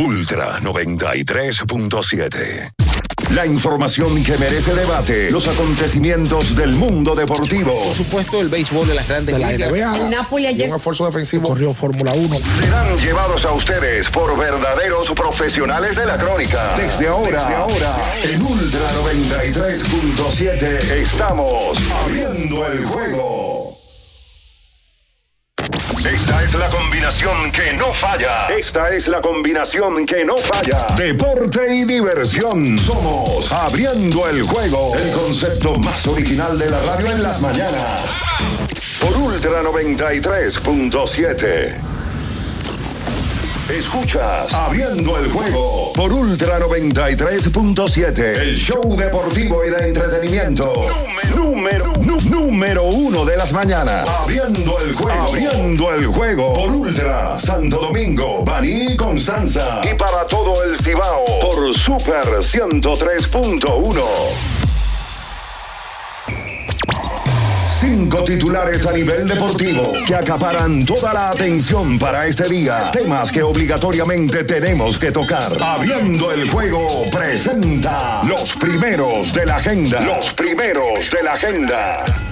Ultra 93.7. La información que merece debate, los acontecimientos del mundo deportivo. Por supuesto, el béisbol de las grandes de la ligas. NBA. El Napoli ayer- Un esfuerzo defensivo. Corrió Fórmula 1. Serán llevados a ustedes por verdaderos profesionales de la crónica. Desde ahora, desde ahora, en Ultra 93.7 estamos abriendo el juego. Es la combinación que no falla. Esta es la combinación que no falla. Deporte y diversión. Somos abriendo el juego. El concepto más original de la radio en las mañanas. Por Ultra 93.7. Escuchas Abriendo el juego por Ultra 93.7. El show deportivo y de entretenimiento. Número, número, número uno de las mañanas. Abriendo el juego. Abriendo el juego por Ultra Santo Domingo, Baní Constanza. Y para todo el Cibao por Super 103.1. Cinco titulares a nivel deportivo que acaparan toda la atención para este día. Temas que obligatoriamente tenemos que tocar. Abriendo el juego presenta los primeros de la agenda. Los primeros de la agenda.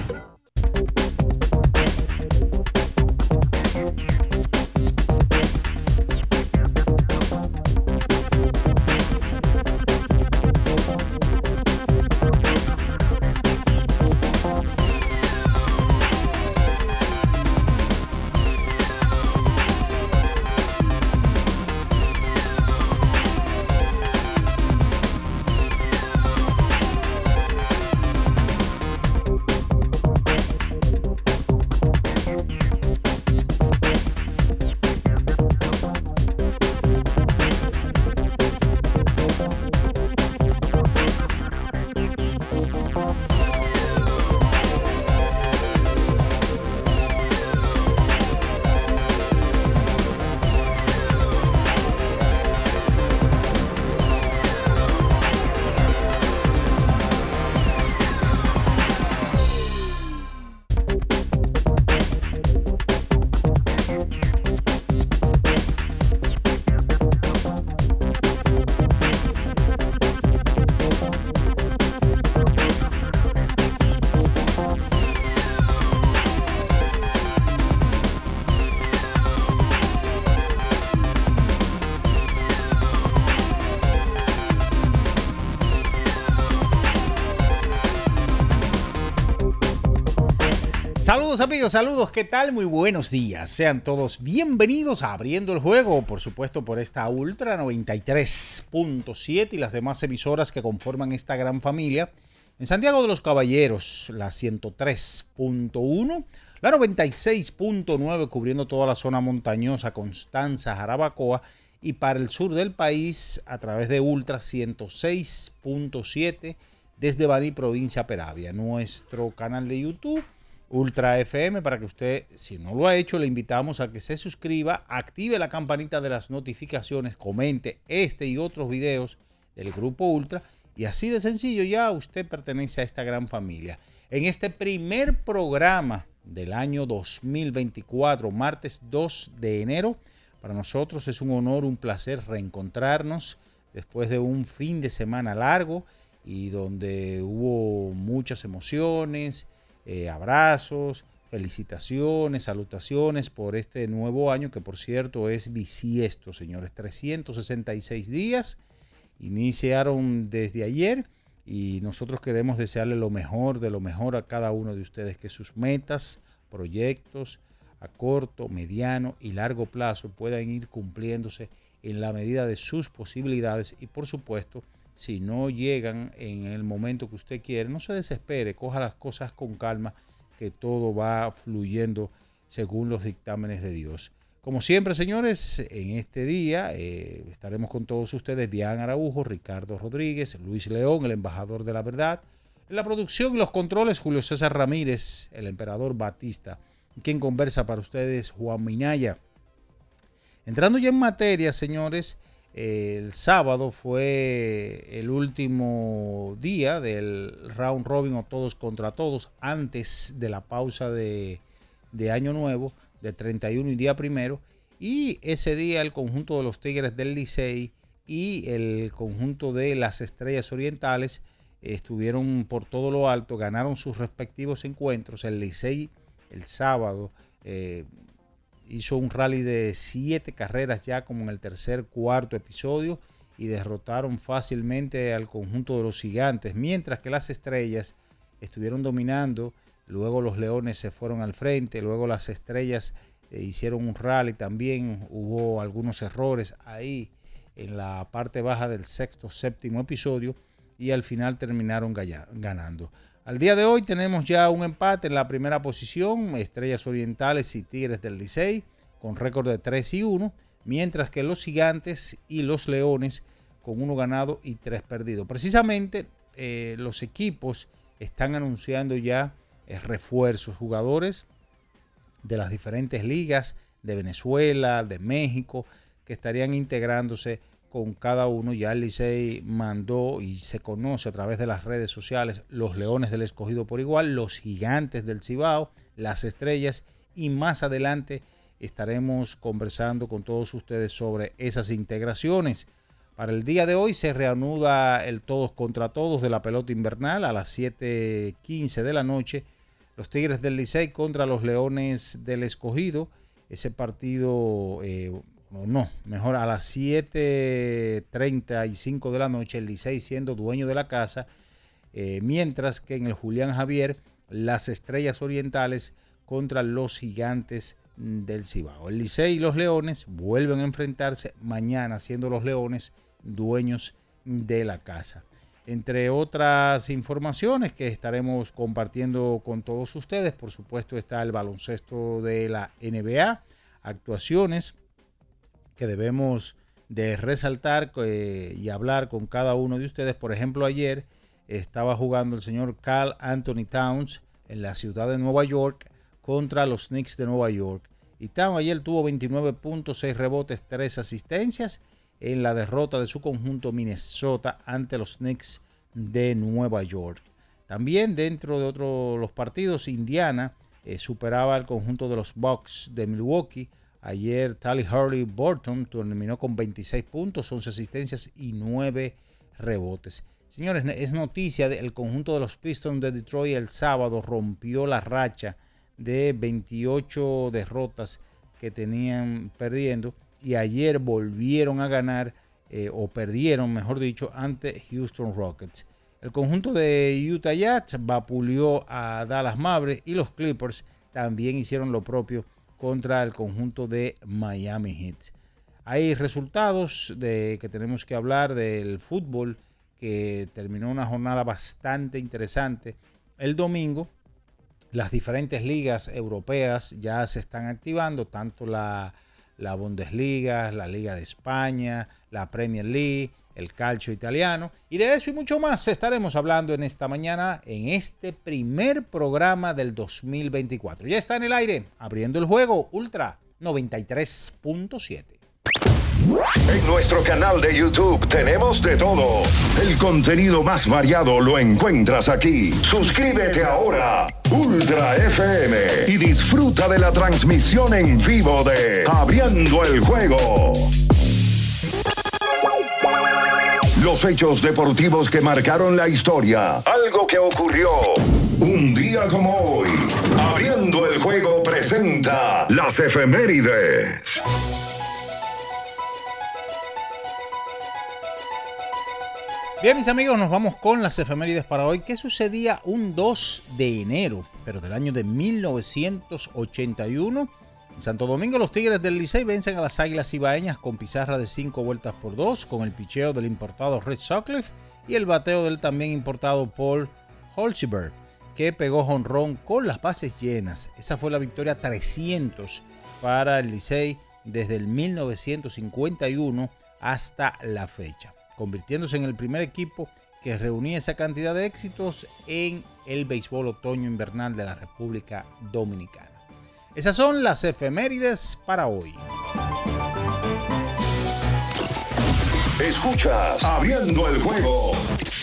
Saludos amigos, saludos, ¿qué tal? Muy buenos días. Sean todos bienvenidos a Abriendo el Juego, por supuesto por esta Ultra 93.7 y las demás emisoras que conforman esta gran familia. En Santiago de los Caballeros, la 103.1, la 96.9 cubriendo toda la zona montañosa, Constanza, Jarabacoa y para el sur del país a través de Ultra 106.7 desde Bani, provincia Peravia. Nuestro canal de YouTube Ultra FM para que usted, si no lo ha hecho, le invitamos a que se suscriba, active la campanita de las notificaciones, comente este y otros videos del Grupo Ultra y así de sencillo ya usted pertenece a esta gran familia. En este primer programa del año 2024, martes 2 de enero, para nosotros es un honor, un placer reencontrarnos después de un fin de semana largo y donde hubo muchas emociones, eh, abrazos, felicitaciones, salutaciones por este nuevo año que por cierto es bisiesto, señores. 366 días iniciaron desde ayer y nosotros queremos desearle lo mejor de lo mejor a cada uno de ustedes, que sus metas, proyectos a corto, mediano y largo plazo puedan ir cumpliéndose en la medida de sus posibilidades y por supuesto si no llegan en el momento que usted quiere, no se desespere, coja las cosas con calma, que todo va fluyendo según los dictámenes de Dios. Como siempre, señores, en este día eh, estaremos con todos ustedes, Bian Araujo, Ricardo Rodríguez, Luis León, el embajador de la verdad. En la producción y los controles, Julio César Ramírez, el emperador Batista. Quien conversa para ustedes, Juan Minaya. Entrando ya en materia, señores, el sábado fue el último día del round robin o todos contra todos antes de la pausa de, de año nuevo de 31 y día primero Y ese día el conjunto de los Tigres del Licey y el conjunto de las Estrellas Orientales estuvieron por todo lo alto, ganaron sus respectivos encuentros. El Licey el sábado eh, hizo un rally de siete carreras ya como en el tercer, cuarto episodio y derrotaron fácilmente al conjunto de los gigantes, mientras que las estrellas estuvieron dominando, luego los leones se fueron al frente, luego las estrellas eh, hicieron un rally también, hubo algunos errores ahí en la parte baja del sexto, séptimo episodio y al final terminaron ganando. Al día de hoy tenemos ya un empate en la primera posición, Estrellas Orientales y Tigres del Licey, con récord de 3 y 1, mientras que los Gigantes y los Leones con uno ganado y tres perdidos. Precisamente eh, los equipos están anunciando ya eh, refuerzos, jugadores de las diferentes ligas de Venezuela, de México, que estarían integrándose con cada uno. Ya el Licey mandó y se conoce a través de las redes sociales los Leones del Escogido por igual, los Gigantes del Cibao, las Estrellas y más adelante estaremos conversando con todos ustedes sobre esas integraciones. Para el día de hoy se reanuda el todos contra todos de la pelota invernal a las 7:15 de la noche. Los Tigres del Licey contra los Leones del Escogido. Ese partido eh, no, mejor a las 7.35 de la noche, el Licey siendo dueño de la casa, eh, mientras que en el Julián Javier, las Estrellas Orientales contra los Gigantes del Cibao. El Licey y los Leones vuelven a enfrentarse mañana, siendo los Leones dueños de la casa. Entre otras informaciones que estaremos compartiendo con todos ustedes, por supuesto está el baloncesto de la NBA, actuaciones que debemos de resaltar eh, y hablar con cada uno de ustedes. Por ejemplo, ayer estaba jugando el señor Carl Anthony Towns en la ciudad de Nueva York contra los Knicks de Nueva York. Y Towns ayer tuvo 29 puntos, 6 rebotes, 3 asistencias en la derrota de su conjunto Minnesota ante los Knicks de Nueva York. También dentro de otros los partidos, Indiana eh, superaba al conjunto de los Bucks de Milwaukee Ayer Tally Hurley Burton terminó con 26 puntos, 11 asistencias y 9 rebotes. Señores, es noticia del conjunto de los Pistons de Detroit el sábado rompió la racha de 28 derrotas que tenían perdiendo y ayer volvieron a ganar eh, o perdieron, mejor dicho, ante Houston Rockets. El conjunto de Utah Jazz vapuleó a Dallas Mavericks y los Clippers también hicieron lo propio contra el conjunto de Miami Heat. Hay resultados de que tenemos que hablar del fútbol que terminó una jornada bastante interesante. El domingo las diferentes ligas europeas ya se están activando, tanto la, la Bundesliga, la Liga de España, la Premier League, el calcio italiano. Y de eso y mucho más estaremos hablando en esta mañana, en este primer programa del 2024. Ya está en el aire, abriendo el juego Ultra 93.7. En nuestro canal de YouTube tenemos de todo. El contenido más variado lo encuentras aquí. Suscríbete ahora, Ultra FM, y disfruta de la transmisión en vivo de Abriendo el Juego. Los hechos deportivos que marcaron la historia. Algo que ocurrió un día como hoy. Abriendo el juego presenta las efemérides. Bien, mis amigos, nos vamos con las efemérides para hoy. ¿Qué sucedía un 2 de enero, pero del año de 1981? En Santo Domingo los Tigres del Licey vencen a las Águilas Ibaeñas con pizarra de 5 vueltas por 2 con el picheo del importado Red Sutcliffe y el bateo del también importado Paul Holziber que pegó jonrón con las bases llenas. Esa fue la victoria 300 para el Licey desde el 1951 hasta la fecha, convirtiéndose en el primer equipo que reunía esa cantidad de éxitos en el béisbol otoño-invernal de la República Dominicana. Esas son las efemérides para hoy. Escuchas Abriendo el juego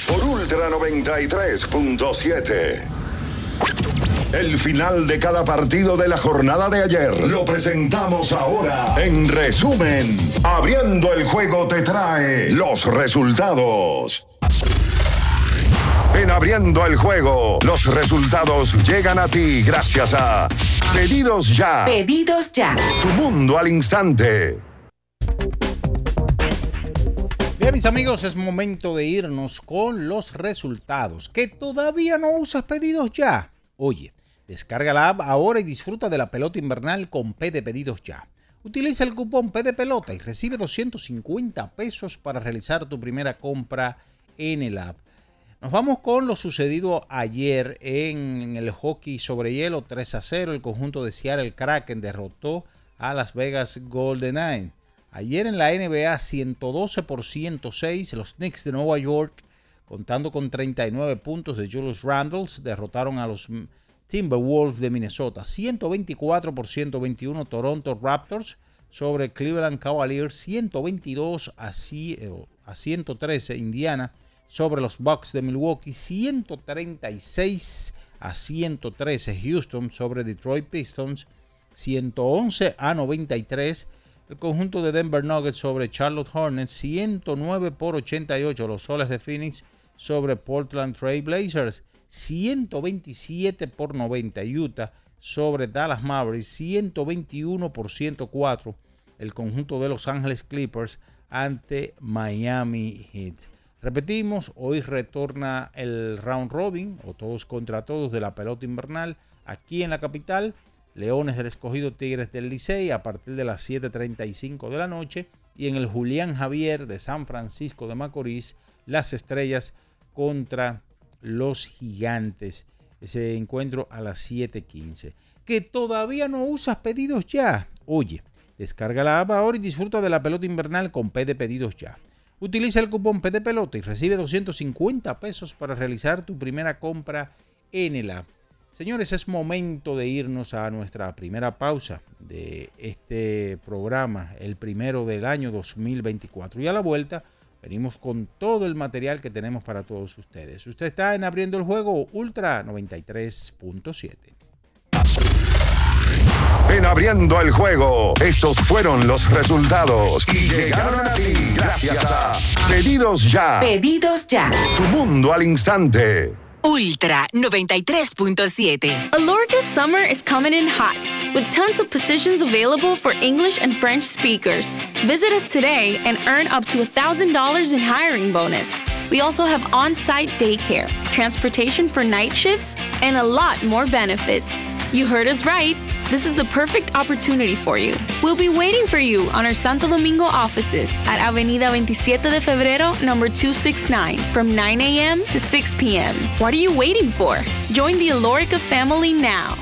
por Ultra 93.7. El final de cada partido de la jornada de ayer lo presentamos ahora. En resumen, abriendo el juego te trae los resultados. En abriendo el juego, los resultados llegan a ti gracias a Pedidos Ya. Pedidos ya. Tu mundo al instante. Bien, mis amigos, es momento de irnos con los resultados. ¿Que todavía no usas pedidos ya? Oye, descarga la app ahora y disfruta de la pelota invernal con P de pedidos ya. Utiliza el cupón P de pelota y recibe 250 pesos para realizar tu primera compra en el app. Nos vamos con lo sucedido ayer en el hockey sobre hielo 3 a 0. El conjunto de Seattle Kraken derrotó a Las Vegas Golden Knights. Ayer en la NBA 112 por 106 los Knicks de Nueva York contando con 39 puntos de Julius Randles derrotaron a los Timberwolves de Minnesota 124 por 121 Toronto Raptors sobre Cleveland Cavaliers 122 a 113 Indiana sobre los Bucks de Milwaukee 136 a 113 Houston sobre Detroit Pistons 111 a 93 el conjunto de Denver Nuggets sobre Charlotte Hornets 109 por 88 los Soles de Phoenix sobre Portland Trail Blazers 127 por 90 Utah sobre Dallas Mavericks 121 por 104 el conjunto de Los Ángeles Clippers ante Miami Heat. Repetimos, hoy retorna el round robin o todos contra todos de la pelota invernal aquí en la capital. Leones del Escogido Tigres del Licey a partir de las 7.35 de la noche. Y en el Julián Javier de San Francisco de Macorís, las estrellas contra los gigantes. Ese encuentro a las 7.15. Que todavía no usas pedidos ya. Oye, descarga la app ahora y disfruta de la pelota invernal con P de pedidos ya. Utiliza el cupón P de pelota y recibe 250 pesos para realizar tu primera compra en el app. Señores, es momento de irnos a nuestra primera pausa de este programa, el primero del año 2024. Y a la vuelta venimos con todo el material que tenemos para todos ustedes. Usted está en Abriendo el Juego Ultra 93.7. En abriendo el juego, estos fueron los resultados y llegaron a ti gracias a Pedidos Ya. Pedidos ya. Tu mundo al instante. Ultra 93.7. Alorca's summer is coming in hot, with tons of positions available for English and French speakers. Visit us today and earn up to $1,000 in hiring bonus. We also have on site daycare, transportation for night shifts, and a lot more benefits. You heard us right. This is the perfect opportunity for you. We'll be waiting for you on our Santo Domingo offices at Avenida 27 de Febrero, number 269, from 9 a.m. to 6 p.m. What are you waiting for? Join the Alorica family now.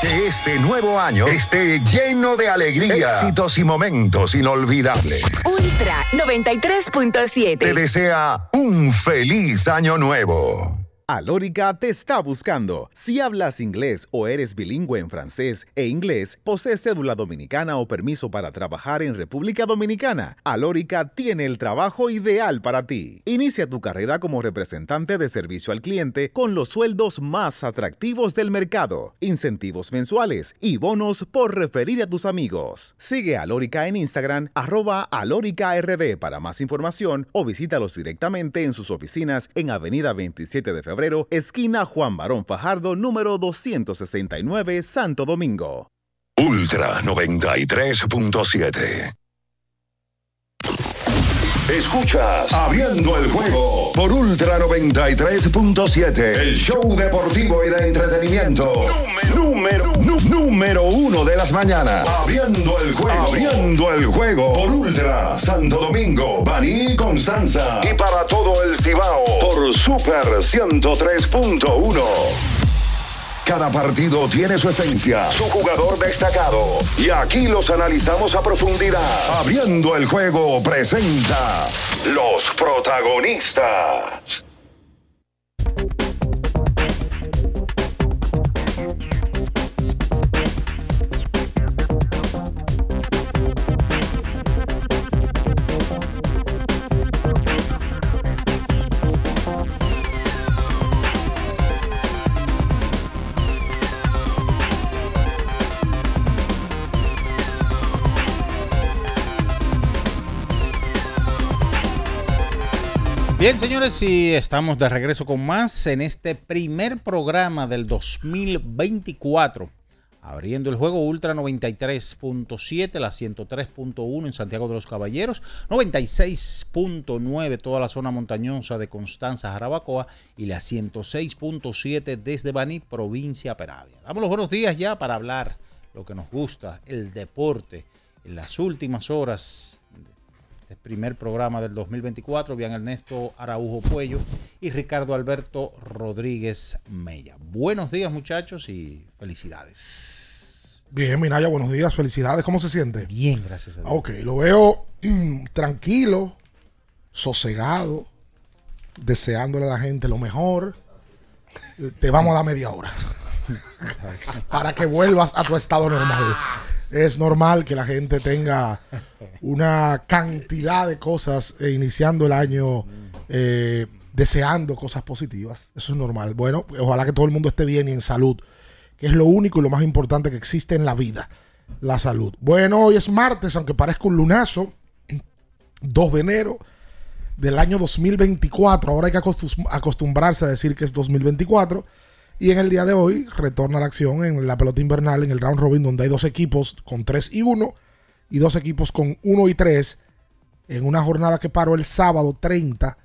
Que este nuevo año esté lleno de alegría, éxitos y momentos inolvidables. Ultra 93.7. Te desea un feliz año nuevo. Alórica te está buscando. Si hablas inglés o eres bilingüe en francés e inglés, posees cédula dominicana o permiso para trabajar en República Dominicana, Alórica tiene el trabajo ideal para ti. Inicia tu carrera como representante de servicio al cliente con los sueldos más atractivos del mercado, incentivos mensuales y bonos por referir a tus amigos. Sigue a Alórica en Instagram, arroba alóricard para más información o visítalos directamente en sus oficinas en Avenida 27 de Febrero esquina Juan Barón Fajardo, número 269, Santo Domingo. Ultra 93.7. Escuchas Abriendo el juego por Ultra 93.7, el show deportivo y de entretenimiento. Número, número uno de las mañanas. Abriendo el juego. Abriendo el juego por Ultra Santo Domingo, Baní Constanza. Y para todo el Cibao por Super 103.1. Cada partido tiene su esencia, su jugador destacado. Y aquí los analizamos a profundidad. Abriendo el juego presenta los protagonistas. Bien, señores, y estamos de regreso con más en este primer programa del 2024. Abriendo el juego Ultra 93.7, la 103.1 en Santiago de los Caballeros, 96.9 toda la zona montañosa de Constanza, Jarabacoa y la 106.7 desde Baní, provincia Peravia. Damos los buenos días ya para hablar lo que nos gusta, el deporte. En las últimas horas este primer programa del 2024, bien Ernesto Araujo Puello y Ricardo Alberto Rodríguez Mella. Buenos días muchachos y felicidades. Bien, Minaya, buenos días, felicidades. ¿Cómo se siente? Bien, gracias a Dios. Ok, lo veo mm, tranquilo, sosegado, deseándole a la gente lo mejor. Te vamos a dar media hora para que vuelvas a tu estado normal. Es normal que la gente tenga una cantidad de cosas eh, iniciando el año eh, deseando cosas positivas. Eso es normal. Bueno, ojalá que todo el mundo esté bien y en salud, que es lo único y lo más importante que existe en la vida, la salud. Bueno, hoy es martes, aunque parezca un lunazo, 2 de enero del año 2024. Ahora hay que acostum- acostumbrarse a decir que es 2024. Y en el día de hoy retorna la acción en la pelota invernal, en el round robin, donde hay dos equipos con 3 y 1 y dos equipos con 1 y 3 en una jornada que paró el sábado 30,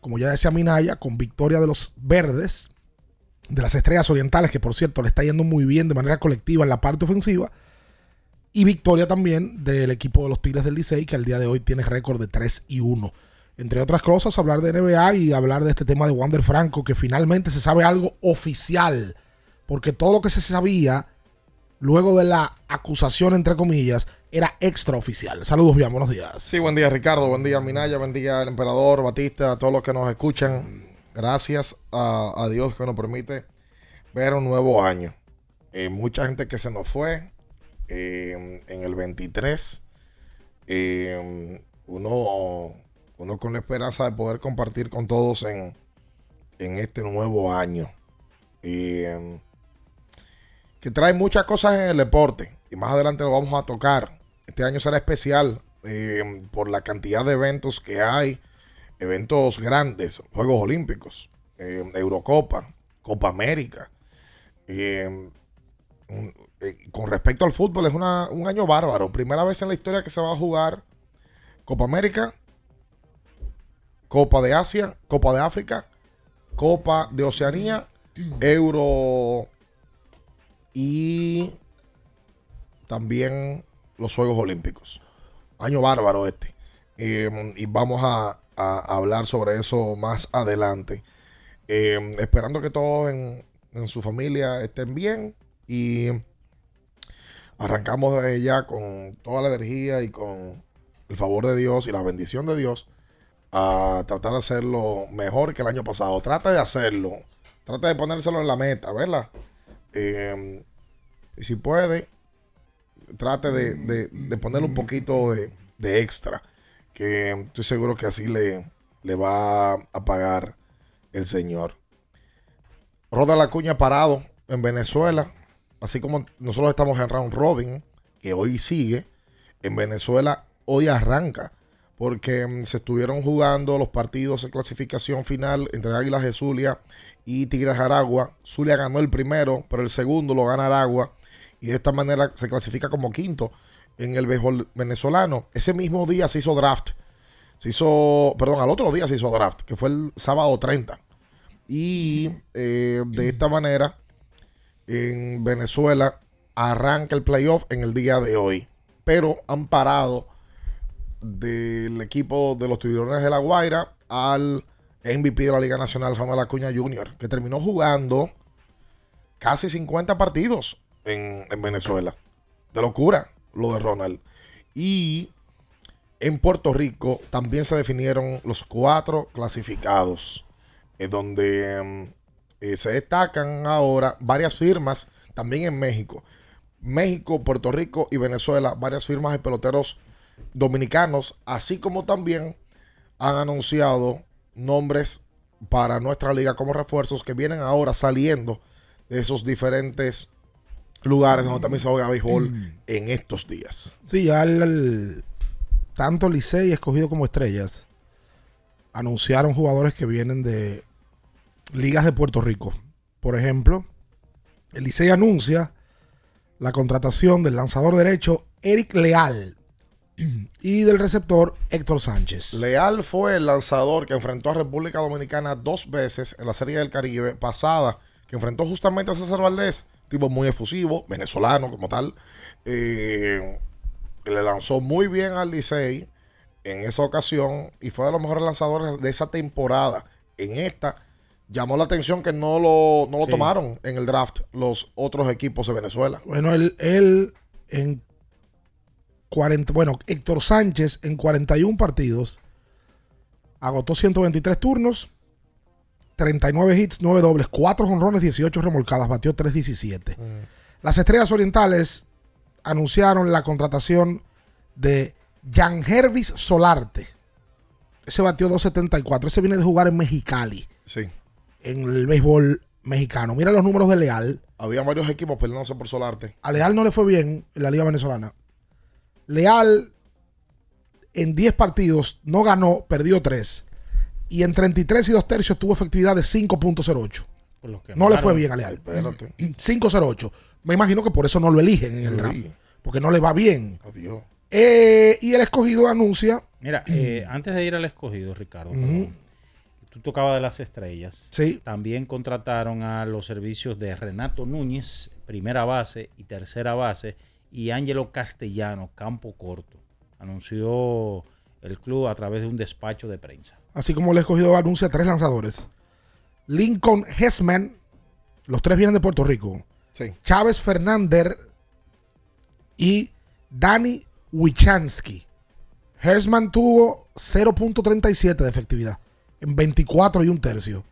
como ya decía Minaya, con victoria de los verdes, de las estrellas orientales, que por cierto le está yendo muy bien de manera colectiva en la parte ofensiva, y victoria también del equipo de los Tigres del Licey, que al día de hoy tiene récord de 3 y 1. Entre otras cosas, hablar de NBA y hablar de este tema de Wander Franco, que finalmente se sabe algo oficial, porque todo lo que se sabía luego de la acusación, entre comillas, era extraoficial. Saludos, bien, buenos días. Sí, buen día Ricardo, buen día Minaya, buen día el emperador, Batista, a todos los que nos escuchan. Gracias a, Dios que nos permite ver un nuevo año. Eh, mucha gente que se nos fue eh, en el 23. Eh, uno, uno con la esperanza de poder compartir con todos en, en este nuevo año. Eh, que trae muchas cosas en el deporte y más adelante lo vamos a tocar. Este año será especial eh, por la cantidad de eventos que hay, eventos grandes, Juegos Olímpicos, eh, Eurocopa, Copa América. Eh, con respecto al fútbol, es una- un año bárbaro. Primera vez en la historia que se va a jugar Copa América, Copa de Asia, Copa de África, Copa de Oceanía, Euro y también los Juegos Olímpicos. Año bárbaro este. Eh, y vamos a, hablar sobre eso más adelante. Eh, esperando que todos en, en su familia estén bien y arrancamos ya con toda la energía y con el favor de Dios y la bendición de Dios a tratar de hacerlo mejor que el año pasado. Trata de hacerlo. Trata de ponérselo en la meta, ¿verdad? Eh, y si puede, trate de, de, de ponerle un poquito de, de extra. Que estoy seguro que así le, le va a pagar el Señor. Roda la cuña parado en Venezuela. Así como nosotros estamos en round robin, que hoy sigue. En Venezuela hoy arranca. Porque mm, se estuvieron jugando los partidos de clasificación final entre Águilas de Zulia y Tigres Aragua. Zulia ganó el primero, pero el segundo lo gana Aragua. Y de esta manera se clasifica como quinto en el béisbol venezolano. Ese mismo día se hizo draft. Se hizo, perdón, al otro día se hizo draft, que fue el sábado 30. Y eh, de esta manera, en Venezuela arranca el playoff en el día de hoy. Pero han parado del equipo de los Tiburones de la Guaira al MVP de la Liga Nacional, Ronald Acuña Jr., que terminó jugando casi 50 partidos en, en Venezuela. De locura lo de Ronald. Y en Puerto Rico también se definieron los cuatro clasificados, eh, donde mm, eh, se destacan ahora varias firmas, también en México. México, Puerto Rico y Venezuela, varias firmas de peloteros dominicanos, así como también han anunciado nombres para nuestra liga como refuerzos que vienen ahora saliendo de esos diferentes lugares donde también se juega béisbol en estos días. Sí, ya el, el- tanto Licey escogido como estrellas anunciaron jugadores que vienen de ligas de Puerto Rico. Por ejemplo, el Licey anuncia la contratación del lanzador derecho Eric Leal y del receptor Héctor Sánchez. Leal fue el lanzador que enfrentó a República Dominicana dos veces en la Serie del Caribe pasada, que enfrentó justamente a César Valdés, tipo muy efusivo, venezolano como tal. Eh, le lanzó muy bien al Licey en esa ocasión y fue de los mejores lanzadores de esa temporada. En esta llamó la atención que no lo, no lo Sí. tomaron en el draft los otros equipos de Venezuela. Bueno, él, él en 40, bueno, Héctor Sánchez en 41 partidos agotó 123 turnos, 39 hits, 9 dobles, 4 jonrones, 18 remolcadas, batió 317. Las Estrellas Orientales anunciaron la contratación de Jan Hervis Solarte. Ese batió 274. Ese viene de jugar en Mexicali, Sí. en el béisbol mexicano. Mira los números de Leal. Había varios equipos peleándose por Solarte. A Leal no le fue bien en la Liga Venezolana. Leal en 10 partidos no ganó, perdió 3. Y en 33 y 2 tercios tuvo efectividad de 5.08. Por los que No le fue bien a Leal. Espérate. 5.08. Me imagino que por eso no lo eligen en el draft. Porque no le va bien. Adiós. Eh, y el escogido anuncia. Mira, eh, antes de ir al escogido, Ricardo, perdón, tú tocabas de las estrellas. Sí. También contrataron a los servicios de Renato Núñez, primera base y tercera base, y Ángelo Castellano, campo corto. Anunció el club a través de un despacho de prensa. Así como el escogido anuncia tres lanzadores. Lincoln Hessman. Los tres vienen de Puerto Rico. Sí. Chávez Fernández y Danny Wichansky. Hersman tuvo 0.37 de efectividad en 24 y un tercio.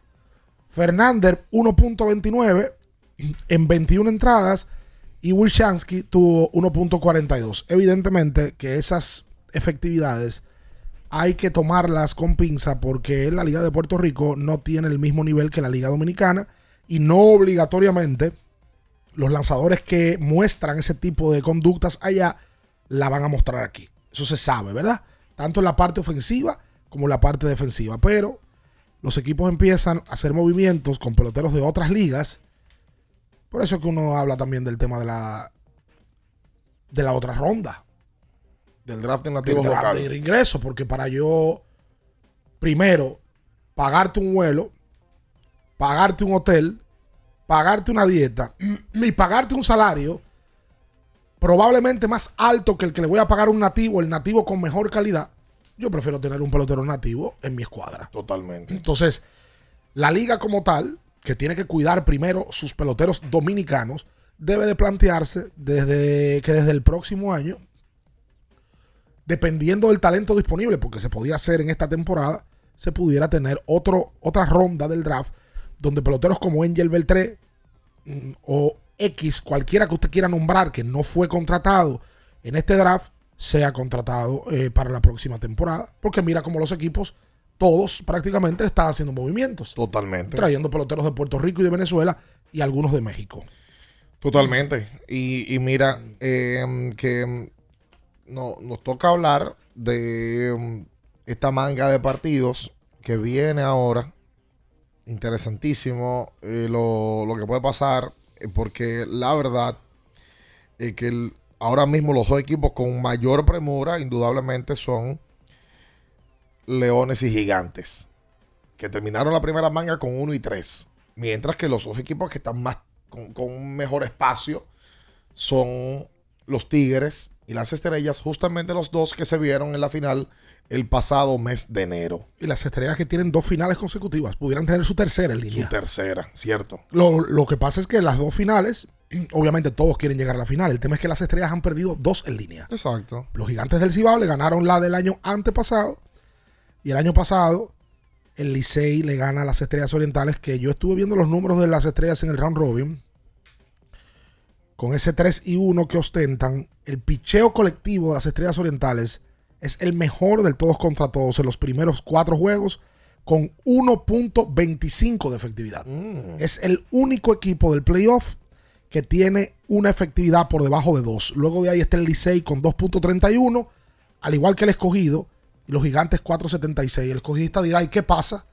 Fernández 1.29 en 21 entradas y Wichansky tuvo 1.42. Evidentemente que esas efectividades hay que tomarlas con pinza porque la Liga de Puerto Rico no tiene el mismo nivel que la Liga Dominicana y no obligatoriamente los lanzadores que muestran ese tipo de conductas allá la van a mostrar aquí. Eso se sabe, ¿verdad? Tanto en la parte ofensiva como en la parte defensiva. Pero los equipos empiezan a hacer movimientos con peloteros de otras ligas. Por eso es que uno habla también del tema de la de la otra ronda Del draft en draft locales. de ingreso, porque para yo, primero, pagarte un vuelo, pagarte un hotel, pagarte una dieta y pagarte un salario probablemente más alto que el que le voy a pagar a un nativo, el nativo con mejor calidad, yo prefiero tener un pelotero nativo en mi escuadra. Totalmente. Entonces, la liga como tal, que tiene que cuidar primero sus peloteros dominicanos, debe de plantearse desde que desde el próximo año, dependiendo del talento disponible, porque se podía hacer en esta temporada, se pudiera tener otro, otra ronda del draft donde peloteros como Angel Beltré mm, o X, cualquiera que usted quiera nombrar que no fue contratado en este draft, sea contratado eh, para la próxima temporada. Porque mira como los equipos, todos prácticamente están haciendo movimientos, Totalmente. trayendo peloteros de Puerto Rico y de Venezuela y algunos de México. Totalmente. Y, y mira, eh, que mm, no, nos toca hablar de mm, esta manga de partidos que viene ahora. Interesantísimo eh, lo, lo que puede pasar, eh, porque la verdad es que el- ahora mismo los dos equipos con mayor premura, indudablemente, son Leones y Gigantes, que terminaron la primera manga con 1 y 3. Mientras que los dos equipos que están más con, con un mejor espacio son los Tigres y las Estrellas, justamente los dos que se vieron en la final el pasado mes de enero. Y las estrellas que tienen dos finales consecutivas pudieran tener su tercera en Su línea. tercera, ¿cierto? Lo, lo que pasa es que las dos finales, obviamente todos quieren llegar a la final. El tema es que las estrellas han perdido dos en línea. Exacto. Los gigantes del Cibao le ganaron la del año antepasado. Y el año pasado, el Licey le gana a las estrellas orientales. Que yo estuve viendo los números de las estrellas en el round robin. Con ese 3 y 1 que ostentan, el picheo colectivo de las estrellas orientales es el mejor del todos contra todos en los primeros cuatro juegos. Con 1.25 de efectividad. Es el único equipo del playoff que tiene una efectividad por debajo de 2. Luego de ahí está el Licey con 2.31, al igual que el escogido, y los gigantes 4.76. El escogidista dirá, ¿y qué pasa?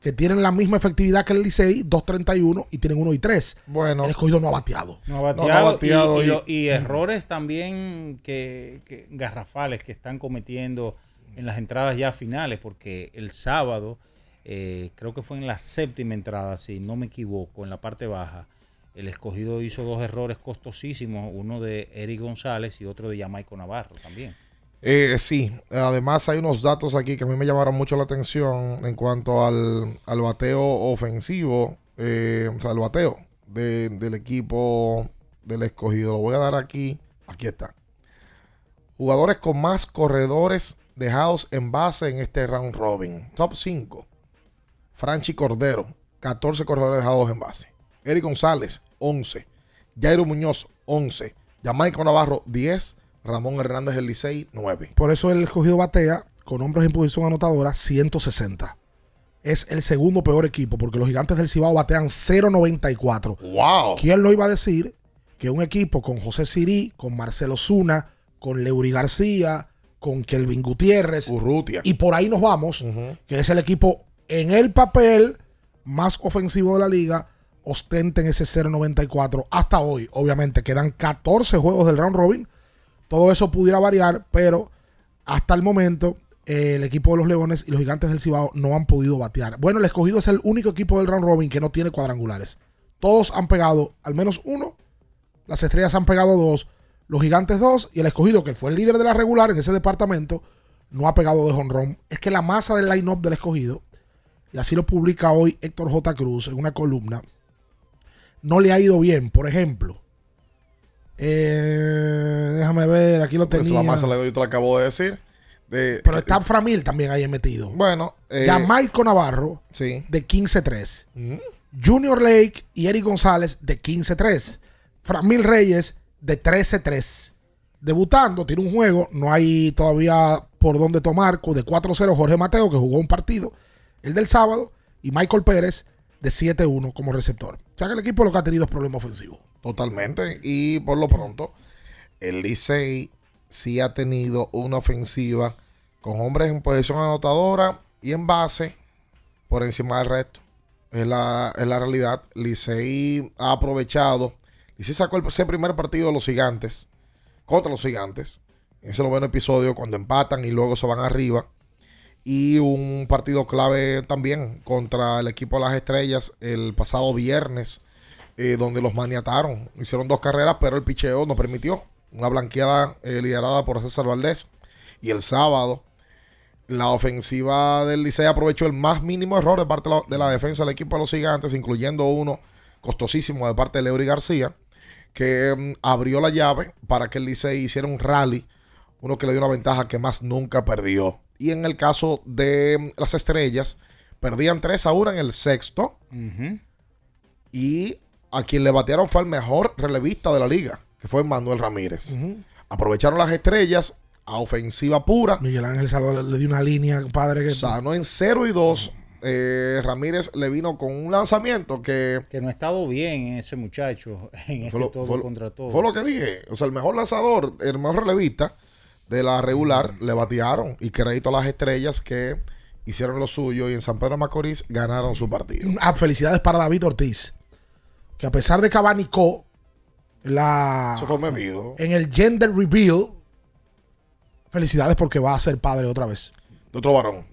Que tienen la misma efectividad que el Licey, 2.31 y tienen 1 y 3. Bueno. El escogido no ha bateado. No ha No, no ha bateado, bateado y, y y- lo- y errores también que, que- garrafales que están cometiendo en las entradas ya finales, porque el sábado, eh, creo que fue en la séptima entrada, si no me equivoco, en la parte baja, el escogido hizo dos errores costosísimos, uno de Eric González y otro de Jamaico Navarro también. Eh, sí, además hay unos datos aquí que a mí me llamaron mucho la atención en cuanto al, al bateo ofensivo, eh, o sea, el bateo de- del equipo del escogido. Lo voy a dar aquí, aquí está. Jugadores con más corredores dejados en base en este round robin. Top 5. Franchi Cordero, 14 corredores dejados en base. Eric González, 11. Jairo Muñoz, 11. Jamaica Navarro, 10. Ramón Hernández del Licey, 9. Por eso el escogido batea con hombres en posición anotadora 160. Es el segundo peor equipo porque los gigantes del Cibao batean 0.94. ¡Wow! ¿Quién lo iba a decir? Que un equipo con José Sirí, con Marcelo Zuna, con Leury García, con Kelvin Gutiérrez, Urrutia. y por ahí nos vamos, que es el equipo en el papel más ofensivo de la liga, ostenten ese 0.94 hasta hoy. Obviamente quedan 14 juegos del round robin. Todo eso pudiera variar, pero hasta el momento eh, el equipo de los Leones y los Gigantes del Cibao no han podido batear. Bueno, el escogido es el único equipo del round robin que no tiene cuadrangulares. Todos han pegado al menos uno. Las estrellas han pegado dos. Los gigantes dos. Y el escogido, que fue el líder de la regular en ese departamento, no ha pegado de jonrón. Es que la masa del line-up del escogido, y así lo publica hoy Héctor J. Cruz en una columna, no le ha ido bien. Por ejemplo, eh, déjame ver, aquí lo tenía. la masa yo te lo acabo de decir. De, Pero está Framil también ahí metido. Bueno, eh, Jamaico Navarro sí. de 15-3. Junior Lake y Eric González de 15-3. Framil Reyes de 13-3. Debutando, tiene un juego, no hay todavía por dónde tomar. De 4-0 Jorge Mateo, que jugó un partido, el del sábado, y Michael Pérez de 7-1 como receptor. O sea que el equipo lo que ha tenido es problema ofensivo. Totalmente. Y por lo pronto, el Licey sí ha tenido una ofensiva con hombres en posición anotadora y en base por encima del resto. Es la, es la realidad. Licey ha aprovechado. Licey sacó el- ese primer partido de los gigantes contra los gigantes. En ese noveno episodio, cuando empatan y luego se van arriba. Y un partido clave también contra el equipo de las estrellas el pasado viernes eh, donde los maniataron. Hicieron dos carreras, pero el picheo no permitió. Una blanqueada eh, liderada por César Valdés. Y el sábado, la ofensiva del Licey aprovechó el más mínimo error de parte de la, de la defensa del equipo de los gigantes, incluyendo uno costosísimo de parte de Leury García, que mm, abrió la llave para que el Licey hiciera un rally, uno que le dio una ventaja que más nunca perdió. Y en el caso de mm, las estrellas, perdían 3 a 1 en el sexto. Y a quien le batearon fue el mejor relevista de la liga, que fue Manuel Ramírez. Aprovecharon las estrellas a ofensiva pura. Miguel Ángel Salvador le dio una línea, padre, que Sanó en 0 y 2. Eh, Ramírez le vino con un lanzamiento que Que no ha estado bien ese muchacho en este lo, todo fue contra todo. fue lo que dije. O sea, el mejor lanzador, el mejor relevista de la regular le batearon. Y crédito a las estrellas que hicieron lo suyo y en San Pedro Macorís ganaron su partido. Ah, felicidades para David Ortiz. Que a pesar de que abanicó la, Eso fue medido. en el gender reveal, felicidades porque va a ser padre otra vez. De otro varón.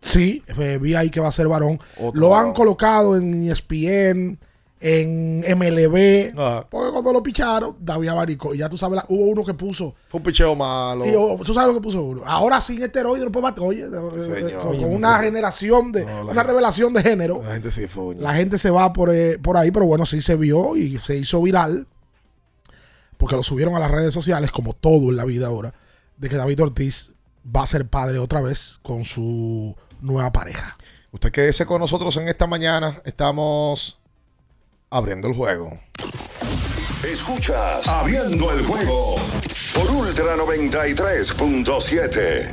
Sí, eh, vi ahí que va a ser varón. Otro lo han colocado en ESPN, en MLB. Ajá. Porque cuando lo picharon, David abanicó. Y ya tú sabes, la- hubo uno que puso. Fue un picheo malo. y, oh, tú sabes lo que puso uno. Ahora sin esteroides no puede bater. Oye, eh, Señor. con, con una generación de. No, una gente- revelación de género. La gente sí fue. La gente se va por, eh, por ahí, pero bueno, sí se vio y se hizo viral. Porque lo subieron a las redes sociales, como todo en la vida ahora, de que David Ortiz va a ser padre otra vez con su nueva pareja. Usted quédese con nosotros en esta mañana. Estamos abriendo el juego. Escuchas Abriendo el juego por Ultra 93.7.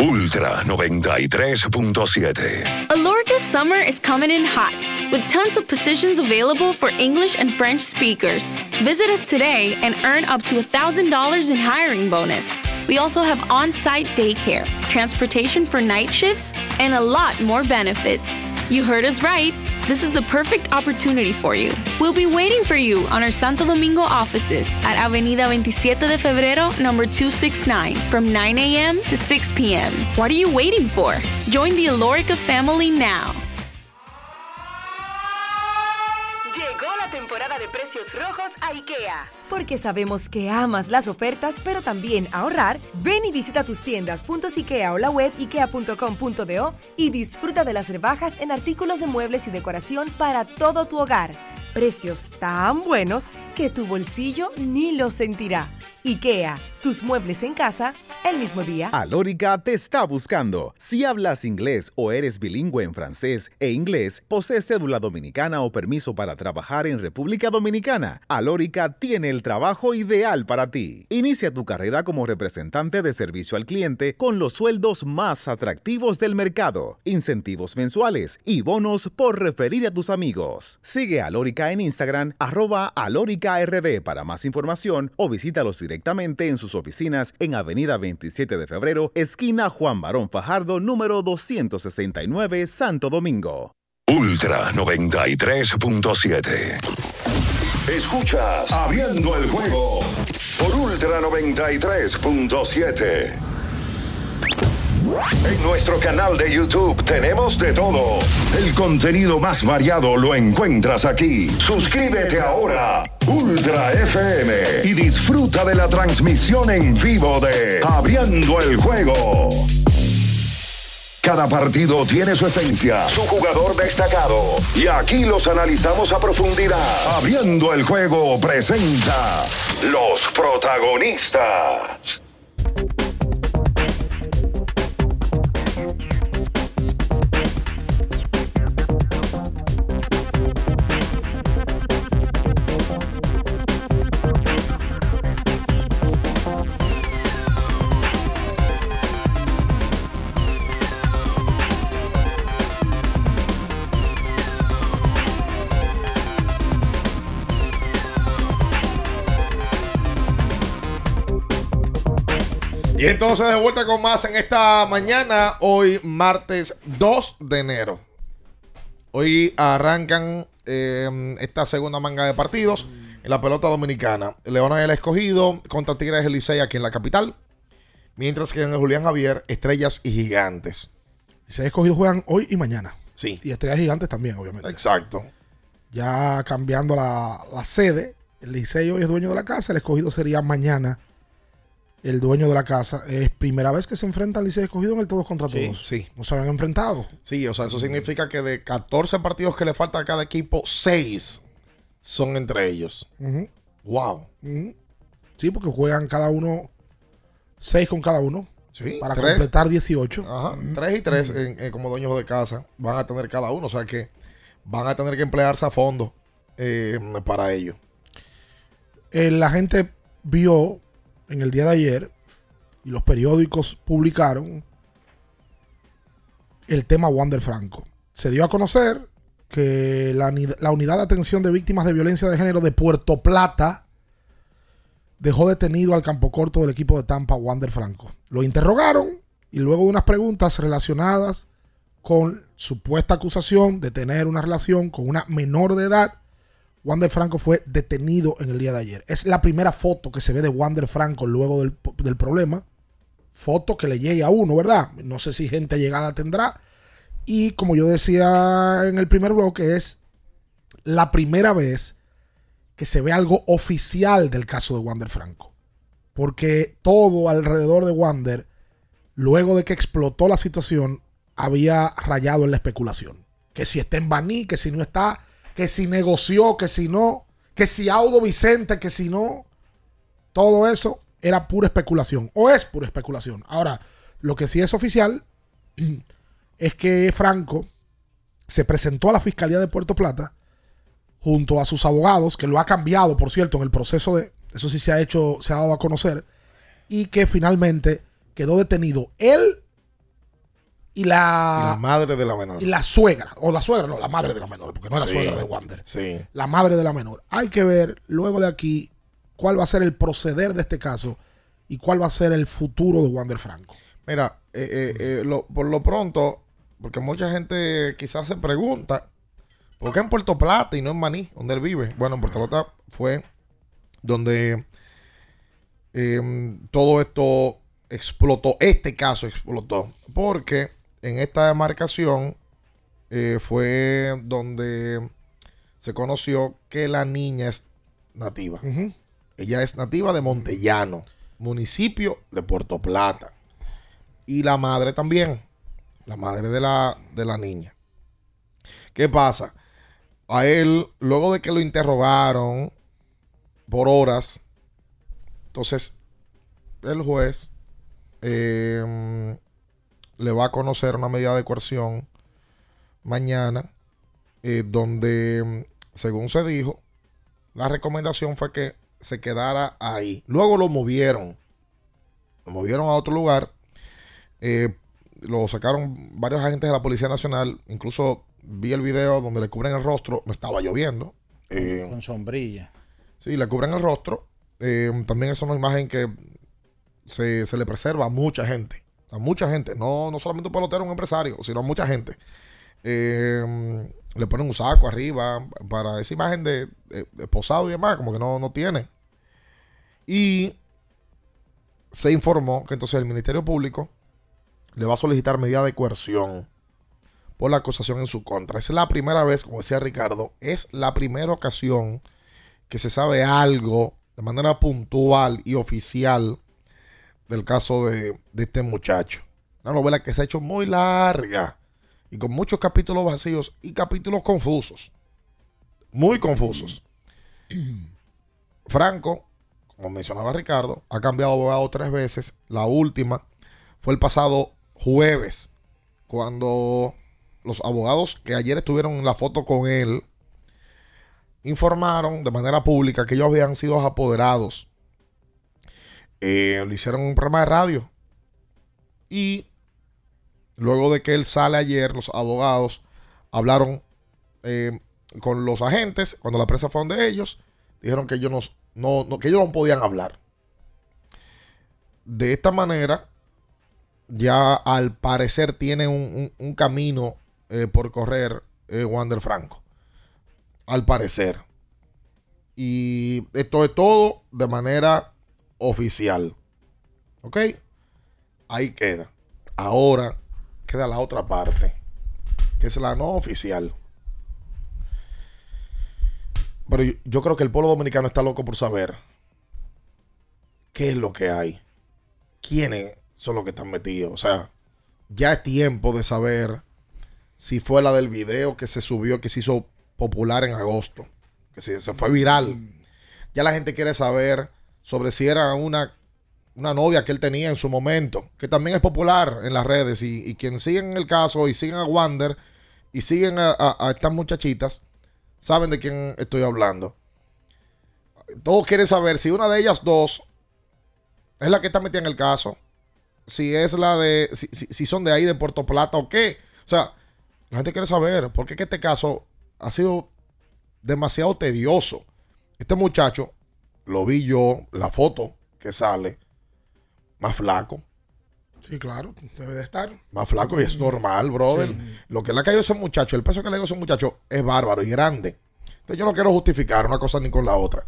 Ultra 93.7. Alorca's summer is coming in hot, with tons of positions available for English and French speakers. Visit us today and earn up to $1,000 in hiring bonus. We also have on site daycare, transportation for night shifts, and a lot more benefits. You heard us right. This is the perfect opportunity for you. We'll be waiting for you on our Santo Domingo offices at Avenida 27 de Febrero, number 269, from 9 a.m. to 6 p.m. What are you waiting for? Join the Alorica family now. Llegó la temporada de precios rojos a IKEA. Porque sabemos que amas las ofertas, pero también ahorrar, ven y visita tus tiendas .ikea o la web ikea.com.do y disfruta de las rebajas en artículos de muebles y decoración para todo tu hogar. Precios tan buenos que tu bolsillo ni lo sentirá. IKEA, tus muebles en casa el mismo día. Alórica te está buscando. Si hablas inglés o eres bilingüe en francés e inglés, posees cédula dominicana o permiso para trabajar en República Dominicana, Alórica tiene el trabajo ideal para ti. Inicia tu carrera como representante de servicio al cliente con los sueldos más atractivos del mercado, incentivos mensuales y bonos por referir a tus amigos. Sigue Alórica en Instagram, arroba alóricard para más información o visítalos directamente en sus oficinas en Avenida 27 de Febrero, esquina Juan Barón Fajardo, número 269, Santo Domingo. Ultra 93.7. Escuchas Abriendo el juego por Ultra 93.7. En nuestro canal de YouTube tenemos de todo. El contenido más variado lo encuentras aquí. Suscríbete ahora, Ultra FM, y disfruta de la transmisión en vivo de Abriendo el juego. Cada partido tiene su esencia, su jugador destacado. Y aquí los analizamos a profundidad. Abriendo el juego presenta los protagonistas. Y entonces de vuelta con más en esta mañana, hoy martes 2 de enero. Hoy arrancan eh, esta segunda manga de partidos en la pelota dominicana. Leona el escogido contra Tigres del Licey aquí en la capital. Mientras que en el Julián Javier, Estrellas y Gigantes. Se ha escogido juegan hoy y mañana. Sí, Y Estrellas Gigantes también, obviamente. exacto. Ya cambiando la, la sede, el Licey hoy es dueño de la casa, el escogido sería mañana el dueño de la casa. Es primera vez que se enfrenta el Licey escogido en el todos contra Sí, todos. sí. No se habían enfrentado. Sí, o sea, eso significa que de 14 partidos que le falta a cada equipo, 6 son entre ellos. Ujú, Wow. Sí, porque juegan cada uno, seis con cada uno, Sí, para tres. completar 18. Ajá, 3 y 3 como dueños de casa van a tener cada uno. O sea que van a tener que emplearse a fondo eh, para ello. Eh, la gente vio en el día de ayer y los periódicos publicaron el tema Wander Franco. Se dio a conocer que la, ni- la unidad de atención de víctimas de violencia de género de Puerto Plata dejó detenido al campo corto del equipo de Tampa, Wander Franco. Lo interrogaron y luego de unas preguntas relacionadas con supuesta acusación de tener una relación con una menor de edad, Wander Franco fue detenido en el día de ayer. Es la primera foto que se ve de Wander Franco luego del, del problema. Foto que le llegue a uno, ¿verdad? No sé si gente llegada tendrá. Y como yo decía en el primer bloque, es la primera vez que se ve algo oficial del caso de Wander Franco. Porque todo alrededor de Wander, luego de que explotó la situación, había rayado en la especulación. Que si está en Baní, que si no está, que si negoció, que si no, que si Audo Vicente, que si no. Todo eso era pura especulación. O es pura especulación. Ahora, lo que sí es oficial es que Franco se presentó a la Fiscalía de Puerto Plata junto a sus abogados, que lo ha cambiado, por cierto, en el proceso de, eso sí se ha hecho, se ha dado a conocer, y que finalmente quedó detenido él y Y la, madre de la menor. y la suegra, o la suegra, no, la madre de la menor, porque no era Sí. suegra de Wander. Sí. La madre de la menor. Hay que ver luego de aquí cuál va a ser el proceder de este caso y cuál va a ser el futuro de Wander Franco. Mira, eh, eh, eh, lo- por lo pronto, porque mucha gente quizás se pregunta, ¿por qué en Puerto Plata y no en Maní, donde él vive? Bueno, en Puerto Plata fue donde eh, todo esto explotó, este caso explotó, porque en esta demarcación eh, fue donde se conoció que la niña es nativa. Ella es nativa de Montellano, municipio de Puerto Plata. Y la madre también, la madre de la, de la niña. ¿Qué pasa? A él, luego de que lo interrogaron por horas, entonces el juez eh, le va a conocer una medida de coerción mañana, eh, donde, mm, según se dijo, la recomendación fue que se quedara ahí. Luego lo movieron. Lo movieron a otro lugar. Eh, lo sacaron varios agentes de la Policía Nacional. Incluso vi el video donde le cubren el rostro. No estaba lloviendo. Eh, Con sombrilla. Sí, le cubren el rostro. También es una imagen que se, se le preserva a mucha gente. A mucha gente. No, no solamente un pelotero, un empresario, sino a mucha gente. Eh, le ponen un saco arriba para esa imagen de, de- de posado y demás, como que no, no tiene. Y se informó que entonces el Ministerio Público le va a solicitar medida de coerción por la acusación en su contra. Es la primera vez, como decía Ricardo, es la primera ocasión que se sabe algo de manera puntual y oficial del caso de, este muchacho. Una novela que se ha hecho muy larga y con muchos capítulos vacíos y capítulos confusos. Muy confusos. Franco, como mencionaba Ricardo, ha cambiado abogado tres veces. La última fue el pasado jueves, cuando los abogados que ayer estuvieron en la foto con él informaron de manera pública que ellos habían sido apoderados. Eh, le hicieron un programa de radio. Y luego de que él sale ayer, los abogados hablaron eh, con los agentes. Cuando la prensa fue donde ellos, dijeron que ellos no, no- que ellos no podían hablar. De esta manera, ya al parecer tiene un, un- un camino eh, por correr eh, Wander Franco. Al parecer. Y esto es todo de manera oficial. ¿Ok? Ahí queda. Ahora queda la otra parte, que es la no oficial. Pero yo, yo creo que el pueblo dominicano está loco por saber qué es lo que hay. ¿Quiénes son los que están metidos? O sea, ya es tiempo de saber si fue la del video que se subió, que se hizo popular en agosto, que se, se fue viral. Ya la gente quiere saber sobre si era una, una novia que él tenía en su momento, que también es popular en las redes. Y, y quien siguen el caso y siguen a Wander y siguen a, estas muchachitas, saben de quién estoy hablando. Todos quieren saber si una de ellas dos es la que está metida en el caso, si es la de, si, si- son de ahí, de Puerto Plata o qué. O sea, la gente quiere saber, es que este caso ha sido demasiado tedioso. Este muchacho, lo vi yo, la foto que sale, más flaco, Sí, claro, debe de estar. más flaco y es normal, brother. Lo que le ha caído a ese muchacho, el peso que le ha caído a ese muchacho es bárbaro y grande. Entonces yo no quiero justificar una cosa ni con la otra.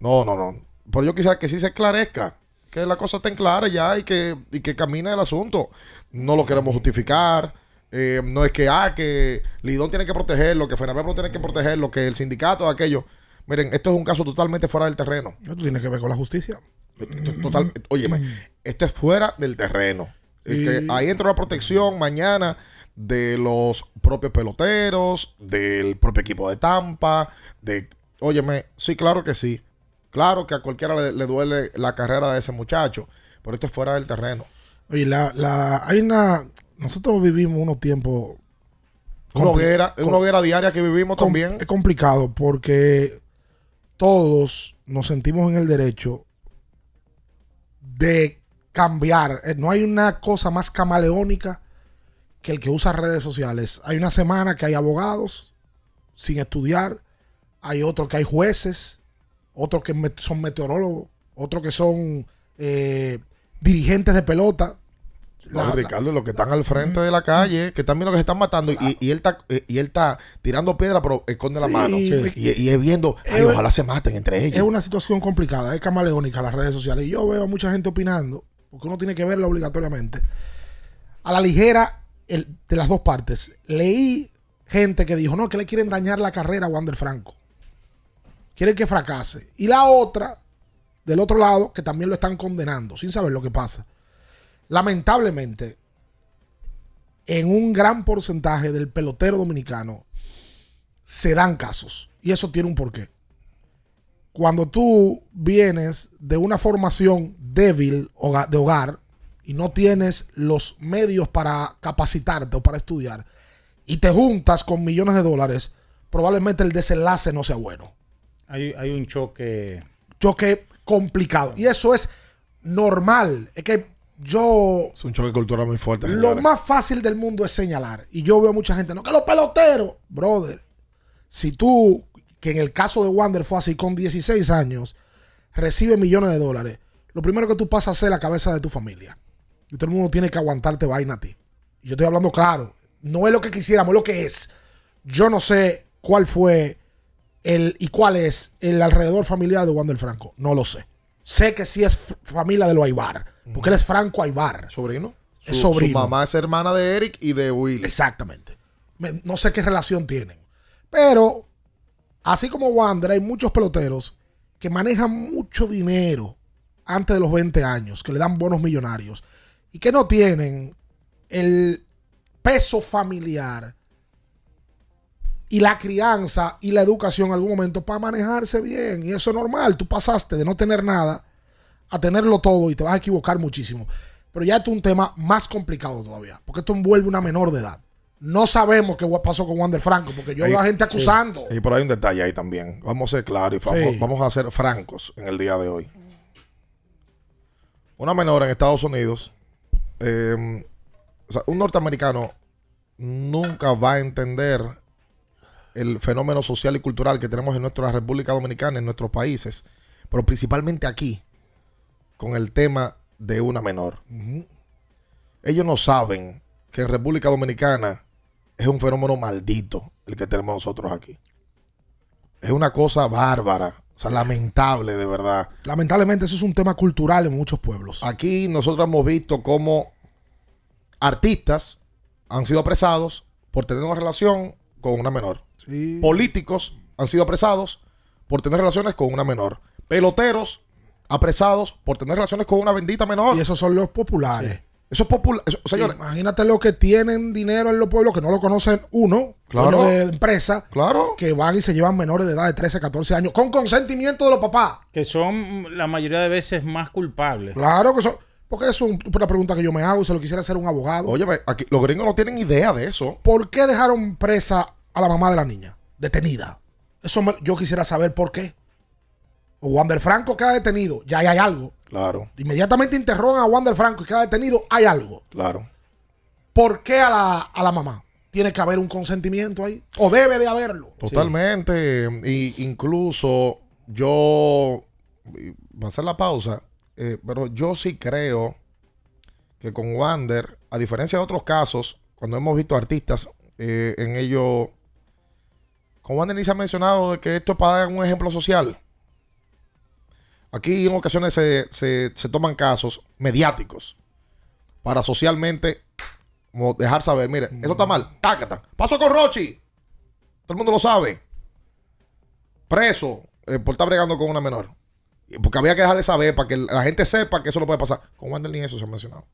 No, no, no. Pero yo quisiera que sí se esclarezca, que la cosa esté clara ya y que, y que camine el asunto. No lo queremos justificar. Eh, no es que, ah, que Lidón tiene que protegerlo, que Fenabebro tiene que protegerlo, que el sindicato, aquello. Miren, esto es un caso totalmente fuera del terreno. Esto tiene que ver con la justicia. Total, óyeme, esto es fuera del terreno. Ahí entra una protección mañana de los propios peloteros, del propio equipo de Tampa, de, óyeme, sí, claro que sí. Claro que a cualquiera le, le duele la carrera de ese muchacho, pero esto es fuera del terreno. Oye, la, la, hay una. Nosotros vivimos unos tiempos. Una hoguera, una hoguera diaria que vivimos también. Es complicado porque todos nos sentimos en el derecho de cambiar. Eh, No hay una cosa más camaleónica que el que usa redes sociales. Hay una semana que hay abogados sin estudiar, hay otros que hay jueces, otros que son meteorólogos, otros que son eh, dirigentes de pelota. No, La- Ricardo, los que están al frente de la calle, que están viendo que se están matando y, y él está eh, y él está tirando piedra, pero esconde la mano. sí. Y, y es viendo, ay, ojalá se maten entre ellos. Es una situación complicada, es camaleónica las redes sociales. Y yo veo a mucha gente opinando, porque uno tiene que verla obligatoriamente. A la ligera, el- de las dos partes. Leí gente que dijo, no, que le quieren dañar la carrera a Wander Franco. Quieren que fracase. Y la otra, del otro lado, que también lo están condenando, sin saber lo que pasa. Lamentablemente, en un gran porcentaje del pelotero dominicano se dan casos. Y eso tiene un porqué cuando tú vienes de una formación débil de hogar y no tienes los medios para capacitarte o para estudiar y te juntas con millones de dólares, probablemente el desenlace no sea bueno. Hay, hay un choque. Choque complicado. Y eso es normal. Es que yo Es un choque cultural muy fuerte. lo señores. más fácil del mundo es señalar. Y yo veo mucha gente, no, que los peloteros, brother. Si tú, que en el caso de Wander fue así, con 16 años, recibe millones de dólares, lo primero que tú pasas a ser la cabeza de tu familia. Y todo el mundo tiene que aguantarte vaina a ti. Y yo estoy hablando claro. No es lo que quisiéramos, es lo que es. Yo no sé cuál fue el y cuál es el alrededor familiar de Wander Franco. No lo sé. Sé que sí es familia de los Aibar. Porque él es Franco Aibar. sobrino. Su, Es sobrino. su mamá es hermana de Eric y de Willy. Exactamente. Me- no sé qué relación tienen. Pero, así como Wander, hay muchos peloteros que manejan mucho dinero antes de los 20 años, que le dan bonos millonarios y que no tienen el peso familiar y la crianza y la educación en algún momento para manejarse bien. Y eso es normal. Tú pasaste de no tener nada a tenerlo todo y te vas a equivocar muchísimo. Pero ya es un tema más complicado todavía, porque esto envuelve una menor de edad. No sabemos qué pasó con Wander Franco, porque yo veo a gente acusando. Y por ahí un detalle ahí también. Vamos a ser claros y vamos, Sí. vamos a ser francos en el día de hoy. Una menor en Estados Unidos, eh, o sea, un norteamericano nunca va a entender el fenómeno social y cultural que tenemos en nuestra República Dominicana, en nuestros países, pero principalmente aquí, con el tema de una menor. Ellos no saben que en República Dominicana es un fenómeno maldito el que tenemos nosotros aquí. Es una cosa bárbara, o sea, lamentable de verdad. Lamentablemente, eso es un tema cultural en muchos pueblos. Aquí nosotros hemos visto cómo artistas han sido apresados por tener una relación con una menor. Sí. Políticos han sido apresados por tener relaciones con una menor. Peloteros apresados por tener relaciones con una bendita menor. Y esos son los populares. Eso es popular. eso- Sí, señores, imagínate los que tienen dinero en los pueblos que no lo conocen uno, Claro. de empresa, claro. que van y se llevan menores de edad de 13, 14 años con consentimiento de los papás. que son la mayoría de veces más culpables. Claro que son. Porque eso es un- una pregunta que yo me hago y se lo quisiera hacer un abogado. Óyeme, aquí los gringos no tienen idea de eso. ¿Por qué dejaron presa a la mamá de la niña? Detenida. Eso me- yo quisiera saber por qué. O Wander Franco queda detenido, ya hay algo. Claro, Inmediatamente interrogan a Wander Franco y queda detenido, hay algo. claro. ¿Por qué a la, a la mamá? Tiene que haber un consentimiento ahí. O debe de haberlo. Totalmente. Y incluso yo va a hacer la pausa, eh, pero yo sí creo que con Wander, a diferencia de otros casos, cuando hemos visto artistas eh, en ello, ni se ha mencionado de que esto es para dar un ejemplo social. Aquí en ocasiones se, se- se toman casos mediáticos para socialmente como dejar saber, mire, eso está mal, tácata. Pasó con Rochi. Todo el mundo lo sabe. Preso eh, por estar bregando con una menor. Porque había que dejarle saber para que la gente sepa que eso no puede pasar. Con Wander ni eso se ha mencionado.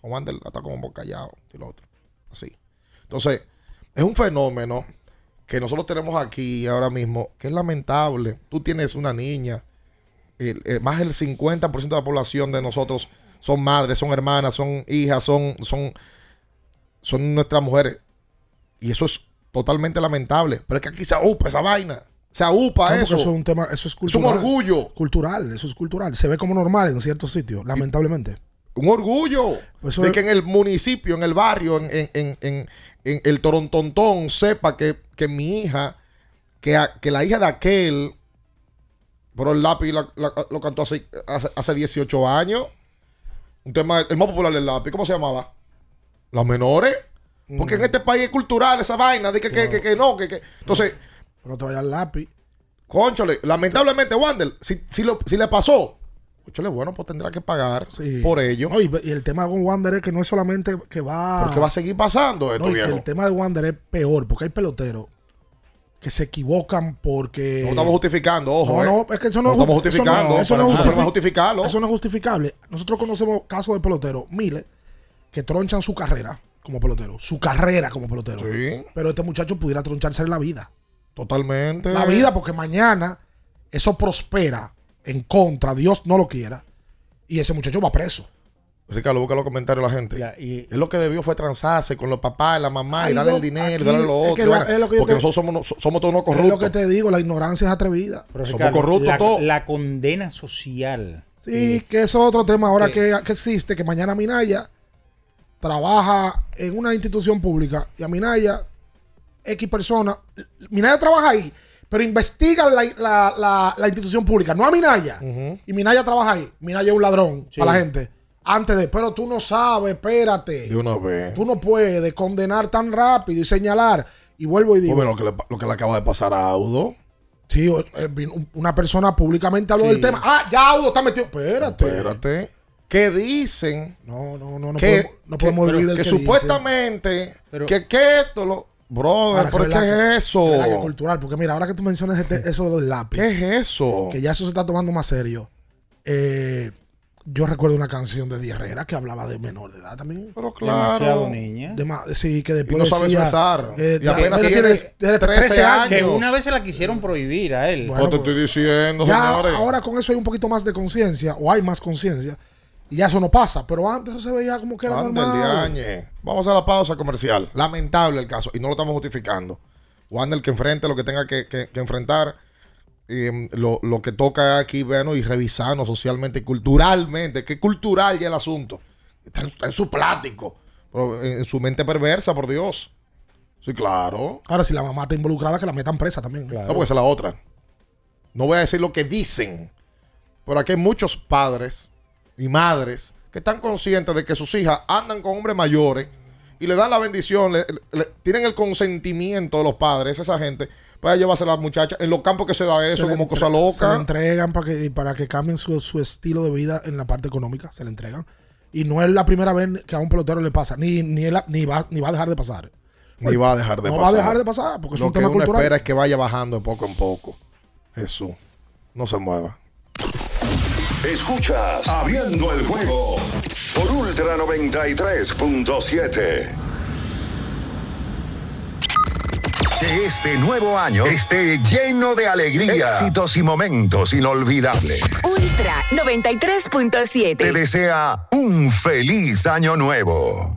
Con Wander está como callado y lo otro. Así. Entonces, es un fenómeno que nosotros tenemos aquí ahora mismo que es lamentable. Tú tienes una niña, el- eh, más del 50% de la población de nosotros son madres, son hermanas, son hijas, son, son, son nuestras mujeres. Y eso es totalmente lamentable. Pero es que aquí se upa esa vaina. Se upa Claro, eso. eso es un tema, eso es Es un cultural. orgullo. Cultural, eso es cultural. Se ve como normal en ciertos sitios, lamentablemente. Un orgullo. Eso de es- que en el municipio, en el barrio, en, en- en- en- el Torontontón, sepa que, que mi hija, que, a- que la hija de aquel Pero el lápiz la- la- lo cantó hace, hace, hace 18 años. Un tema, el más popular del lápiz, ¿cómo se llamaba? Los menores. Porque en este país es cultural esa vaina de que, que, que, que no, que, que. Entonces, No te vayas al lápiz. conchole, lamentablemente, Wander, si, si, lo- si le pasó, conchole, bueno, pues tendrá que pagar Sí. por ello. No, y, y el tema con Wander es que no es solamente que va. Porque va a seguir pasando esto, No, viejo. el tema de Wander es peor, porque hay peloteros que se equivocan porque. No estamos justificando, ojo. No, eh. no, es que eso no, No es estamos ju- eso no- justificando. Eso no, justificarlo. eso no es justificable. Nosotros conocemos casos de peloteros, miles, que tronchan su carrera como pelotero. Su carrera como pelotero. Sí. Pero este muchacho pudiera troncharse en la vida. Totalmente. La vida, porque mañana eso prospera en contra, Dios no lo quiera, y ese muchacho va preso. Ricardo, busca los comentarios de la gente. Ya, y- Él lo que debió fue transarse con los papás, la mamá, y darle el dinero, aquí y darle lo es otro. que la- es lo que porque te- nosotros somos, todos unos Es lo corruptos. que te digo, la ignorancia es atrevida. pero, somos Ricardo, corruptos la, todos. la condena social. Sí, que eso es otro tema ahora que- que, que existe, que mañana Minaya trabaja en una institución pública y a Minaya, X persona, Minaya trabaja ahí, pero investiga la, la- la- la institución pública, no a Minaya. Y Minaya trabaja ahí. Minaya es un ladrón Sí. para la gente. Antes de, pero tú no sabes, espérate. De una vez. Tú no puedes condenar tan rápido y señalar. Y vuelvo y digo, Pues, lo, que le, lo que le acaba de pasar a Audo. sí, eh, una persona públicamente habló Sí. del tema. Ah, ya Audo está metido. Espérate. Espérate. Que dicen No, no, no, no que, podemos, no podemos que- olvidar el que que supuestamente Pero- que, que esto lo. Brother, Ahora, ¿pero que qué es eso? que cultural, porque mira, ahora que tú mencionas este- eso de los lápiz, ¿Qué es eso? que ya eso se está tomando más serio. eh, yo recuerdo una canción de Di Herrera que hablaba de menor de edad también. Pero Demasiado claro. niña. De ma- sí, que Y después no sabes decía, besar. eh, y apenas tienes tiene- tiene 13 años. Que una vez se la quisieron prohibir a él. Bueno, No te pues, estoy diciendo, Ya señores. ahora con eso hay un poquito más de conciencia, o hay más conciencia, y ya eso no pasa. Pero antes eso se veía como que era Ande el normal. diañe. Vamos a la pausa comercial. Lamentable el caso y no lo estamos justificando. Wander que enfrente lo que tenga que, que- que enfrentar. Em, lo, lo que toca aquí, bueno, y revisarnos socialmente y culturalmente. Que cultural ya el asunto. Está en, está en su plático. Pero en, en su mente perversa, por Dios. Sí, claro. Ahora, si la mamá está involucrada, que la metan presa también. Claro. No, porque esa es la otra. No voy a decir lo que dicen. Pero aquí hay muchos padres y madres que están conscientes de que sus hijas andan con hombres mayores y le dan la bendición, le- le- tienen el consentimiento de los padres, esa gente, para llevarse a las muchachas en los campos que se da eso como cosa Se le loca. entregan para que, para que cambien su, su estilo de vida en la parte económica. Se le entregan. Y no es la primera vez que a un pelotero le pasa. Ni, ni, ni, va, ni va a dejar de pasar. Ni va a dejar de no pasar. va a dejar de pasar porque es Lo un que tema uno cultural. espera es que vaya bajando de poco en poco. Jesús, no se mueva. Escuchas Abriendo el juego por Ultra 93.7. Que este nuevo año esté lleno de alegría, éxitos y momentos inolvidables. Ultra 93.7. Te desea un feliz año nuevo.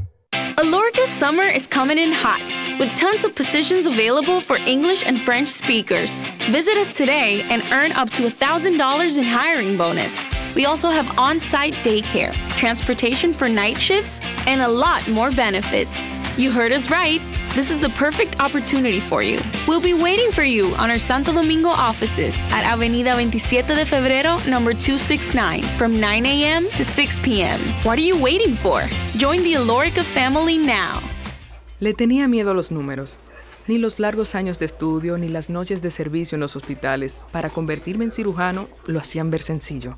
Alorca's summer is coming in hot, with tons of positions available for English and French speakers. Visit us today and earn up to $1,000 in hiring bonus. We also have on site daycare, transportation for night shifts, and a lot more benefits. You heard us right. This is the perfect opportunity for you. We'll be waiting for you on our Santo Domingo offices at Avenida 27 de Febrero, number 269, from 9 a.m. to 6 p.m. What are you waiting for? Join the Alorica family now. Le tenía miedo a los números. Ni los largos años de estudio ni las noches de servicio en los hospitales para convertirme en cirujano lo hacían ver sencillo.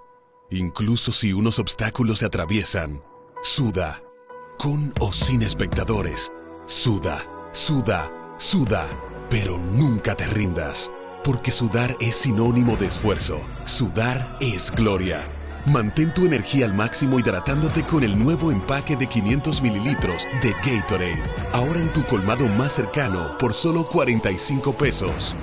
incluso si unos obstáculos se atraviesan, suda, con o sin espectadores, suda, suda, suda, pero nunca te rindas, porque sudar es sinónimo de esfuerzo, sudar es gloria. Mantén tu energía al máximo hidratándote con el nuevo empaque de 500 mililitros de Gatorade, ahora en tu colmado más cercano por solo 45 pesos.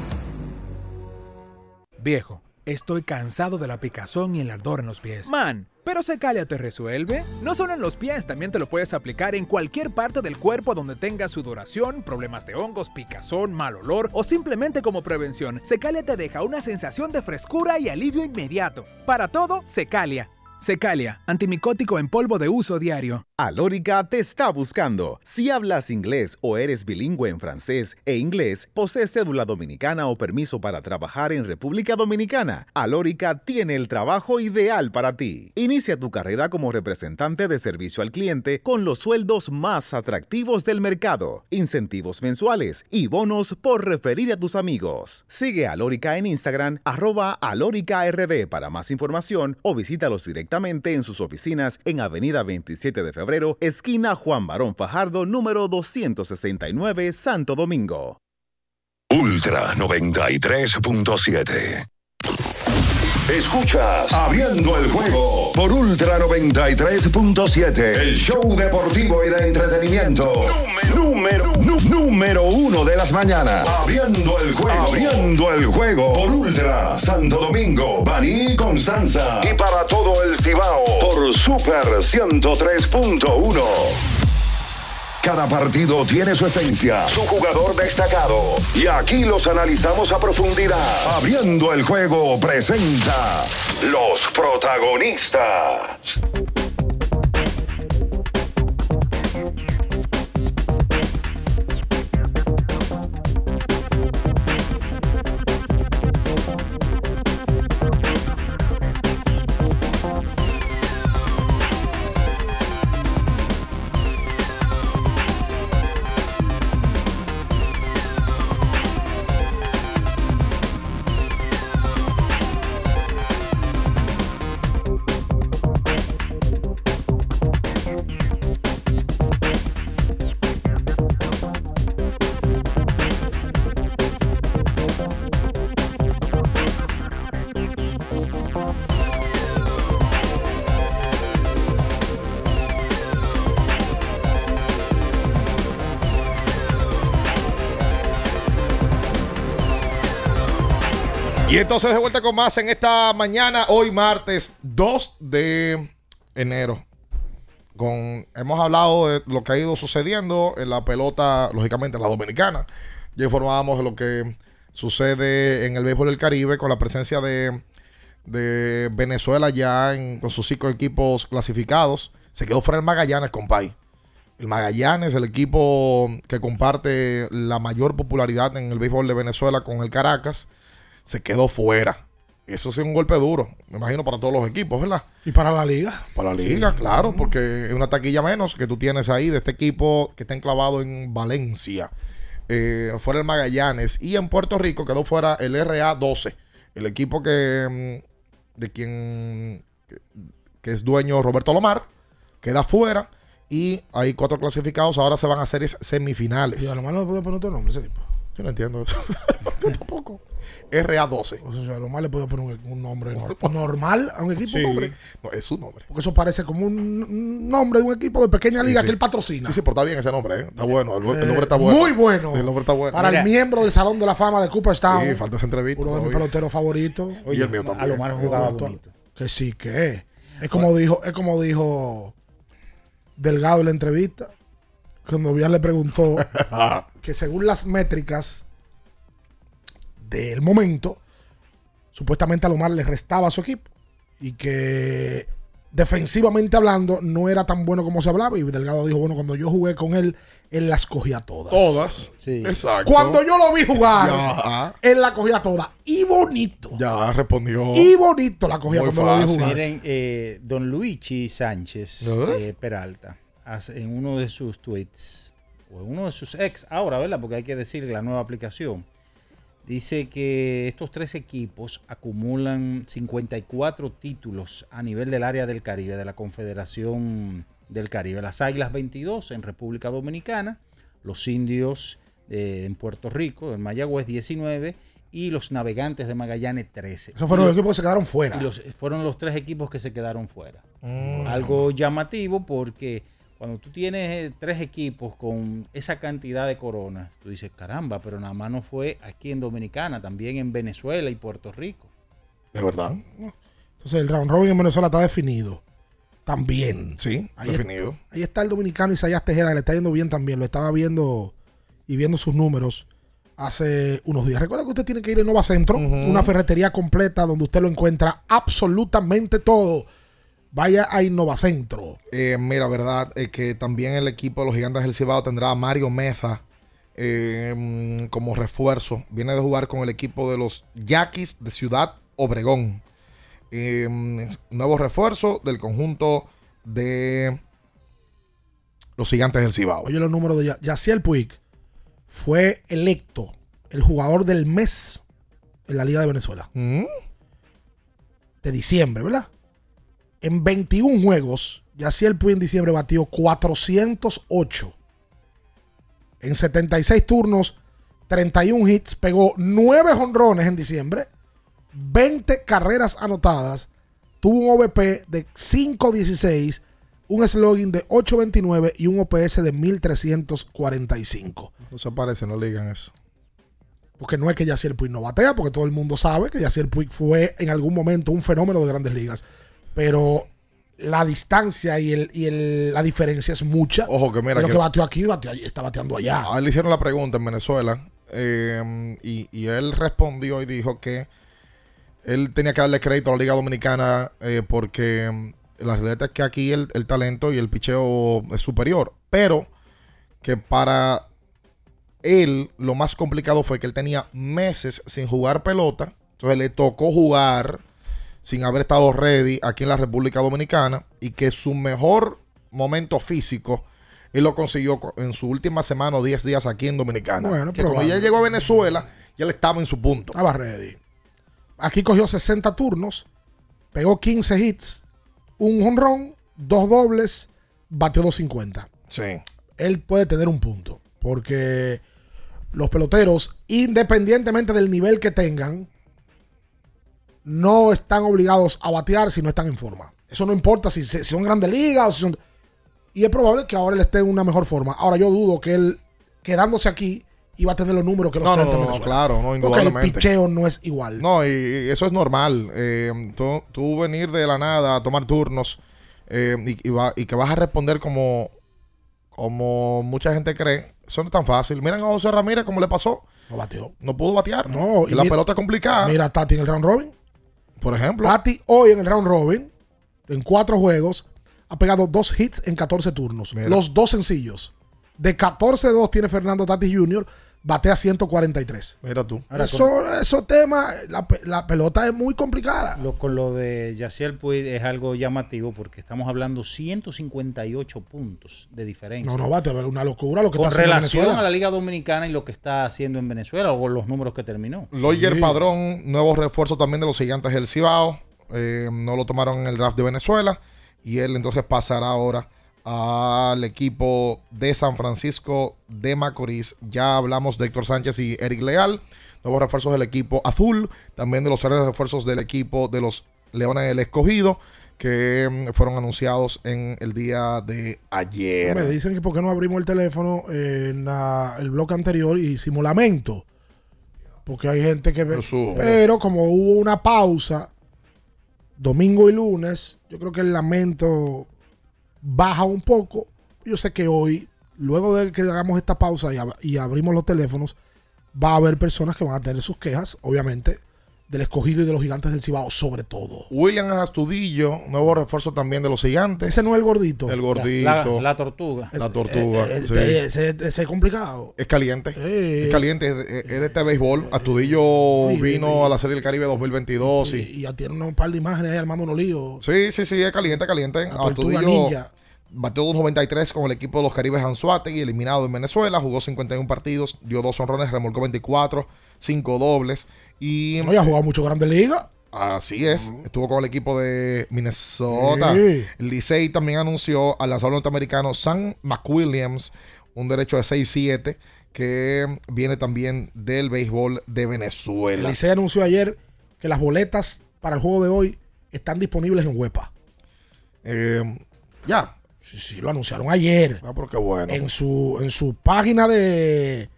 Viejo, Estoy cansado de la picazón y el ardor en los pies. Man, pero Secalia te resuelve. No solo en los pies, también te lo puedes aplicar en cualquier parte del cuerpo donde tengas sudoración, problemas de hongos, picazón, mal olor o simplemente como prevención. Secalia te deja una sensación de frescura y alivio inmediato. Para todo, Secalia. Secalia, antimicótico en polvo de uso diario. Alórica te está buscando. Si hablas inglés o eres bilingüe en francés e inglés, posees cédula dominicana o permiso para trabajar en República Dominicana, Alórica tiene el trabajo ideal para ti. Inicia tu carrera como representante de servicio al cliente con los sueldos más atractivos del mercado, incentivos mensuales y bonos por referir a tus amigos. Sigue a Alórica en Instagram, arroba alóricard para más información o visítalos directamente en sus oficinas en Avenida 27 de Febrero esquina Juan Barón Fajardo, número 269, Santo Domingo. Ultra 93.7. Escuchas Abriendo el juego por Ultra 93.7, el show deportivo y de entretenimiento. Número, uno de las mañanas. Abriendo el juego. Abriendo el juego por Ultra Santo Domingo, Baní Constanza. Y para todo el Cibao por Super 103.1. Cada partido tiene su esencia, su jugador destacado. Y aquí los analizamos a profundidad. Abriendo el juego presenta los protagonistas. Entonces de vuelta con más en esta mañana, hoy martes 2 de enero. Con, hemos hablado de lo que ha ido sucediendo en la pelota, lógicamente en la dominicana. Ya informábamos de lo que sucede en el béisbol del Caribe con la presencia de, de Venezuela ya en- con sus cinco equipos clasificados. Se quedó fuera el Magallanes, compay. El Magallanes, el equipo que comparte la mayor popularidad en el béisbol de Venezuela con el Caracas, se quedó fuera. Eso sí es un golpe duro, me imagino, para todos los equipos, ¿verdad? Y para la liga. Para la liga, claro, porque es una taquilla menos que tú tienes ahí de este equipo que está enclavado en Valencia. Eh, fuera el Magallanes. Y en Puerto Rico quedó fuera el RA12, el equipo que mm, de quien que, es dueño Roberto Lomar, queda fuera. Y hay cuatro clasificados, ahora se van a hacer es- semifinales. Y a lo más no puede poner otro nombre ese tipo. Yo no entiendo eso. Yo tampoco. RA12. O sea, a lo más le puede poner un, un nombre nor- normal a un equipo, Sí. nombre. No, es su nombre. Porque eso parece como un, un nombre de un equipo de pequeña liga sí. que él patrocina. Sí, sí, pero está bien ese nombre, ¿eh? Está bueno. El, el Eh, nombre está bueno. Muy bueno. El nombre está bueno. Para el miembro del Salón de la Fama de Cooperstown. Sí, falta esa entrevista. Uno de mis peloteros favoritos. y el mío también. A lo más jugaba bonito. Que sí, que es. Es como dijo, es como dijo Delgado en la entrevista. Cuando Villar le preguntó que según las métricas del momento, supuestamente a Lomar le restaba a su equipo. Y que defensivamente hablando no era tan bueno como se hablaba. Y Delgado dijo, bueno, cuando yo jugué con él, él las cogía todas. Todas. Sí. Exacto. Cuando yo lo vi jugar, Ya. él la cogía toda. Y bonito. Ya respondió. Y bonito la cogía Muy cuando lo vi fácil. jugar. Miren, eh, don Luigi Sánchez ¿Eh? eh, Peralta, en uno de sus tweets, o en uno de sus ex, ahora, ¿verdad? Porque hay que decir la nueva aplicación, dice que estos tres equipos acumulan 54 títulos a nivel del área del Caribe, de la Confederación del Caribe. Las Águilas 22 en República Dominicana, los Indios eh, en Puerto Rico, en Mayagüez 19 y los Navegantes de Magallanes 13. Esos fueron los equipos que se quedaron fuera. y los, fueron los tres equipos que se quedaron fuera. Mm. Algo llamativo porque cuando tú tienes eh, tres equipos con esa cantidad de coronas, tú dices, caramba, pero nada más no fue aquí en Dominicana, también en Venezuela y Puerto Rico. Es verdad. Entonces el round robin en Venezuela está definido. También. Sí, Ahí definido. Ahí está el dominicano Isaías Tejera, que le está yendo bien también. Lo estaba viendo y viendo sus números hace unos días. Recuerda que usted tiene que ir a Nova Centro, una ferretería completa donde usted lo encuentra absolutamente todo. Vaya a Innovacentro. Eh, mira, verdad, eh, que también el equipo de los Gigantes del Cibao tendrá a Mario Meza eh, mm, como refuerzo. Viene de jugar con el equipo de los Yaquis de Ciudad Obregón. Eh, mm, nuevo refuerzo del conjunto de los Gigantes del Cibao. Oye, los números de Ya- Yaciel Puig fue electo el jugador del mes en la Liga de Venezuela. Mm. De diciembre, ¿verdad? En 21 juegos, Yaciel Puig en diciembre batió 408. En 76 turnos, 31 hits, pegó 9 jonrones en diciembre, 20 carreras anotadas, tuvo un OVP de 5.16, un slogan de 8.29 y un OPS de 1.345. No se parece, no le digan eso. Porque no es que Yaciel Puig no batea, porque todo el mundo sabe que Yaciel Puig fue en algún momento un fenómeno de grandes ligas. Pero la distancia y, el, y el- la diferencia es mucha. Ojo, que mira Pero que- que bateó aquí, bateó está bateando allá. A él le hicieron la pregunta en Venezuela eh, y, y él respondió y dijo que él tenía que darle crédito a la Liga Dominicana eh, porque mm, la realidad es que aquí el, el talento y el picheo es superior, pero que para él lo más complicado fue que él tenía meses sin jugar pelota, entonces le tocó jugar sin haber estado ready aquí en la República Dominicana y que su mejor momento físico él lo consiguió co- en su última semana o 10 días aquí en Dominicana. Bueno, que cuando ya llegó a Venezuela, ya él estaba en su punto. Estaba ready. Aquí cogió 60 turnos, pegó 15 hits, un jonrón, dos dobles, bateó 250. Sí. Él puede tener un punto, porque los peloteros, independientemente del nivel que tengan, no están obligados a batear si no están en forma. Eso no importa si, si son grandes ligas o si son... Y es probable que ahora él esté en una mejor forma. Ahora yo dudo que él, quedándose aquí, iba a tener los números que los No, no, no, no, claro, no, Porque el indudablemente. picheo no es igual. No, y, y eso es normal. Eh, tú, tú venir de la nada a tomar turnos eh, y, y va- y que vas a responder como, como mucha gente cree, eso no es tan fácil. Miren a José Ramírez cómo le pasó. No bateó. No pudo batear. No, y la mira- pelota es complicada. Mira Tati en el round robin. Por ejemplo. Tati hoy en el round robin, en cuatro juegos, ha pegado dos hits en 14 turnos. Mira. Los dos sencillos. De 14-2 tiene Fernando Tati Jr., batea 143. Mira tú. Ahora, Eso, esos temas, la, la pelota es muy complicada. Lo, con lo de Yaciel Puig es algo llamativo porque estamos hablando 158 puntos de diferencia. No, no, bate, una locura lo que con está haciendo relación Venezuela. a la Liga Dominicana y lo que está haciendo en Venezuela o los números que terminó. Loyer Sí. Padrón, nuevo refuerzo también de los gigantes del Cibao. Eh, no lo tomaron en el draft de Venezuela. Y él entonces pasará ahora al equipo de San Francisco de Macorís. Ya hablamos de Héctor Sánchez y Eric Leal. Nuevos refuerzos del equipo azul. También de los tres refuerzos del equipo de los Leones del Escogido. Que mm, fueron anunciados en el día de ayer. Me dicen que por qué no abrimos el teléfono en la- el bloque anterior y hicimos lamento. Porque hay gente que ve. Eso. Pero como hubo una pausa, domingo y lunes, yo creo que el lamento baja un poco. Yo sé que hoy, luego de que hagamos esta pausa y, ab- abrimos los teléfonos, va a haber personas que van a tener sus quejas, obviamente, del escogido y de los gigantes del Cibao, sobre todo. William Astudillo, nuevo refuerzo también de los gigantes. Ese no es el gordito. El gordito. La, la tortuga. La tortuga. Eh, eh, sí. ese, ese es complicado. Es caliente. Eh. Es caliente. Es, de este béisbol. Astudillo vino a la Serie del Caribe 2022. Y, Y, y ya tiene un par de imágenes ahí armando unos líos. sí, sí, sí, es caliente, caliente. tortuga Astudillo ninja. batió 2.93 con el equipo de los Caribes Anzuategui, eliminado en Venezuela. Jugó 51 partidos, dio dos honrones, remolcó 24, 5 dobles. Y No, ya ha jugado mucho Grandes Ligas. Así es. Estuvo con el equipo de Minnesota. Sí. Licey también anunció al lanzador norteamericano Sam McWilliams, un derecho de 6-7, que viene también del béisbol de El Venezuela. Licey anunció ayer que las boletas para el juego de hoy están disponibles en Huepa. Eh, ya. Sí, sí, lo anunciaron ayer. Ah, pero qué bueno. En su, en su página de,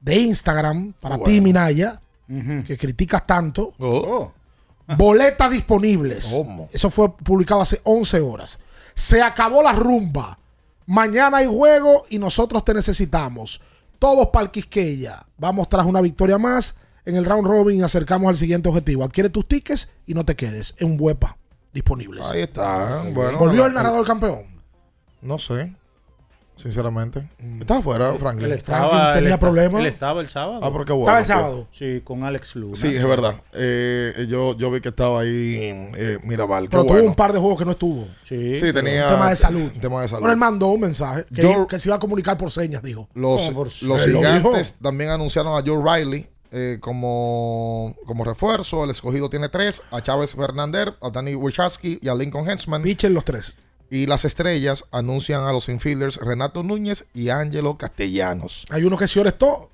de Instagram, para ti, bueno. Que criticas tanto, Oh. Boletas disponibles. ¿Cómo? Eso fue publicado hace 11 horas. Se acabó la rumba. Mañana hay juego y nosotros te necesitamos. Todos para el Quisqueya. Vamos tras una victoria más. En el round robin acercamos al siguiente objetivo. Adquiere tus tickets y no te quedes. En un huepa disponibles. Ahí está. Bueno, ¿Volvió el narrador campeón? No sé. Sinceramente. Estaba afuera, Franklin. Él estaba- Franklin tenía él problemas. Él estaba el sábado. Ah, porque bueno. Estaba el que- sábado. Sí, con Alex Luna. Sí, es verdad. Eh, yo, yo vi que estaba ahí eh, Mirabal. Pero tuvo bueno. un par de juegos que no estuvo. Sí. Sí, tenía. tema de salud. Tema de salud. Bueno, él mandó un mensaje que, Yo- que se iba a comunicar por señas, dijo. Los, ¿Cómo por los lo gigantes también anunciaron a Joe Riley eh, como, como refuerzo. El escogido tiene tres: a Chávez Fernández, a Danny Wichaski y a Lincoln Hensman. Pitcher los tres. Y las estrellas anuncian a los infielders Renato Núñez y Ángelo Castellanos. Hay uno que se orestó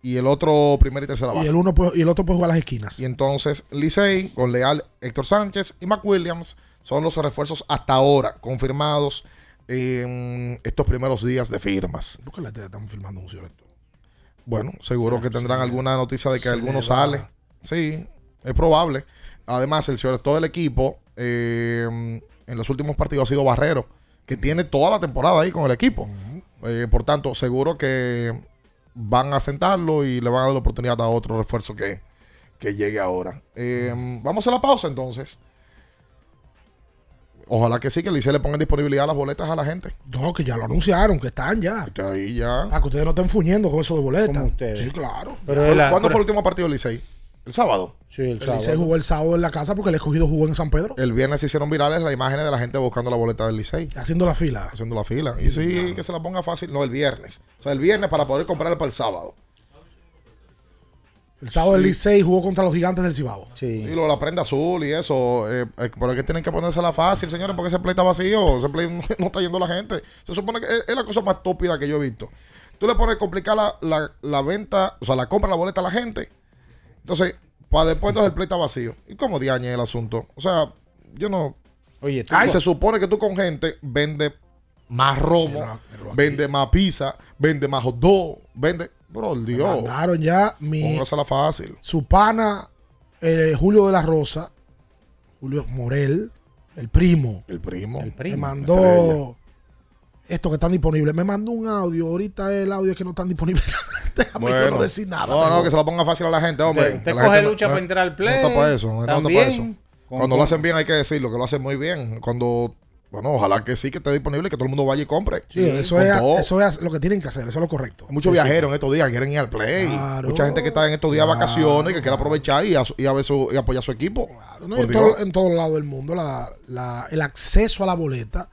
Y el otro, primera y tercera y base. el, uno y el otro puede jugar a las esquinas. Y entonces Licey, con Leal, Héctor Sánchez y McWilliams son los refuerzos hasta ahora confirmados en estos primeros días de firmas. ¿Por qué la estamos filmando un cierto? Bueno, seguro que tendrán alguna noticia de que alguno sale. Sí, es probable. Además, el señor todo el equipo eh, en los últimos partidos ha sido Barrero, que tiene toda la temporada ahí con el equipo. Eh, por tanto, seguro que van a sentarlo y le van a dar la oportunidad a otro refuerzo que, que llegue ahora. Eh, vamos a la pausa entonces. Ojalá que sí, que el Licey le ponga en disponibilidad las boletas a la gente. No, que ya lo anunciaron, que están ya. Que ahí ya. Para que ustedes no estén fuñendo con eso de boletas. Como ustedes. Sí, claro. Pero ¿Cuándo, él la- cuándo pero- fue el último partido del Licey? ¿El sábado? Sí, el El Licey sábado. jugó el sábado en la casa porque el escogido jugó en San Pedro. El viernes se hicieron virales las imágenes de la gente buscando la boleta del Licey, Haciendo la fila. haciendo la fila. Y sí, que se la ponga fácil. No, el viernes. O sea, el viernes para poder comprarla para el sábado. El sábado el Licey jugó contra los gigantes del Cibao. Y Sí. lo de la prenda azul y eso. eh, eh, pero es que tienen que ponérsela fácil, señores, porque ese play está vacío. Ese play no está yendo la gente. Se supone que es, es la cosa más estúpida que yo he visto. Tú le pones complicar la, la- la venta, o sea, la compra de la boleta a la gente. Entonces, para después entonces el play está vacío. ¿Y cómo diañe el asunto? O sea, yo no. Oye, tú, Ay, se supone que tú con gente vende más romo, Pero- pero aquí- vende más pizza, vende más hot dog, vende. Bro, Dios, Mandaron ya mi, póngasela fácil. su pana eh, Julio de la Rosa, Julio Morel, el primo, El primo. el me primo. mandó estrella. Esto que están disponibles. Me mandó un audio. Ahorita el audio es que no están disponibles. Déjame Bueno, no decir nada. No, no, pero- que se la ponga fácil a la gente, hombre. Usted- la coge gente no- lucha no- para entrar al play, No está para eso, no está para eso. Cuando lo hacen bien hay que decirlo, que lo hacen muy bien. Cuando, bueno, ojalá que sí, que esté disponible, que todo el mundo vaya y compre. Sí, eso, es, eso es lo que tienen que hacer. Eso es lo correcto. Hay muchos Sí, sí. viajeros en estos días que quieren ir al play. Claro. Mucha gente que está en estos días de Claro, vacaciones que quiere aprovechar y, a y a ver su- y apoyar a su equipo. ¿no? Por en, todo, en todo lado del mundo la- la- el acceso a la boleta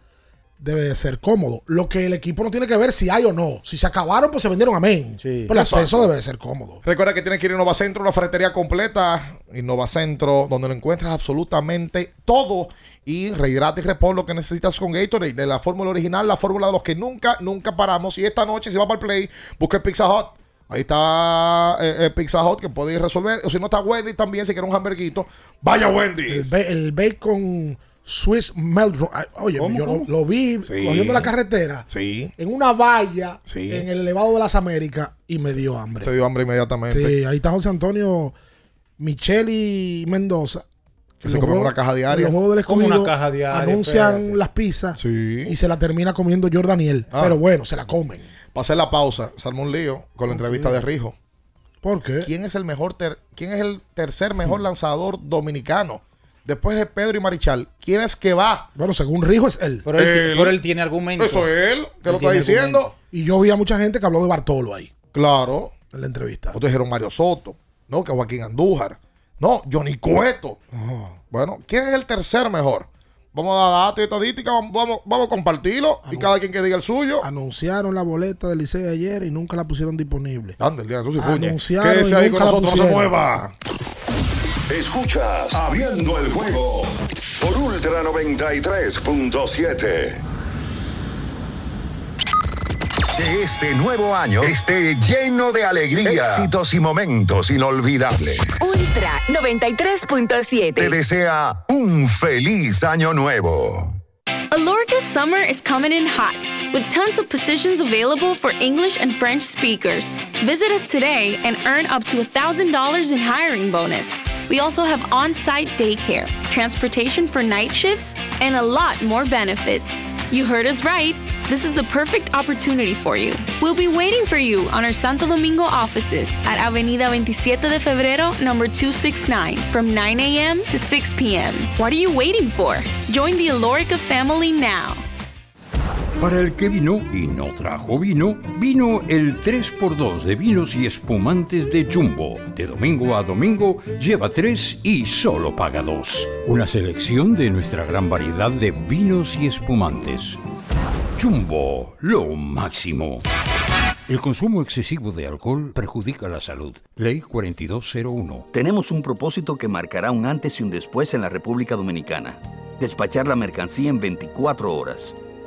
debe de ser cómodo. Lo que el equipo no tiene que ver si hay o no. Si se acabaron, pues se vendieron amén. Sí. Pero el acceso debe de ser cómodo. Recuerda que tienes que ir a Innovacentro, una ferretería completa. Innovacentro, donde lo encuentras absolutamente todo. Y rehidrata y repon lo que necesitas con Gatorade. De la fórmula original, la fórmula de los que nunca, nunca paramos. Y esta noche, si va para el play, busque Pizza Hut. Ahí está eh, eh, Pizza Hut que ir resolver. O si no está Wendy también, si quiere un hamburguito, vaya El, Wendy's. ba- el bacon Swiss Ay, Oye, ¿Cómo, yo lo, cómo? lo vi Sí. cogiendo la carretera Sí, en una valla Sí. en el elevado de las Américas y me dio hambre. te dio hambre inmediatamente. Sí, ahí está José Antonio Micheli Mendoza. Que se come una caja diaria. Los juegos del Como escogido una caja diaria, anuncian espérate. las pizzas Sí. y se la termina comiendo Jordaniel. Ah. Pero bueno, se la comen. Hacer la pausa, un lío con la entrevista de Rijo. ¿Por qué? ¿Quién es el mejor ter- quién es el tercer mejor lanzador dominicano? Después de Pedro y Marichal, ¿quién es que va? Bueno, según Rijo es él. Pero él, Él- pero él tiene argumento. Eso es él, que lo está diciendo. argumento. Y yo vi a mucha gente que habló de Bartolo ahí, Claro. en la entrevista. Otros dijeron Mario Soto. No, que Joaquín Andújar. No, Johnny Cueto. Bueno, ¿quién es el tercer mejor? Vamos a dar datos y estadísticas, vamos, vamos, a compartirlo y cada quien que diga el suyo. Anunciaron la boleta del Licey ayer y nunca la pusieron disponible. Ande, el día, tú sí. Anunciaron Quédese y ahí con nosotros, no se mueva. Escuchas Abriendo el juego por Ultra 93.7. Que este nuevo año esté lleno de alegría, éxitos y momentos inolvidables. Ultra 93.7. Te desea un feliz año nuevo. Alorca's summer is coming in hot, with tons of positions available for English and French speakers. Visit us today and earn up to $1,000 in hiring bonus. We also have on site daycare, transportation for night shifts, and a lot more benefits. You heard us right. This is the perfect opportunity for you. We'll be waiting for you on our Santo Domingo offices at Avenida 27 de Febrero, number 269, from 9 a.m. to 6 p.m. What are you waiting for? Join the Alorica family now. Para el que vino y no trajo vino, vino el 3x2 de vinos y espumantes de Jumbo. De domingo a domingo lleva 3 y solo paga 2. Una selección de nuestra gran variedad de vinos y espumantes. Jumbo, lo máximo. El consumo excesivo de alcohol perjudica la salud. Ley 4201. Tenemos un propósito que marcará un antes y un después en la República Dominicana. Despachar la mercancía en 24 horas.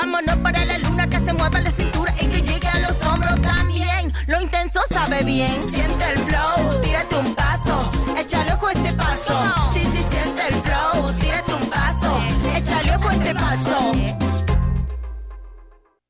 Vámonos para la luna que se mueva la cintura y que llegue a los hombros también. Lo intenso sabe bien. Siente el flow, tírate un paso.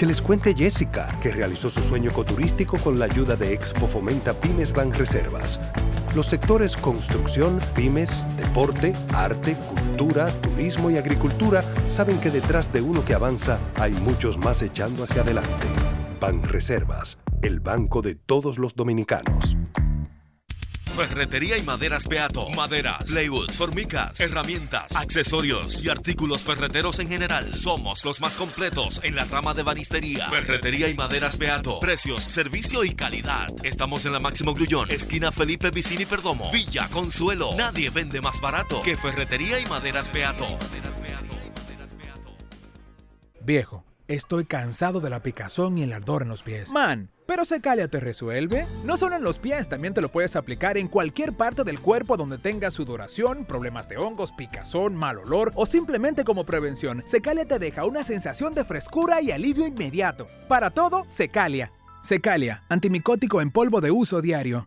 Que les cuente Jessica, que realizó su sueño ecoturístico con la ayuda de Expo Fomenta Pymes Ban Reservas. Los sectores construcción, pymes, deporte, arte, cultura, turismo y agricultura saben que detrás de uno que avanza hay muchos más echando hacia adelante. Ban Reservas, el banco de todos los dominicanos. Ferretería y maderas Beato. Maderas, plywood, formicas, herramientas, accesorios y artículos ferreteros en general. Somos los más completos en la rama de banistería. Ferretería y maderas Beato. Precios, servicio y calidad. Estamos en la Máximo Grullón, esquina Felipe Vicini Perdomo, Villa Consuelo. Nadie vende más barato que Ferretería y maderas Beato. Viejo, estoy cansado de la picazón y el ardor en los pies. Man, pero Secalia te resuelve. No solo en los pies, también te lo puedes aplicar en cualquier parte del cuerpo donde tengas sudoración, problemas de hongos, picazón, mal olor o simplemente como prevención. Secalia te deja una sensación de frescura y alivio inmediato. Para todo, Secalia. Secalia, antimicótico en polvo de uso diario.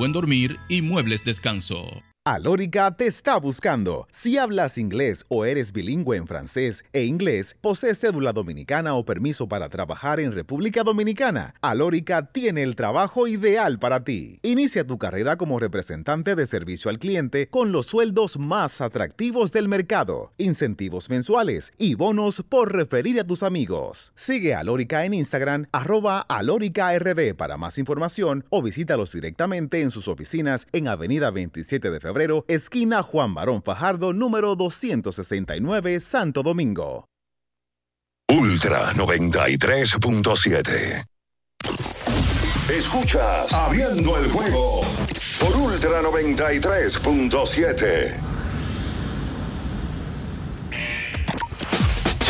buen dormir y muebles descanso. Alórica te está buscando. Si hablas inglés o eres bilingüe en francés e inglés, posees cédula dominicana o permiso para trabajar en República Dominicana, Alórica tiene el trabajo ideal para ti. Inicia tu carrera como representante de servicio al cliente con los sueldos más atractivos del mercado, incentivos mensuales y bonos por referir a tus amigos. Sigue a Alórica en Instagram, arroba alóricard para más información o visítalos directamente en sus oficinas en Avenida 27 de Febrero esquina Juan Barón Fajardo, número 269, Santo Domingo. Ultra 93.7. Escuchas Abriendo el juego por Ultra 93.7.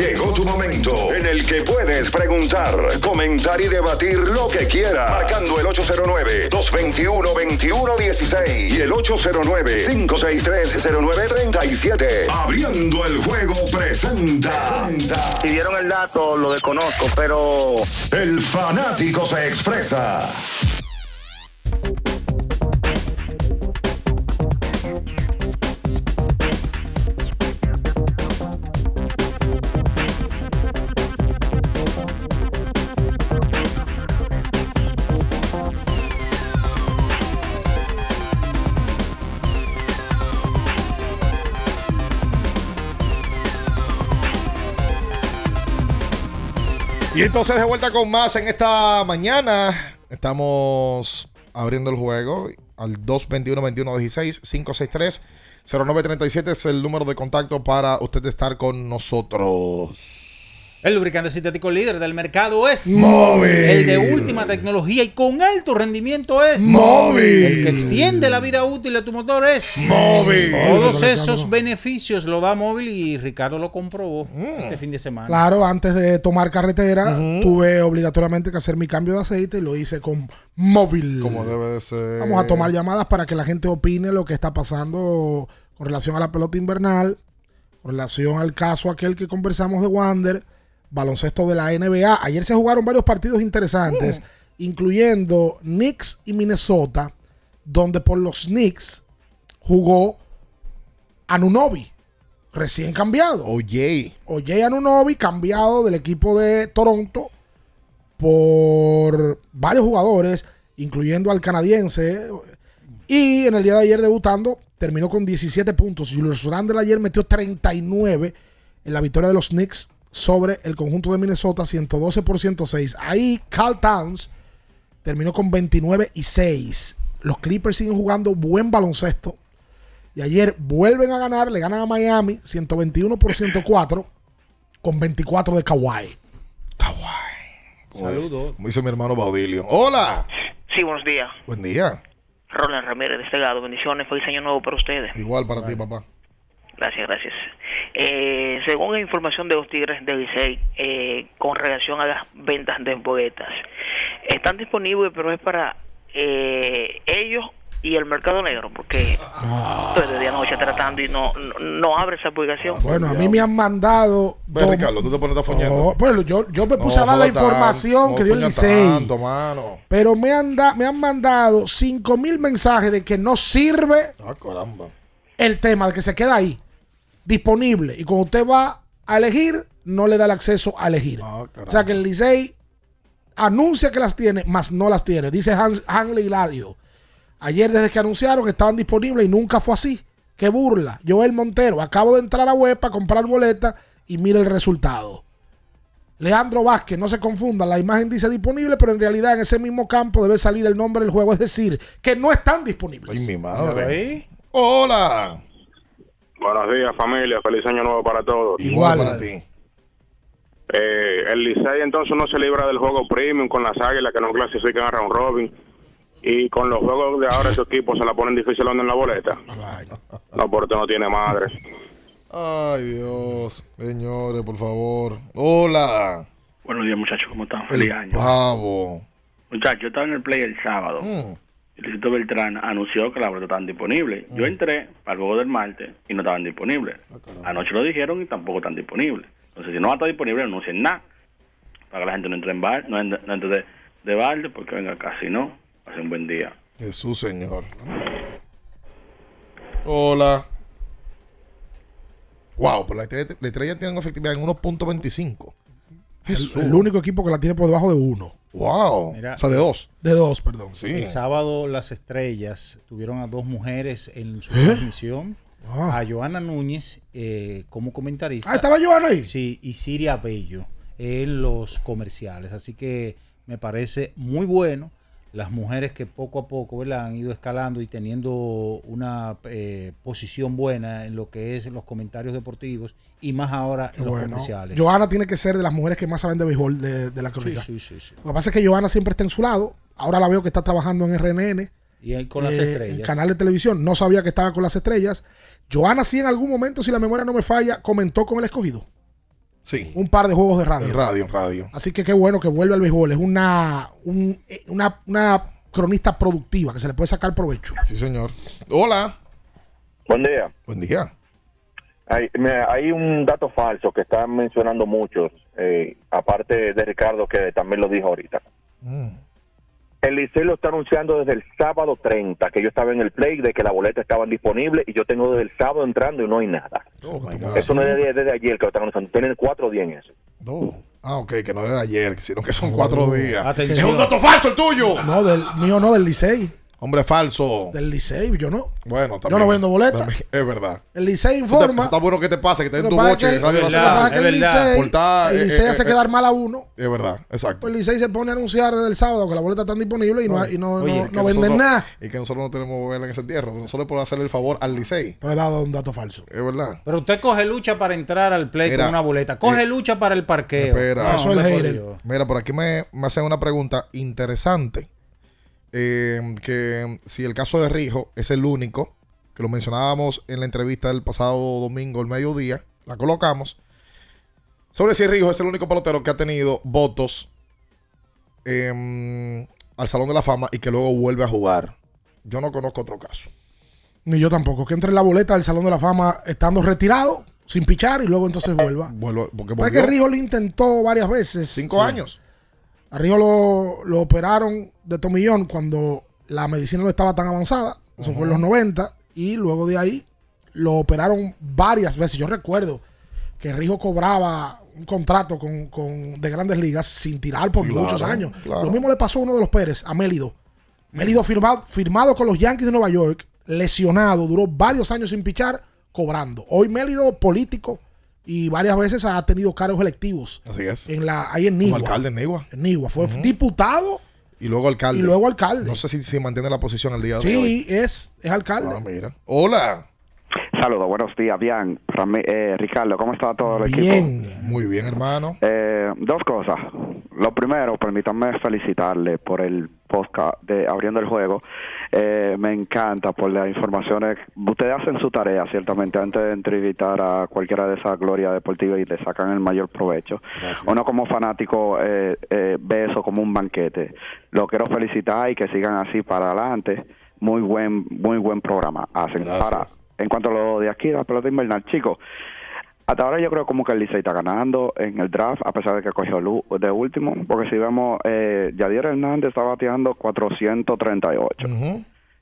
Llegó tu momento en el que puedes preguntar, comentar y debatir lo que quieras. Marcando el 809-221-2116 y el 809-563-0937. Abriendo el juego presenta. Si dieron el dato, lo desconozco, pero. El fanático se expresa. Y entonces de vuelta con más en esta mañana. Estamos abriendo el juego al 221-2116-563-0937 es el número de contacto para usted estar con nosotros. El lubricante sintético líder del mercado es Móvil. El de última tecnología y con alto rendimiento es Móvil. El que extiende la vida útil de tu motor es Móvil. Todos esos beneficios lo da móvil y Ricardo lo comprobó este fin de semana. Claro, antes de tomar carretera, tuve obligatoriamente que hacer mi cambio de aceite y lo hice con móvil. Como debe de ser. Vamos a tomar llamadas para que la gente opine lo que está pasando con relación a la pelota invernal, con relación al caso aquel que conversamos de Wander, baloncesto de la NBA. Ayer se jugaron varios partidos interesantes, incluyendo Knicks y Minnesota, donde por los Knicks jugó Anunobi, recién cambiado. Oye. Oye Anunobi, cambiado del equipo de Toronto por varios jugadores, incluyendo al canadiense. Y en el día de ayer debutando, terminó con 17 puntos. Julius Randle ayer metió 39 en la victoria de los Knicks sobre el conjunto de Minnesota, 112 por 106. Ahí Carl Towns terminó con 29 y 6. Los Clippers siguen jugando buen baloncesto. Y ayer vuelven a ganar, le ganan a Miami 121 por 104 con 24 de Kawhi. Saludos. Como dice mi hermano Baudilio. Hola. Sí, buenos días. Buen día. Roland Ramírez de este lado. Bendiciones. Feliz año nuevo para ustedes. Igual para ti, papá. Gracias, gracias. Eh, según la información de los Tigres del Licey, eh, con relación a las ventas de boletas, están disponibles, pero es para eh, ellos y el mercado negro, porque estoy de día a noche tratando y no, no, no abre esa publicación. Bueno, a mí me han mandado. Ve, Ricardo, tú te pones. No, bueno, yo, yo me puse No a dar la información que dio el Licey. tanto, mano. Pero me han, da- me han mandado 5 mil mensajes de que no sirve Ah, caramba. el tema, de que se queda ahí, disponible. Y cuando usted va a elegir, no le da el acceso a elegir. Ah, o sea que el Licey anuncia que las tiene, mas no las tiene. Dice Hans, Hanley Hilario. Ayer desde que anunciaron que estaban disponibles y nunca fue así. Qué burla. Joel Montero, acabo de entrar a web para comprar boleta y mira el resultado. Leandro Vázquez, no se confunda, la imagen dice disponible, pero en realidad en ese mismo campo debe salir el nombre del juego, es decir, que no están disponibles. Ay, mi madre. Hola. Buenos días, familia. Feliz año nuevo para todos. Igual para ti. Eh, el Licey entonces no se libra del juego premium con las águilas que no clasifican a round robin. Y con los juegos de ahora, estos equipos se la ponen difícil en la boleta. No, porque no tiene madre. Ay, Dios. Señores, por favor. Hola. Buenos días, muchachos, ¿cómo están? Feliz El año. pavo. Muchachos, yo estaba en el play el sábado. Mm. Luisito Beltrán anunció que las boletas estaban disponibles. Yo entré para el juego del martes y no estaban disponibles. Anoche lo dijeron y tampoco están disponibles. Entonces, si no va a estar disponible, no anuncien nada. Para que la gente no entre en bar, no entre, no entre de, de balde, porque venga acá. Si no, hace un buen día. Jesús, Señor. Hola. Wow, pues la estrella, la estrella tiene efectividad en 1.25. Jesús. El, el único equipo que la tiene por debajo de uno. Wow. Mira, o sea, de dos. De dos, perdón. El sábado las estrellas tuvieron a dos mujeres en su ¿Eh? transmisión. A Joana Núñez eh, como comentarista. Ah, ¿estaba Joana ahí? Sí, y Siria Bello en los comerciales. Así que me parece muy bueno las mujeres que poco a poco ¿verdad? han ido escalando y teniendo una eh, posición buena en lo que es los comentarios deportivos y más ahora en los Bueno, comerciales. Joana tiene que ser de las mujeres que más saben de béisbol de, de la crónica. Sí, sí, sí, sí. Lo que pasa es que Joana siempre está en su lado. Ahora la veo que está trabajando en RNN. Y él con las eh, estrellas. En canal de televisión. No sabía que estaba con las estrellas. Joana sí en algún momento, si la memoria no me falla, comentó con el escogido. Sí. Un par de juegos de radio. En radio, en radio. Así que qué bueno que vuelve al béisbol. Es una, un- una, una cronista productiva que se le puede sacar provecho. Sí, señor. Hola. Buen día. Buen día. Hay, hay un dato falso que están mencionando muchos, eh, aparte de Ricardo, que también lo dijo ahorita. El Licey lo está anunciando desde el sábado 30, que yo estaba en el play, de que la boleta estaban disponible y yo tengo desde el sábado entrando y no hay nada. Eso no es desde, desde ayer que lo están anunciando, tienen cuatro días en eso. No. Ah, ok, que no es de ayer, sino que son cuatro días. Atención. Es un dato falso el tuyo. No, del mío no, del Licey. Hombre falso. Del Licey, yo no. Bueno, Yo también. no vendo boletas. Es verdad. El Licey Eso informa. Está, está bueno que te pase, que te den tu boche es en Radio Nacional. es el Licey- el hace eh, quedar mal a uno. Es verdad, exacto. Pues el Licey se pone a anunciar desde el sábado que las boletas están disponibles y no, y no, Oye, no- es que no venden nosotros- nada. Y que nosotros no tenemos vela en ese entierro. Nosotros podemos hacerle el favor al Licey. Pero he dado un dato falso. Es verdad. Pero usted coge lucha para entrar al play Mira, con una boleta. Coge eh, lucha para el parqueo. Espera. No, hombre, por Dios. Mira, por aquí me, me hacen una pregunta interesante. Eh, que si el caso de Rijo es el único, que lo mencionábamos en la entrevista del pasado domingo, el mediodía, la colocamos. Sobre si Rijo es el único pelotero que ha tenido votos em, al Salón de la Fama y que luego vuelve a jugar. Yo no conozco otro caso. Ni yo tampoco. Que entre en la boleta del Salón de la Fama estando retirado, sin pichar y luego entonces vuelva. Vuelvo, porque Pues que Rijo lo intentó varias veces. Cinco años. A Rijo lo, lo operaron de tomillón cuando la medicina no estaba tan avanzada. Eso fue en los 90. Y luego de ahí lo operaron varias veces. Yo recuerdo que Rijo cobraba un contrato con, con- de grandes ligas sin tirar por Claro, muchos años. claro. Lo mismo le pasó a uno de los Pérez, a Mélido. Mélido firmado, firmado con los Yankees de Nueva York, lesionado, duró varios años sin pichar, cobrando. Hoy Mélido, político, y varias veces ha tenido cargos electivos. Así es. En la, ahí en Como Nigua. alcalde en Nigua. En Nigua. Fue diputado. Y luego alcalde. Y luego alcalde. No sé si, si mantiene la posición el día de hoy. Sí, es, es alcalde. Ah, mira. Hola. Saludos, buenos días, bien. Rami- eh, Ricardo, ¿cómo está todo el equipo? Bien. Muy bien, hermano. Eh, dos cosas. Lo primero, permítanme felicitarle por el podcast de Abriendo el Juego. Eh, me encanta por las informaciones. Ustedes hacen su tarea, ciertamente, antes de entrevistar a cualquiera de esas glorias deportivas y le sacan el mayor provecho. Uno como fanático eh, eh, ve eso como un banquete. Lo quiero felicitar y que sigan así para adelante. Muy buen, muy buen programa hacen. Para, en cuanto a lo de aquí, la pelota invernal, chicos, hasta ahora yo creo como que el Licey está ganando en el draft, a pesar de que cogió de último, porque si vemos, eh, Yadier Hernández está bateando 438.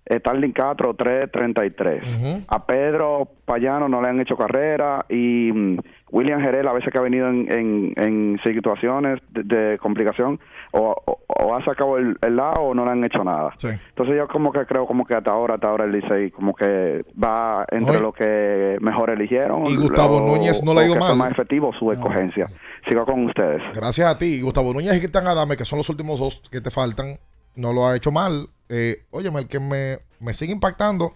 Starling Castro 333. A Pedro Payano no le han hecho carrera y mm, William Jerez a veces que ha venido en, en, en situaciones de, de complicación o, o- o ha sacado el, el lado o no le han hecho nada. Entonces yo como que creo como que hasta ahora, hasta ahora el Licey como que va entre Oye. lo que mejor eligieron. Y Gustavo lo- Núñez no le ha ido mal. más efectivo su escogencia. Sigo con ustedes. Gracias a ti. Gustavo Núñez y Cristian Adame, que son los últimos dos que te faltan, no lo ha hecho mal. Eh, óyeme, el que me, me sigue impactando,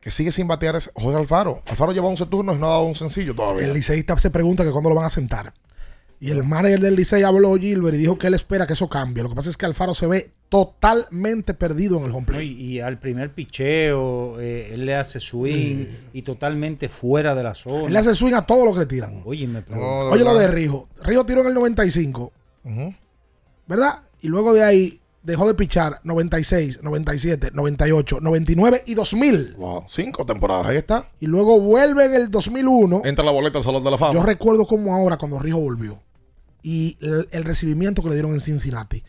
que sigue sin batear es Jorge Alfaro. Alfaro lleva 11 turnos y no ha dado un sencillo todavía. El liceísta se pregunta que cuándo lo van a sentar. Y el manager del Licey habló Gilbert y dijo que él espera que eso cambie. Lo que pasa es que Alfaro se ve totalmente perdido en el home No, play. y, y al primer picheo, eh, él le hace swing y totalmente fuera de la zona. Él le hace swing a todo lo que le tiran. Oye, me Oye lo de Rijo. Rijo tiró en el 95. ¿Verdad? Y luego de ahí dejó de pichar 96, 97, 98, 99 y 2000. Wow, cinco temporadas, ahí está. Y luego vuelve en el 2001. Entra la boleta al Salón de la Fama. Yo recuerdo como ahora cuando Rijo volvió y el, el recibimiento que le dieron en Cincinnati.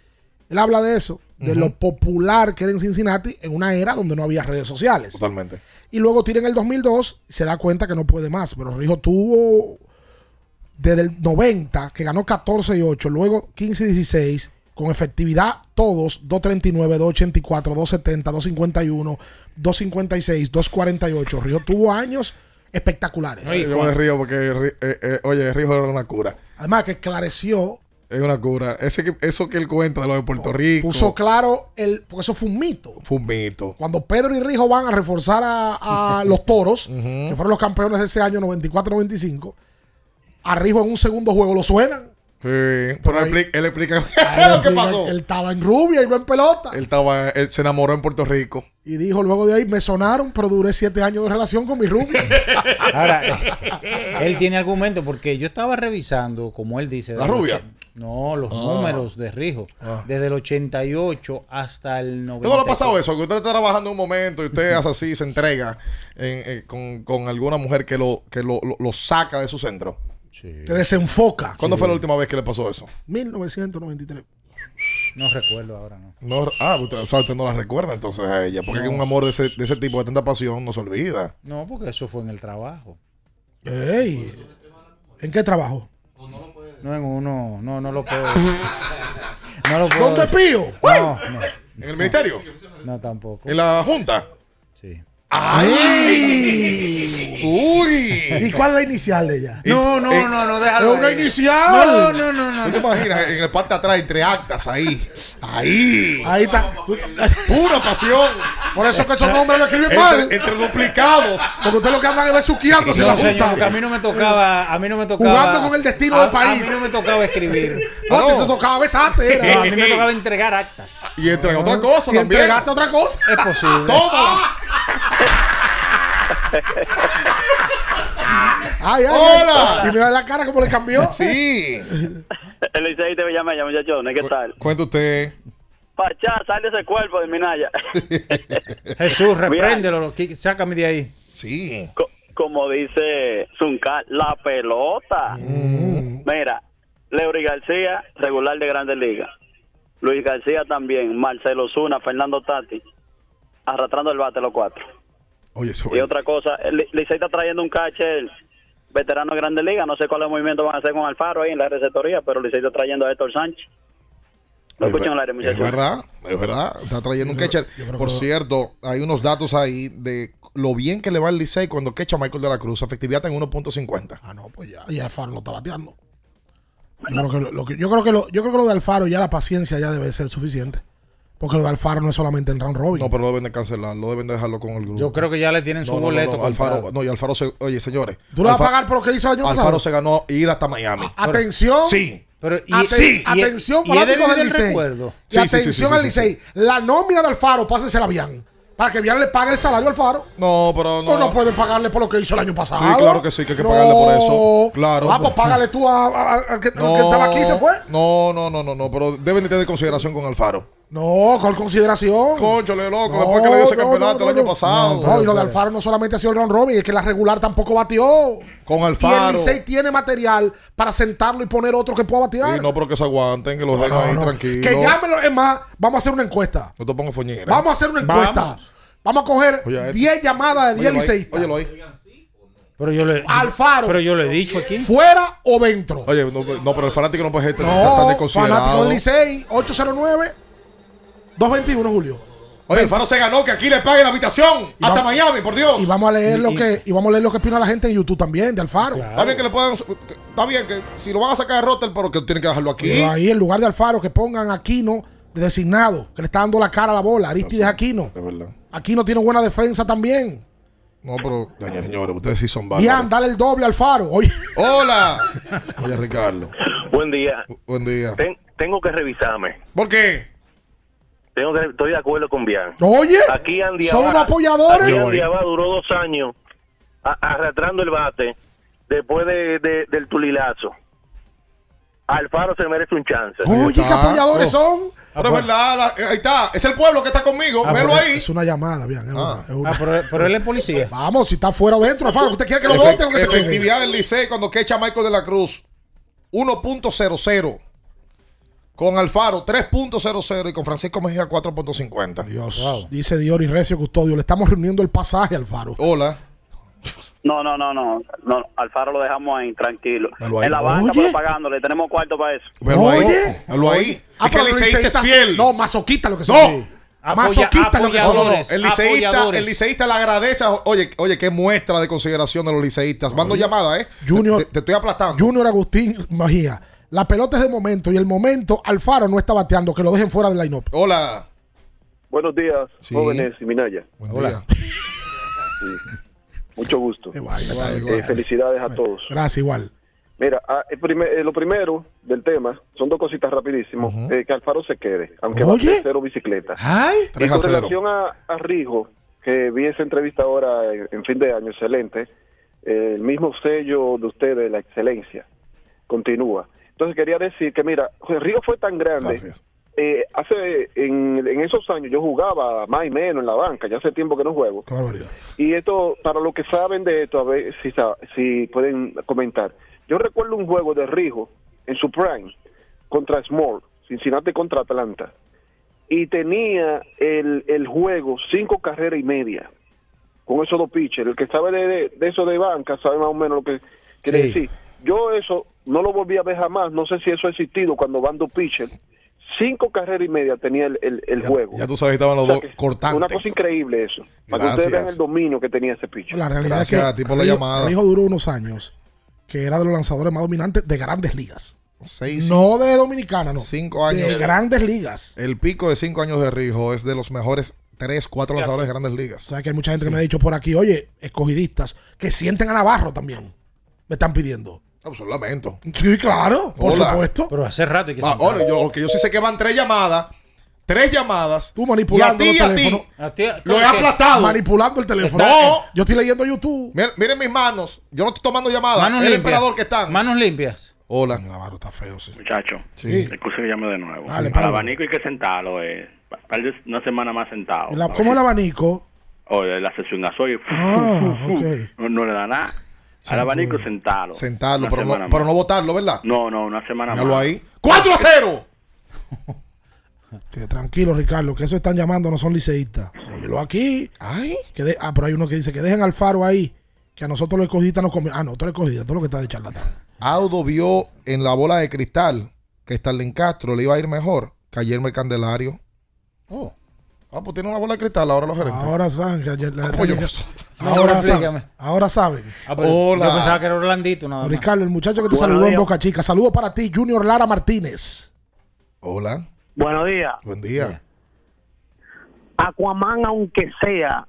Él habla de eso, de lo popular que era en Cincinnati en una era donde no había redes sociales. Totalmente. Y luego tira en el 2002 y se da cuenta que no puede más. Pero Rijo tuvo desde el 90, que ganó 14 y 8, luego 15 y 16, con efectividad todos, 239, 284, 270, 251, 256, 248. Rijo tuvo años espectaculares. Ay, yo me río porque, eh, eh, oye, Rijo era una cura. Además que esclareció, Es una cura. Ese que- eso que él cuenta de lo de Puerto Rico. puso claro, el, porque eso fue un mito. Fue un mito. Cuando Pedro y Rijo van a reforzar a, a los toros, que fueron los campeones de ese año 94-95, a Rijo en un segundo juego lo suenan. Sí, pero él, expli- él explica qué Él fue lo que pasó. Él estaba en rubia y no en pelota. Él estaba, él se enamoró en Puerto Rico. Y dijo luego de ahí, me sonaron, pero duré siete años de relación con mi rubia. Ahora, él tiene argumento porque yo estaba revisando, como él dice. ¿La rubia? No, los Ah. números de Rijo. Ah. Desde el 88 hasta el 90. ¿Todo le ha pasado eso? Que usted está trabajando un momento y usted hace así, se entrega en- eh, con, con alguna mujer que lo, que lo, lo- lo saca de su centro. Te desenfoca. ¿Cuándo fue la última vez que le pasó eso? 1993. No recuerdo ahora, ¿no? No, ah, usted, o sea, usted no la recuerda entonces a ella. Porque No. un amor de ese, de ese tipo, de tanta pasión, no se olvida. No, porque eso fue en el trabajo. Ey, ¿En qué trabajo? No en uno, no, no lo puedo. No lo puedo ¿Dónde decir. pío? No, no. ¿En el ministerio? No, tampoco. ¿En la Junta? Sí. ¡Ay! ¡Uy! ¿Y cuál es la inicial de ella? No, no, Eh, no, no, déjalo. Es una ahí. inicial. No, no, no, no. ¿Tú te imaginas en el parte atrás, entre actas, ahí? Ahí. Ahí está. Tú- Pura pasión. Por eso que esos nombres lo escriben mal. entre duplicados. Porque usted lo que andan es besuqueándose en No, la señor, a mí no me tocaba, a mí no me tocaba. Jugando con el destino a- del país. A mí no me tocaba escribir. No, a ti no. te tocaba besarte. No, a mí me tocaba entregar actas. Y entre otra cosa Y también. entregaste otra cosa. Es posible. Tómala. Ay, ay, Hola. ay. Y mira la cara como le cambió. Sí. El Licey te llama ya, muchachones. ¿Qué tal? Cuenta usted. Pachá, sale ese cuerpo de Minaya. Jesús, repréndelo, sácame de ahí. Sí. Co- Como dice Zuncar, la pelota. Mira, Leury García, regular de Grandes Ligas. Luis García también. Marcelo Zuna, Fernando Tati. Arrastrando el bate los cuatro. Oye, eso Y otra cosa, Licey está trayendo un catcher veterano de Grandes Ligas. No sé cuál movimiento van a hacer con Alfaro ahí en la receptoría, pero Licey está trayendo a Héctor Sánchez. Lo Es escuchan al ver- aire, Es muchachos. verdad, es verdad. Está trayendo un catcher. Por cierto, hay unos datos ahí de lo bien que le va el Licey cuando quecha Michael de la Cruz. Efectividad en 1.50. Ah, no, pues ya. Y Alfaro no está bateando. Yo creo, que lo, lo que- yo, creo que lo, yo creo que lo de Alfaro ya la paciencia ya debe ser suficiente. Porque lo de Alfaro no es solamente en round robin. No, pero no deben de cancelarlo, deben de dejarlo con el grupo. Yo creo que ya le tienen su No, no, no, boleto. no, Alfaro, no, y Alfaro se, oye, señores. ¿Tú le vas a pagar por lo que hizo el año Alfaro pasado? se ganó ir hasta Miami. Atención. Sí. Pero, y, Aten- sí, y- atención, y fanáticos del del Licey. recuerdo. Y Sí, sí, sí, atención sí, al sí, Licey. La nómina de Alfaro, pásensela bien. Para que bien le pague el salario a Alfaro. No, pero No, no. no pueden pagarle por lo que hizo el año pasado. Sí, claro que sí, que hay que pagarle por eso. Claro. Ah, pues págale tú a- a- a- al que, al No, que estaba aquí y se fue. No, no, no, no, no, pero deben de tener consideración con Alfaro. No, con consideración. Conchole, loco, No, después que le dio ese no, campeonato no, el año no. pasado. No, y lo de Alfaro no solamente ha sido el round robin, es que la regular tampoco batió. Con Y el Alfaro. Licey tiene material para sentarlo y poner otro que pueda batear. Y no, pero que se aguanten, que los dejen No, ahí no. tranquilos. Que llámelo. Es más, vamos a hacer una encuesta. No te pongas foñera. Vamos a hacer una encuesta. Vamos. Vamos a coger Oye, este- 10 llamadas de 10 Óyelo ahí, liceístas. Óyelo ahí. Pero yo le, Alfaro. pero yo le he dicho aquí. ¿Fuera o dentro? Oye, no, no, pero el fanático no puede ser tan- tan No, fanático desconsiderado. del Licey, 809-221, Julio. Oye, Alfaro se ganó, que aquí le paguen la habitación. Y hasta vamos- Miami, por Dios. Y vamos a leer Y- lo y- que y vamos a leer lo que opina la gente en YouTube también de Alfaro. Está bien que le puedan. Está bien que si lo van a sacar de roster, pero que tienen que dejarlo aquí. Pero ahí en lugar de Alfaro que pongan a Aquino de designado, que le está dando la cara a la bola, Aristides Aquino. Es verdad. Aquino tiene buena defensa también. No, pero, señores, ustedes sí son Bien, bárbaros. dale el doble a Alfaro. Oye, Hola. Oye, Ricardo. Buen día. Buen día. Ten- tengo que revisarme. ¿Por qué? Tengo que, estoy de acuerdo con Bian. oye, Aquí Andy son apoyadores. Aquí. Abad duró dos años a- arrastrando el bate después de, de- del tulilazo. Alfaro se merece un chance. Oye, qué apoyadores Oh. son. Pero es verdad, la- eh, ahí está. Es el pueblo que está conmigo. Ah, Velo ahí. Es una llamada, bien. es una- es una- Ah, pero, pero él es policía. Vamos, si está fuera o dentro, Alfaro, ¿usted quiere que lo voten o que se quede? efectividad del Licey cuando quecha Michael de la Cruz 1.00 con Alfaro 3.00 y con Francisco Mejía 4.50 Dios, dice Diori Recio Custodio, le estamos reuniendo el pasaje a Alfaro. hola No, no, no, no, no. Alfaro lo dejamos ahí, tranquilo. Velo ahí. En la banca, Oye. pero pagándole. Tenemos cuarto para eso. velo ahí Oye. velo ahí Ah, es que el liceísta es fiel No, masoquista lo que son. No. Apoya- masoquista lo que son. no, no. El liceísta, el liceísta le agradece. a- oye, oye, qué muestra de consideración de los liceístas. Mando llamada, ¿eh? Junior- Te, te estoy aplastando. Junior Agustín Magía. La pelota es de momento y el momento Alfaro no está bateando, que lo dejen fuera del line-up. Hola. Buenos días, Sí. jóvenes y Minaya. Buen Hola. día. Mucho gusto. Igual, tal. igual. Eh, felicidades a todos. Gracias, igual. Mira, ah, el primer- eh, lo primero del tema son dos cositas rapidísimo. Eh, que Alfaro se quede, aunque va a cero bicicleta. Ay, Y 3 a con 0. relación a, a Rijo, que vi esa entrevista ahora en, en fin de año, excelente. eh, el mismo sello de ustedes, la excelencia, continúa. Entonces quería decir que, mira, Rijo fue tan grande. Gracias. eh, hace en, en esos años yo jugaba más y menos en la banca, ya hace tiempo que no juego. Y esto, para los que saben de esto, a ver si, si pueden comentar. Yo recuerdo un juego de Rijo en su prime contra Small, Cincinnati contra Atlanta. Y tenía el, el juego cinco carreras y media con esos dos pitchers. El que sabe de, de- de eso de banca sabe más o menos lo que quiere Sí. decir. Yo eso no lo volví a ver jamás. No sé si eso ha existido cuando van dos pitchers cinco carreras y media tenía el, el, el juego. Ya tú sabes que estaban los O sea dos cortantes. Una cosa increíble eso. Para que ustedes Gracias. vean el dominio que tenía ese picho. La realidad Gracias es a que ti por la llamada. Rijo duró unos años que era de los lanzadores más dominantes de grandes ligas. Seis- no de dominicana, no. Cinco años. De grandes ligas. El pico de cinco años de Rijo es de los mejores tres, cuatro lanzadores de grandes ligas. O sea que hay mucha gente que me ha dicho por aquí, oye, escogidistas, que sienten a Navarro también. Me están pidiendo. Ah, pues, lamento. Sí, claro, por Hola. supuesto. Pero hace rato hay que Ah, sentar. ahora, yo, yo sí sé que van tres llamadas. Tres llamadas. Tú manipulando y a ti, los y a ti. teléfonos. A ti- Lo he ¿cómo que? aplastado. Manipulando el teléfono. No. Yo estoy leyendo YouTube. Miren, miren mis manos. Yo no estoy tomando llamadas. Manos el limpias. emperador que están. Manos limpias. Hola. Navarro está feo, sí. Muchacho, Sí. excusa que llame de nuevo. Dale, Al Pablo. abanico hay que sentarlo, eh. Pa- Tal vez una semana más sentado. La- ¿Cómo el abanico? Oye, la sesión gasoil. Ah, ok. no, no le da nada. Al abanico sentarlo. Sentarlo, Una pero no, pero no votarlo, ¿verdad? No, no, una semana Míralo más. ahí. ¡4 a 0! Que tranquilo, Ricardo, que eso están llamando no son liceístas. Óyelo aquí. Ay. Que de- ah, pero hay uno que dice que dejen al faro ahí. Que a nosotros los escogidistas nos conviene. Ah, no, tú eres escogidista, todo lo que está de charlatán. Audo vio en la bola de cristal que Starlin Castro le iba a ir mejor que ayer el Candelario. Oh. Ah, pues tiene una bola de cristal ahora los gerentes. Ahora saben que ayer. la- pues yo- No, explícame. saben, ahora saben. Ah, Hola. Yo pensaba que era Orlandito nada más. Ricardo, el muchacho que te Buenos saludó en. Boca Chica. Saludos para ti, Junior Lara Martínez. Hola. Buenos días. Buen día. Aquaman, aunque sea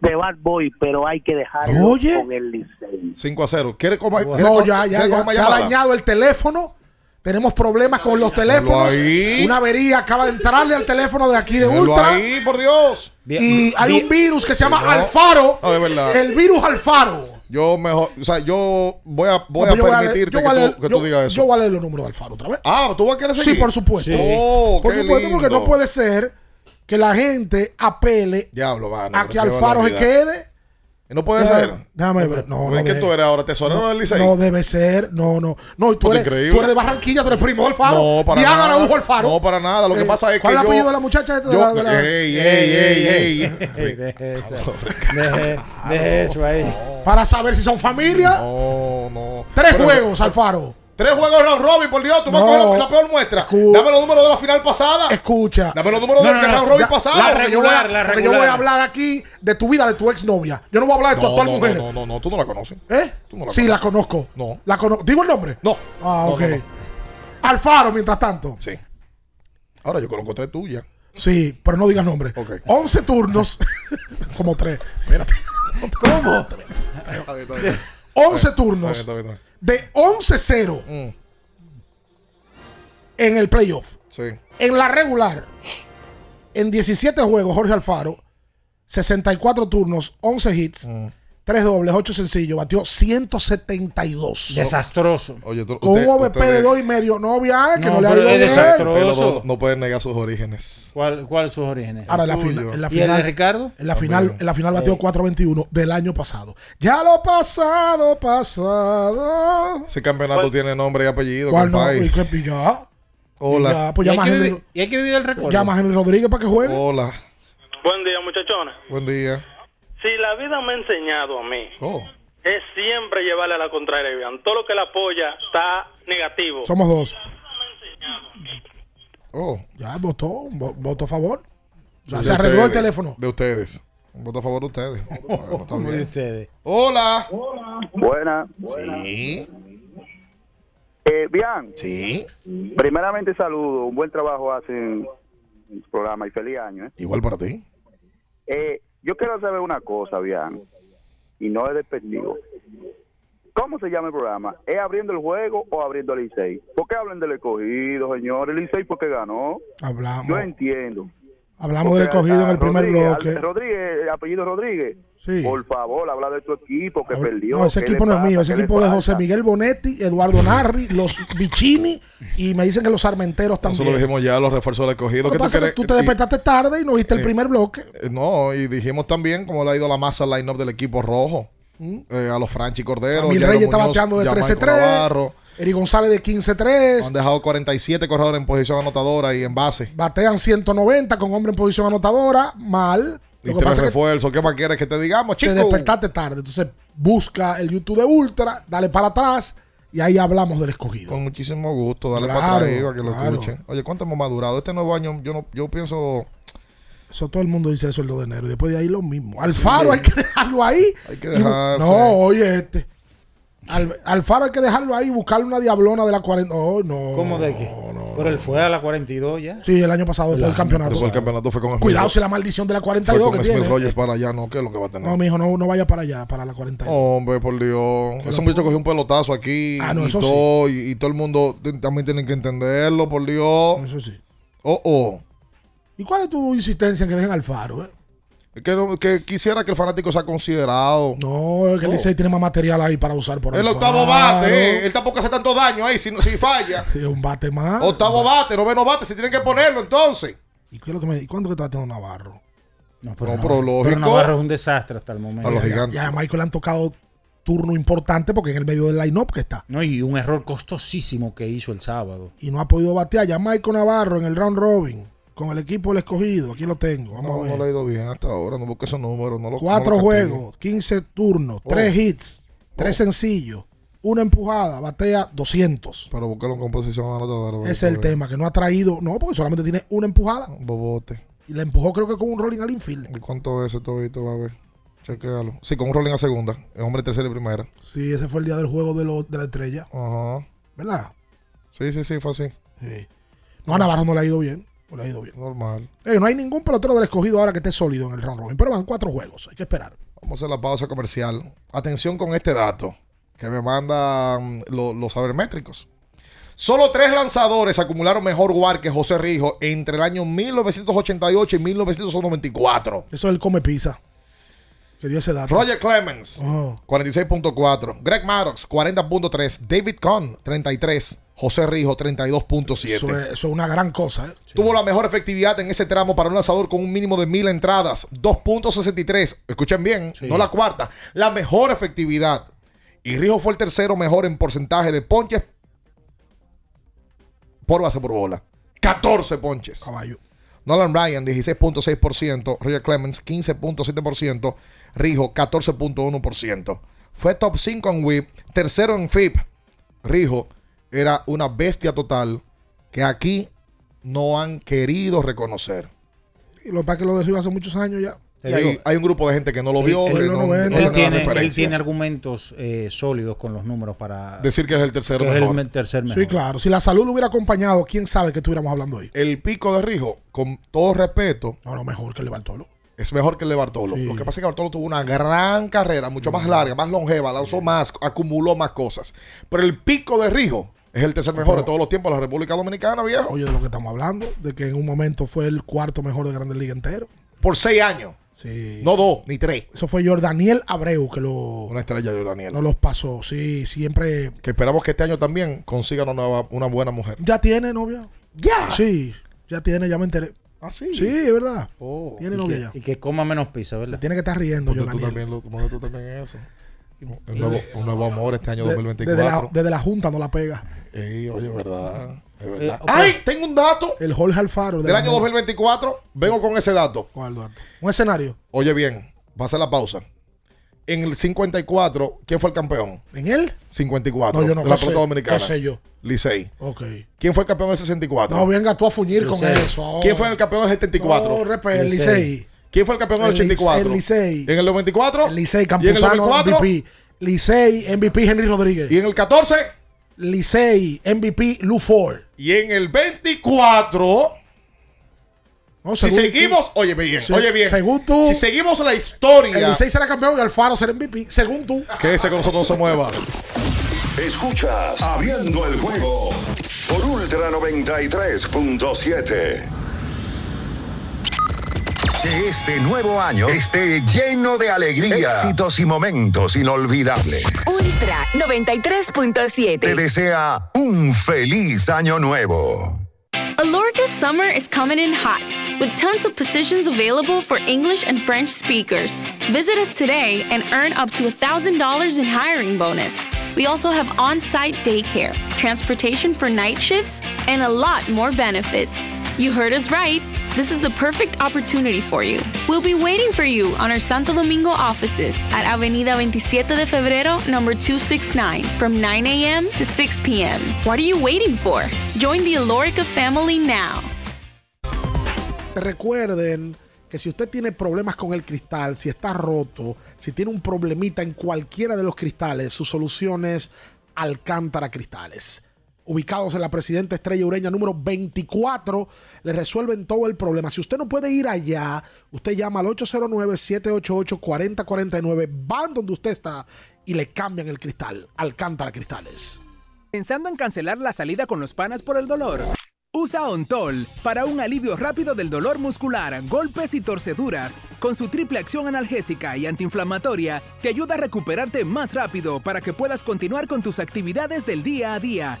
de Bad Boy, pero hay que dejarlo Oye. con el Licey. 5 a 0. ¿Quiere comer? No, ya, ya, ya. Se ha dañado el teléfono. Tenemos problemas con los teléfonos. ahí. Una avería acaba de entrarle al teléfono de aquí de Ultra. ahí, por Dios. Bien, Y hay bien. un virus que se llama No. Alfaro. No, de verdad. El virus Alfaro. Yo mejor, o sea, yo voy a, voy No, a pero yo voy a leer- permitirte que, tú, que yo- tú digas eso. Yo voy a leer los números de Alfaro otra vez. ah, ¿tú vas a querer seguir? Sí, por supuesto. Oh, por qué supuesto, porque no puede ser que la gente apele Diablo, a que Alfaro se quede. No puede Ya, ser. Déjame ver. No, no, ¿Ves que tú eres ahora tesorero del Licey? no debe ser. No, no. No, y tú Pues eres, increíble. tú eres de Barranquilla, tú eres primo de Alfaro. No, para Diana nada. Araújo Alfaro. No, para nada. Lo que Eh, pasa es que ¿Cuál es el apellido de la muchacha esta de yo- la- de la- ey, ey, ey, ey. Deje eso. Deje- deje eso ahí. Para saber si son familia. No, no. Tres Pero- juegos, Alfaro. Tres juegos round robin, por Dios. Tú vas a No. coger la, la peor muestra. Dame los números de la final pasada. Escucha. Dame los números No, del no, no, round robin pasado. la porque yo voy a- regular, la porque yo voy a hablar aquí de tu vida, de tu exnovia. Yo no voy a hablar de tu no, actual no, mujer. no, no, no, tú no la conoces. ¿Eh? Tú no la sí, conoces. la conozco. No. La ¿Digo el nombre? No. Ah, No, ok. no, no. Alfaro, mientras tanto. Sí. Ahora yo conozco tres tuyas. Sí, pero no digas nombre. Ok. 11 turnos. Como tres. Espérate. ¿Cómo? 11 turnos. De 11-0 bien. Mm, en el playoff. sí. En la regular, en 17 juegos, Jorge Alfaro, 64 turnos, 11 hits, Mm. 3 dobles, 8 sencillos, batió 172. Desastroso. Oye, tú, Con usted- un OVP ustedes- de 2 y medio. No, vea que No, no, le ha pero ido es bien. desastroso. dos no pueden negar sus orígenes. ¿Cuál, ¿Cuáles sus orígenes? Ahora, en la, final, en la ¿Y el de final, Ricardo? en la final, en la final batió 4.21 del año pasado. Ya lo pasado, pasado. Ese campeonato tiene nombre y apellido. ¿Cuál no? ¿Y qué? ¿Y ya? Hola. Y ya, pues ¿Y hay, llama a que Henry, vivir, y hay que vivir el recuerdo. llama a Henry Rodríguez para que juegue. Hola. Buen día, muchachones. Buen día. Si la vida me ha enseñado a mí, Oh. es siempre llevarle a la contraria. Iván. Todo lo que la apoya está negativo. Somos dos. Oh. Ya votó, vo- votó a favor. O sea, se arregló el teléfono. De ustedes. Un voto a favor de ustedes. Bueno, está ¿Cómo de bien. ustedes? Hola. Buena. Sí. Eh, bien, Sí. primeramente saludo, un buen trabajo hacen en el programa y feliz año. ¿eh? Igual para ti. Eh, yo quiero saber una cosa, bien, y no es despectivo. ¿Cómo se llama el programa? ¿Es abriendo el juego o abriendo el Licey? ¿Por qué hablan del escogido, señor? El Licey porque ganó. Hablamos, Yo entiendo. Hablamos del a- en el primer Rodríguez, bloque. Rodríguez, el apellido Rodríguez. Sí. Por favor, habla de tu equipo que perdió. No, ese ¿qué equipo no es mío, ese ¿Qué le equipo de? José Miguel Bonetti, Eduardo Narri, los Vicini y me dicen que los Armenteros Eso lo también. dijimos ya, los refuerzos del escogido. Lo que ¿Qué tú pasa es que tú te Y- despertaste tarde y no viste el Eh, primer bloque. eh, No, y dijimos también cómo le ha ido la masa al line-up del equipo rojo. Eh, a los Franchi Cordero. Reyes está Muñoz, bateando de Jamaico 13-3. Eri González de 15-3. Han dejado 47 corredores en posición anotadora y en base. Batean 190 con hombre en posición anotadora. Mal. Y Lo tres refuerzos. ¿Qué más quieres que te digamos, te chico? despertaste tarde. Entonces busca el YouTube de Ultra, dale para atrás y ahí hablamos del escogido. Con muchísimo gusto, dale Claro, para atrás para que lo claro. escuchen. Oye, ¿cuánto hemos madurado? Este nuevo año, yo no, yo pienso. Eso todo el mundo dice eso el 2 de enero. Y después de ahí lo mismo. Alfaro hay que dejarlo ahí. Hay que dejarse. No, oye, este. Al, Alfaro hay que dejarlo ahí y buscarle una diablona de la 40. Oh, no. ¿Cómo de qué? Pero él fue a la 42 ya. Sí, el año pasado, después del campeonato. Después del campeonato fue con Cuidado si la maldición de la Fue 42 con que Smith tiene. Rogers para allá, ¿no? ¿Qué es lo que va a tener? No, mijo, no, no vaya para allá, para la 42. Hombre, por Dios. Ese muchacho cogió un pelotazo aquí Ah, no, y, eso todo, y, y todo el mundo también tiene que entenderlo, por Dios. Eso sí. Oh, oh. ¿Y cuál es tu insistencia en que dejen Alfaro? Eh? Es Que, no- que quisiera que el fanático sea considerado. No, es que el Licey tiene más material ahí para usar por El Alfaro. octavo bate, eh, él tampoco hace tanto daño ahí si, no- si falla. Sí, un bate más. Octavo bate, noveno bate, si tienen que ponerlo entonces. ¿Y qué es lo que me, ¿y cuándo que está teniendo Navarro? No, No, pero, pero lógico. pero Navarro es un desastre hasta el momento. A los Ya- gigantes. Ya a Michael le han tocado turno importante porque en el medio del line-up que está. No, y un error costosísimo que hizo el sábado. Y no ha podido batear. Ya Michael Navarro en el round robin con el equipo del escogido. Aquí lo tengo. Vamos No, a ver. no le ha ido bien hasta ahora, no busque esos números. No lo, Cuatro no lo castigue. juegos, 15 turnos, Oh. tres hits, tres sencillos, una empujada, batea 200. Pero buscarlo en composición anotadora. Es el tema, que no ha traído, no, porque solamente tiene una empujada. Bobote. Y le empujó creo que con un rolling al infield. ¿Y cuánto veces todito va a ver? Chequealo. Sí, con un rolling a segunda. El hombre tercera y primera. Sí, ese fue el día del juego de, lo- de la estrella, Ajá. ¿verdad? Sí, sí, sí, fue así. Sí. No, a Navarro no le ha ido bien. No le ha ido bien. Normal. Eh, no hay ningún pelotero del escogido ahora que esté sólido en el round robin, pero van cuatro juegos, hay que esperar. Vamos a hacer la pausa comercial. Atención con este dato que me mandan lo- los sabermétricos. Solo tres lanzadores acumularon mejor WAR que José Rijo entre el año 1988 y 1994. Eso es el come pizza. Que dio ese dato. Roger Clemens, Oh. 46.4. Greg Maddox, 40.3. David Cohn, 33. José Rijo, 32.7. Eso es, eso es una gran cosa, ¿eh? Tuvo la mejor efectividad en ese tramo para un lanzador con un mínimo de mil entradas. 2.63. Escuchen bien, no la cuarta. La mejor efectividad. Y Rijo fue el tercero mejor en porcentaje de ponches por base por bola. 14 ponches. Caballo. Nolan Ryan, 16.6%. Roger Clemens, 15.7%. Rijo, 14.1%. Fue top 5 en whip, tercero en FIP. Rijo era una bestia total que aquí no han querido reconocer. Y lo que pasa es que lo derriba hace muchos años ya. Y hay, hay un grupo de gente que no lo vio, Él- que él- no, tiene él, la tiene, él referencia. tiene argumentos eh, sólidos con los números para Decir que es el tercero que es el mejor. tercer mejor. Sí, claro. Si la salud lo hubiera acompañado, quién sabe que estuviéramos hablando hoy. El pico de Rijo, con todo respeto, No, no, mejor que el de Bartolo. es mejor que el de Bartolo. Sí. Lo que pasa es que Bartolo tuvo una gran carrera, mucho más larga, más longeva, lanzó más, acumuló más cosas. Pero el pico de Rijo es el tercer mejor de todos los tiempos de la República Dominicana, viejo. Oye, de lo que estamos hablando, de que en un momento fue el cuarto mejor de Grandes Ligas entero. Por seis años. Sí. No dos, ni tres. Eso fue Jordaniel Abreu que lo, Una estrella de Daniel. no los pasó. Sí, siempre. Que esperamos que este año también consiga una, nueva, una buena mujer. ¿Ya tiene novia? ¿Ya? Sí, ya tiene, ya me enteré. ¿Ah, sí? Sí, es verdad. Oh. Tiene novia que, ya. y que coma menos pizza, Se ¿verdad? tiene que estar riendo, Ponte tú Jordaniel. también, lo- tú también eso. Un nuevo, un nuevo amor este año De- 2024. desde, la, desde la Junta no la pega. Ey, oye, verdad. Es verdad. Eh. ¡Ay! Tengo un dato El Jorge Alfaro. de del año Junta. 2024. Vengo con ese dato. ¿Cuál dato? Un escenario. Oye, bien, va a ser la pausa. En el 54, ¿quién fue el campeón? ¿En él? 54. No, yo no de la sé. pelota dominicana. ¿Qué sé yo? Licey. Ok. ¿Quién fue el campeón del 64? No venga tú a fuñir con eso. ahora. ¿Quién fue el campeón del 74? No, respe- el Licey. Licey. ¿Quién fue el campeón del El Lic- 84? el Licey. ¿En el 94? El Licey, ¿Y en el Campuzano, 2004? MVP. Licey, MVP Henry Rodríguez. ¿Y en el 14? Licey, MVP Lou Ford. Y en el 24... No, Si seguimos, oye bien, Sí, oye bien. según tú- si seguimos la tú, historia, el Licey será campeón y Alfaro será MVP. Según tú. que ese con nosotros no se mueva. Escuchas Abriendo el juego por Ultra 93.7. Que este nuevo año esté lleno de alegría, éxitos y momentos inolvidables. Ultra 93.7. Te desea un feliz año nuevo. Alorca's summer is coming in hot, with tons of positions available for English and French speakers. Visit us today and earn up to $1,000 in hiring bonus. We also have on site daycare, transportation for night shifts, and a lot more benefits. You heard us right. This is the perfect opportunity for you. We'll be waiting for you on our Santo Domingo offices at Avenida 27 de Febrero, number 269, from 9 a.m. to 6 p.m. What are you waiting for? Join the Alorica family now. Recuerden que si usted tiene problemas con el cristal, si está roto, si tiene un problemita en cualquiera de los cristales, su solución es Alcántara Cristales. Ubicados en la Presidenta Estrella Ureña número 24, le resuelven todo el problema. Si usted no puede ir allá, usted llama al 809-788-4049, van donde usted está y le cambian el cristal. Alcántara Cristales. ¿Pensando en cancelar la salida con los panas por el dolor? Usa Ontol para un alivio rápido del dolor muscular, golpes y torceduras. Con su triple acción analgésica y antiinflamatoria, te ayuda a recuperarte más rápido para que puedas continuar con tus actividades del día a día.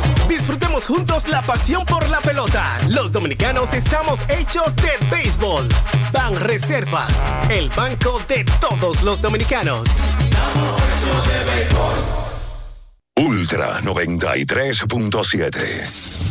Disfrutemos juntos la pasión por la pelota. Los dominicanos estamos hechos de béisbol. Ban Reservas, el banco de todos los dominicanos. Ultra 93.7.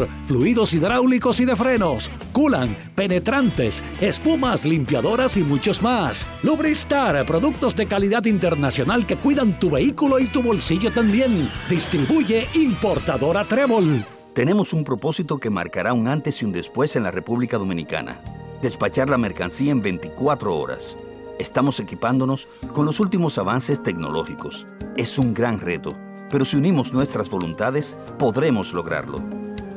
fluidos hidráulicos y de frenos, culan, penetrantes, espumas, limpiadoras y muchos más. Lubristar, productos de calidad internacional que cuidan tu vehículo y tu bolsillo también. Distribuye importadora Trébol. Tenemos un propósito que marcará un antes y un después en la República Dominicana. Despachar la mercancía en 24 horas. Estamos equipándonos con los últimos avances tecnológicos. Es un gran reto, pero si unimos nuestras voluntades, podremos lograrlo.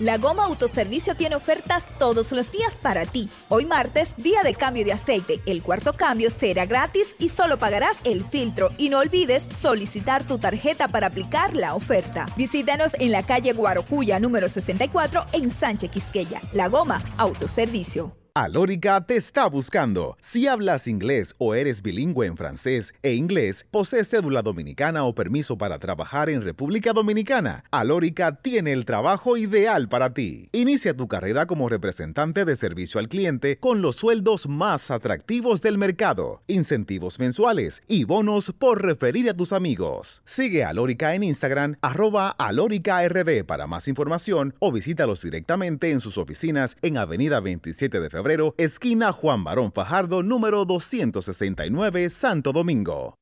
La Goma Autoservicio tiene ofertas todos los días para ti. Hoy martes, día de cambio de aceite. El cuarto cambio será gratis y solo pagarás el filtro. Y no olvides solicitar tu tarjeta para aplicar la oferta. Visítanos en la calle Guarocuya número 64 en Sánchez Quisqueya. La Goma Autoservicio. Alórica te está buscando. Si hablas inglés o eres bilingüe en francés e inglés, posees cédula dominicana o permiso para trabajar en República Dominicana, Alórica tiene el trabajo ideal para ti. Inicia tu carrera como representante de servicio al cliente con los sueldos más atractivos del mercado, incentivos mensuales y bonos por referir a tus amigos. Sigue a Alórica en Instagram, arroba alóricard para más información o visítalos directamente en sus oficinas en Avenida 27 de Febrero esquina Juan Barón Fajardo, número 269, Santo Domingo.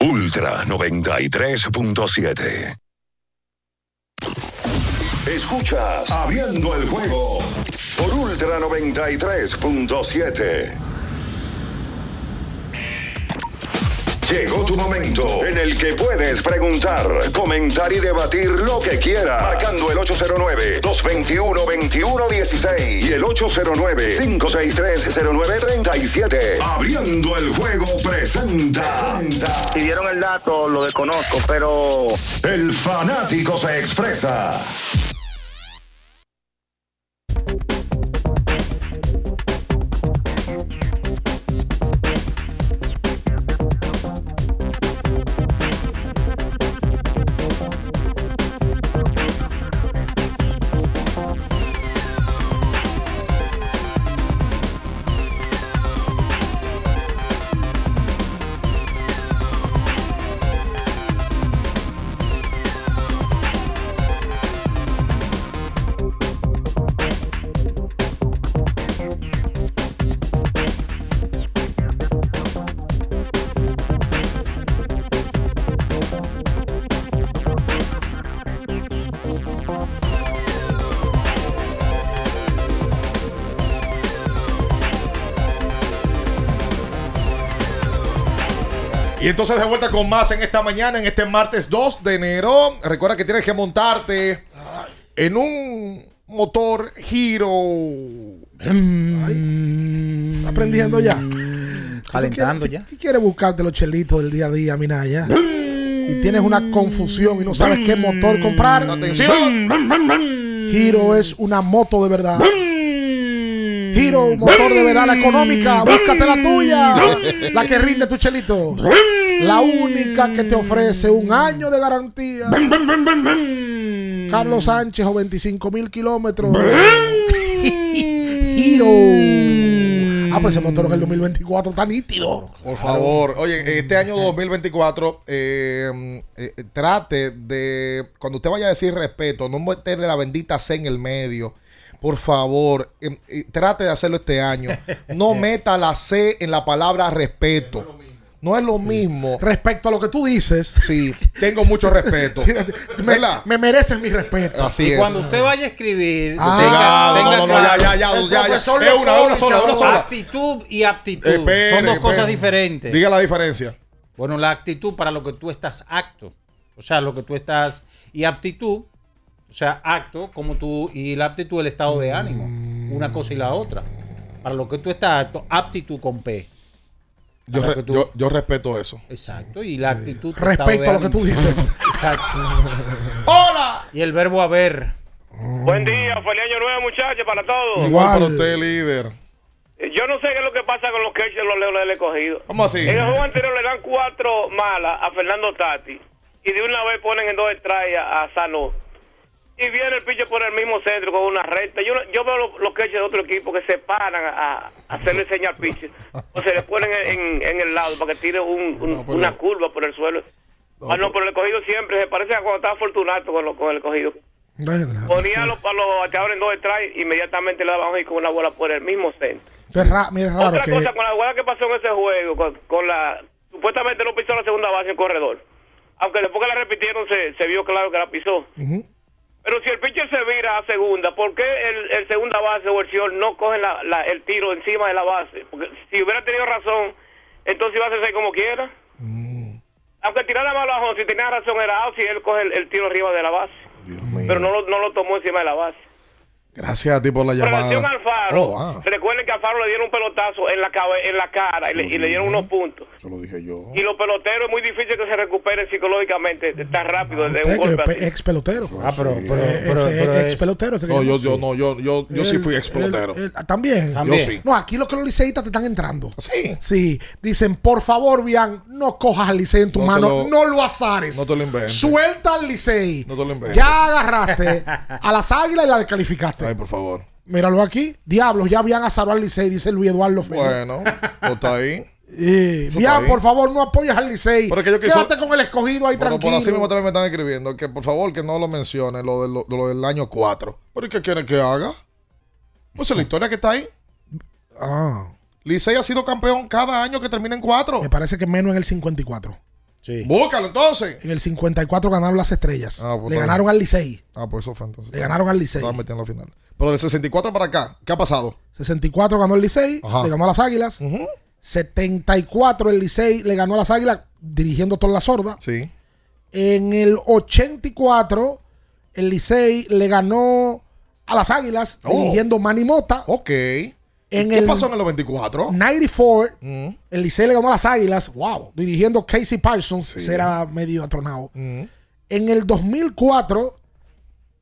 Ultra 93.7. Escuchas Abriendo el juego por Ultra 93.7. Llegó tu momento en el que puedes preguntar, comentar y debatir lo que quieras. Marcando el 809-221-2116 y el 809-563-0937. Abriendo el juego presenta. Si dieron el dato, lo desconozco, pero. El fanático se expresa. Entonces de vuelta con más en esta mañana, en este martes 2 de enero. Recuerda que tienes que montarte en un motor Hero. Está aprendiendo ya. Calentando si, Si quieres buscarte los chelitos del día a día, Minaya. y tienes una confusión y no sabes qué motor comprar. Atención. Hero es una moto de verdad. Hero, motor de verdad, la económica. Búscate la tuya. La que rinde tu chelito. La única que te ofrece un año de garantía. Carlos Sánchez o 25 mil kilómetros. Hero. Ah, pero ese motor en el 2024 está nítido. Por favor, oye, este año 2024, eh, eh, trate de, cuando usted vaya a decir respeto, no meterle la bendita C en el medio. Por favor, eh, eh, trate de hacerlo este año. No meta la C en la palabra respeto. No es lo mismo. Respecto a lo que tú dices. Sí, tengo mucho respeto. me, ¿Verdad? me mereces mi respeto. Así y es. cuando usted vaya a escribir, Ah, tenga, no, tenga no, no, ya, ya, ya, el ya, ya. profesor Es una, una sola, una sola. Actitud y aptitud Espere, son dos espere. cosas diferentes. Diga la diferencia. Bueno, la actitud para lo que tú estás acto. O sea, lo que tú estás. Y aptitud, o sea, acto, como tú. Y la aptitud, el estado de ánimo. Una cosa y la otra. Para lo que tú estás acto, aptitud con P. Yo, re- tú- yo, yo respeto eso. Exacto. Y la actitud. de a lo que tú dices. Exacto. ¡Hola! Y el verbo haber. Buen día, feliz año nuevo, muchachos, para todos. Igual para usted, líder. Eh, Yo no sé qué es lo que pasa con los catchers de los Leones del Escogido. ¿Cómo así? En el juego anterior le dan cuatro malas a Fernando Tati y de una vez ponen en dos a, a Sano. Y viene el pitcher por el mismo centro con una recta. Yo, yo veo los, los catchers de otro equipo que se paran a, a hacerle señal al pitcher. O se le ponen en, en- el lado para que tire un- un- pero- una curva por el suelo. ah, no, pero el escogido siempre se parece a cuando estaba Fortunato con, lo- con el escogido. Ponía los, a los bateadores en dos strikes, inmediatamente le daban ahí con una bola por el mismo centro. Es ra- mira, es raro Otra que. cosa, con la jugada que pasó en ese juego, con, con la. Supuestamente no pisó la segunda base en corredor. Aunque después que la repitieron, se, se vio claro que la pisó. Ujú. Pero si el pitcher se vira a segunda, ¿por qué el, el segunda base o el señor no coge la, la- el tiro encima de la base? Porque si hubiera tenido razón, entonces iba a hacerse como quiera. Aunque tirara mal abajo, si tenía razón era out si él coge el, el tiro arriba de la base. Pero no lo, no lo tomó encima de la base. Gracias a ti por la llamada. al Faro, Oh, ah. recuerden que a Faro le dieron un pelotazo en la en la cara y le, y le dieron unos puntos. Eso lo dije yo. Y los peloteros es muy difícil que se recuperen psicológicamente tan rápido de un golpe así. ex pelotero. Ah, pero, pero, Eh, pero- ese pero ex pelotero. ese No, yo, yo, no, yo, yo, yo sí fui ex pelotero. el- el- También. Yo sí. No, aquí lo que los liceístas te están entrando. Sí. Sí. Dicen, por favor, Bian, no cojas al licey en tu No mano. lo- no lo azares. no te lo inventes. Suelta al licey. No te lo inventes. Ya agarraste a las águilas y la descalificaste. Ay, por favor. Míralo aquí. Diablos, ya Bian azaró al licey, dice Luis Eduardo Félix. Bueno, no está ahí. Eh, bien. por favor, no apoyes al licey. Yo quiso- Quédate con el escogido ahí Pero por tranquilo. así mismo también me están escribiendo que por favor que no lo mencione, lo, de lo, de lo del año 4. ¿Pero y qué quieren que haga? Pues es la historia que está ahí. Ah. Licey ha sido campeón cada año que termina en 4. Me parece que menos en el 54. Sí. Búscalo entonces. En el 54 ganaron las estrellas. Ah, pues Le ganaron bien. al Licey. Ah, pues eso fue entonces. Le ganaron al Licey. Metiendo la final. Pero del 64 para acá, ¿qué ha pasado? 64 ganó el Licey, Ajá. le ganó a las Águilas. 74 el Licey le ganó a las Águilas dirigiendo toda la sorda. Sí. En el 84 el Licey le ganó a las Águilas Oh. dirigiendo Manny Mota. Ok. En ¿Qué el pasó en el 94? 94 Mm. el Licey le ganó a las Águilas. Wow. Dirigiendo Casey Parsons. Ese era medio atronado. Mm. En el 2004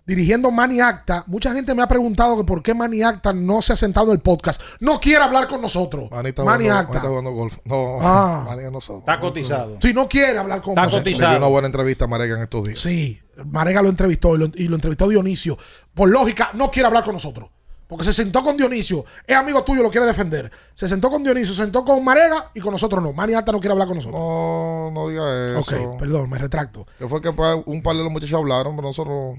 dirigiendo Manny Acta. Mucha gente me ha preguntado que por qué Manny Acta no se ha sentado en el podcast. No quiere hablar con nosotros. Manny está, Manny jugando, Acta. Manny está jugando golf. No, Ah. Manny a nosotros. Está cotizado. Si no quiere hablar con Está nosotros. Le cotizado. dio una buena entrevista a Marega en estos días. Sí, Marega lo entrevistó y lo, y lo entrevistó Dionisio. Por lógica, no quiere hablar con nosotros. Porque se sentó con Dionisio. Es amigo tuyo, lo quiere defender. Se sentó con Dionisio, se sentó con Marega y con nosotros no. Manny Acta no quiere hablar con nosotros. No, no diga eso. ok, perdón, me retracto. Que fue que un par de los muchachos hablaron, pero nosotros.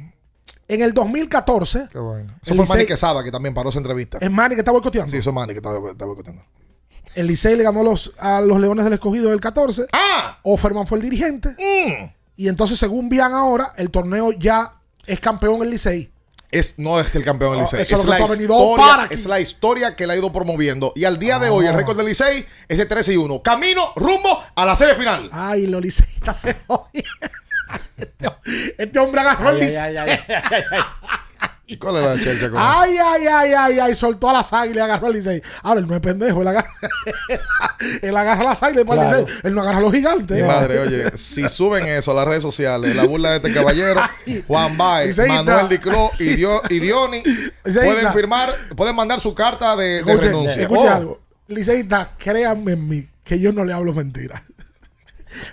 En el 2014, Qué vaina. Eso fue Licey- Manny Quesada que también paró esa entrevista. es Manny que está boicoteando. Sí, eso es Manny que estaba, estaba boicoteando. El Licey le ganó a los, a los Leones del Escogido en el 14. ¡Ah! Offerman fue el dirigente. Y entonces, según Bian ahora, el torneo ya es campeón el Licey. Es, no es el campeón del Licey. eso es es, lo que la historia, es la historia que le ha ido promoviendo. Y al día de hoy, el Ah. récord del Licey es de 13 y 1. Camino rumbo a la serie final. Ay, los liceístas se jodieron. Este, este hombre agarró el Ay, licey. Ay, ay, ay, ay, ay. ¿Y cuál es la chelcha con? Ay, ay, ay, ay, ay, soltó a las águilas y agarró al Licey. Ahora, él no es pendejo, él agarra, él agarra las águilas para el Claro. Licey. Él no agarra a los gigantes. Mi madre, oye, si suben eso a las redes sociales, la burla de este caballero, Juan Baez. Manuel Dicló y, Dio- y Dioni pueden firmar, pueden mandar su carta de, de Escuche, renuncia. escuche Oh. algo. Liceísta, créanme en mí, que yo no le hablo mentiras.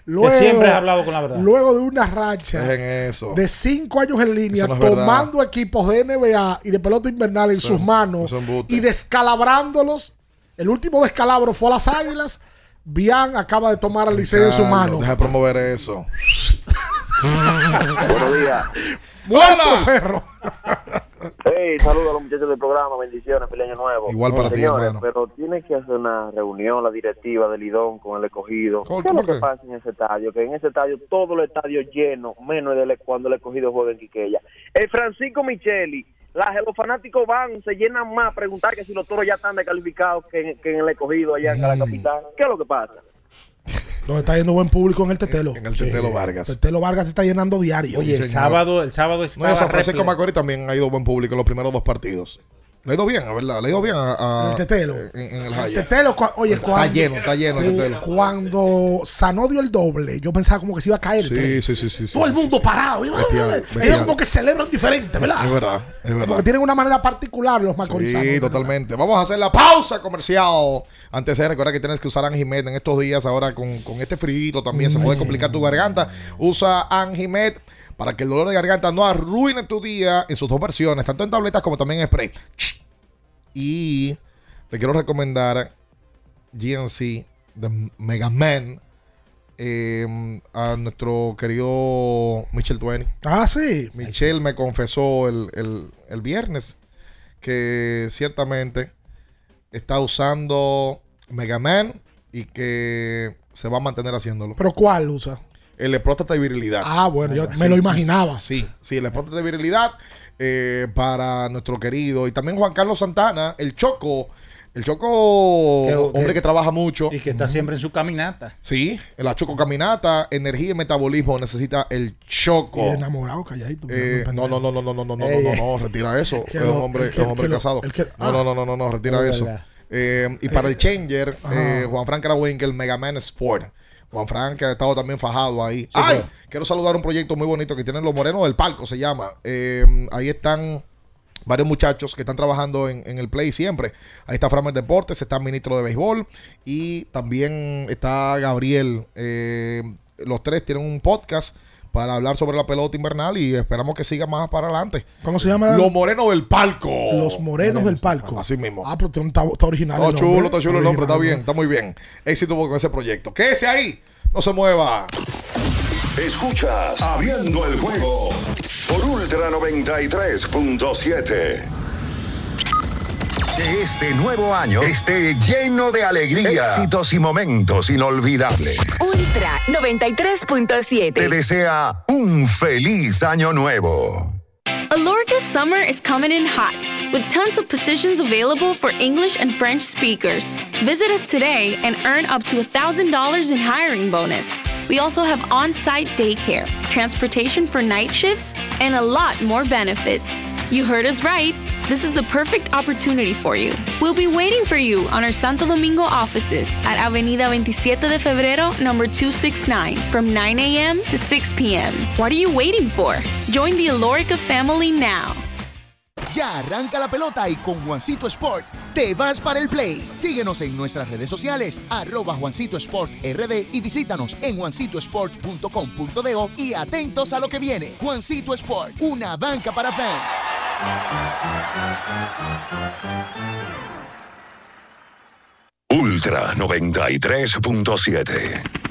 Que siempre has hablado con la verdad. Luego de una racha eso. de cinco años en línea, no verdad. tomando equipos de NBA y de pelota invernal en Eso- sus manos y descalabrándolos. El último descalabro fue a las águilas. Bian acaba de tomar al Licey en su mano. Deja de promover eso. Buenos días. ¡Muerto, perro! Hey, saludos a los muchachos del programa, bendiciones, feliz año nuevo. Igual para ti, Señores, hermano. pero tiene que hacer una reunión la directiva del Lidón con el escogido. ¿Cómo- ¿Qué es lo que pasa en ese estadio? Que en ese estadio todo el estadio lleno, menos el- cuando el escogido juega en Quiqueya. El Francisco Micheli, las, los fanáticos van, se llenan más a preguntar que si los toros ya están descalificados que en, que en el escogido allá en la capital. ¿Qué es lo que pasa? Donde está yendo buen público en el Tetelo. En el Tetelo Vargas. Tetelo Vargas se está llenando diario. Oye, el sábado, el sábado No, y a San Francisco. Macorís también ha ido buen público en los primeros dos partidos. Le ha ido bien, a verdad. Le ha ido bien a, a- El Tetelo. En, en el. Tetelo, cua- oye, Está cuando, lleno, está lleno el Tetelo. Cuando Sanó dio el doble, yo pensaba como que se iba a caer. Sí, sí, sí, sí. sí, Todo el sí, mundo sí. parado. Bestial, Es bestial. como que celebran diferente, ¿verdad? Es verdad, es verdad. Porque tienen una manera particular los macorizanos. Sí, totalmente. Vamos a hacer la pausa comercial. Antes de recuerda que tienes que usar Anjimed en estos días. Ahora con, con este frío también se Mm, puede sí. complicar tu garganta. Usa Anjimed para que el dolor de garganta no arruine tu día en sus dos versiones, tanto en tabletas como también en spray. Y le quiero recomendar GNC de Mega Man eh, a nuestro querido Michel Twain. Ah, sí. Michelle me confesó el, el- el viernes que ciertamente está usando Mega Man y que se va a mantener haciéndolo. ¿Pero cuál usa? El de próstata y virilidad. Ah, bueno, yo Sí. me lo imaginaba. Sí, sí, el de próstata y virilidad eh, para nuestro querido. Y también Juan Carlos Santana, el Choco. El Choco, Que- hombre que- que, trabaja mucho. Y que está siempre en su caminata. Sí, la Choco Caminata, energía y metabolismo necesita el Choco. Y enamorado, calladito. Eh, no, no, no, no, no, no, no, no, no, no, retira eso. Es un hombre, el que- es un hombre que lo- casado. el que- no, ah. no, no, no, no, no, retira Es eso. Eh, y para el Changer, eh, Juan Frank Winkel, Mega Man Sport. Juan Frank ha estado también fajado ahí. ¡Ay! pero- Quiero saludar un proyecto muy bonito que tienen los morenos del palco, se llama. Eh, ahí están varios muchachos que están trabajando en, en el play siempre. Ahí está Framer Deportes, está el ministro de béisbol y también está Gabriel. Eh, los tres tienen un podcast para hablar sobre la pelota invernal y esperamos que siga más para adelante. ¿Cómo se llama? Los morenos del palco. Los morenos del palco. Así mismo. Ah, pero está, está- está original. Está el chulo, nombre. está chulo el nombre, está bien, está muy bien. Éxito con ese proyecto. Quédese ahí, no se mueva. Escuchas Abriendo el juego por Ultra 93.7. Que este nuevo año esté lleno de alegría, éxitos y momentos inolvidables. Ultra 93.7. Te desea un feliz año nuevo. Alorca's summer is coming in hot, with tons of positions available for English and French speakers. Visit us today and earn up to $1,000 in hiring bonus. We also have on site daycare, transportation for night shifts, and a lot more benefits. You heard us right. This is the perfect opportunity for you. We'll be waiting for you on our Santo Domingo offices at Avenida 27 de Febrero, number 269, from 9 a.m. to 6 p.m. What are you waiting for? Join the Alorica family now. Ya arranca la pelota y con Juancito Sport te vas para el play. Síguenos en nuestras redes sociales, arroba Juancito Sport RD y visítanos en juancitosport.com.do y atentos a lo que viene. Juancito Sport, una banca para fans. Ultra 93.7.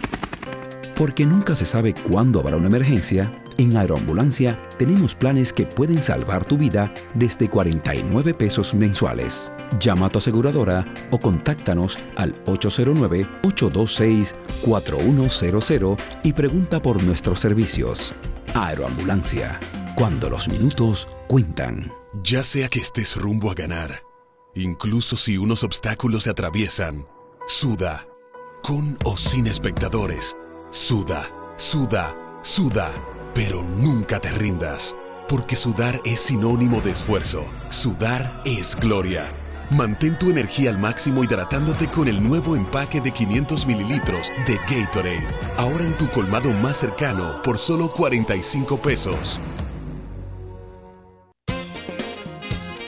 Porque nunca se sabe cuándo habrá una emergencia, en Aeroambulancia tenemos planes que pueden salvar tu vida desde 49 pesos mensuales. Llama a tu aseguradora o contáctanos al 809-826-4100 y pregunta por nuestros servicios. Aeroambulancia, cuando los minutos cuentan. Ya sea que estés rumbo a ganar, incluso si unos obstáculos se atraviesan, suda, con o sin espectadores, suda, suda, suda, pero nunca te rindas, porque sudar es sinónimo de esfuerzo, sudar es gloria. Mantén tu energía al máximo hidratándote con el nuevo empaque de 500 mililitros de Gatorade, ahora en tu colmado más cercano por solo 45 pesos.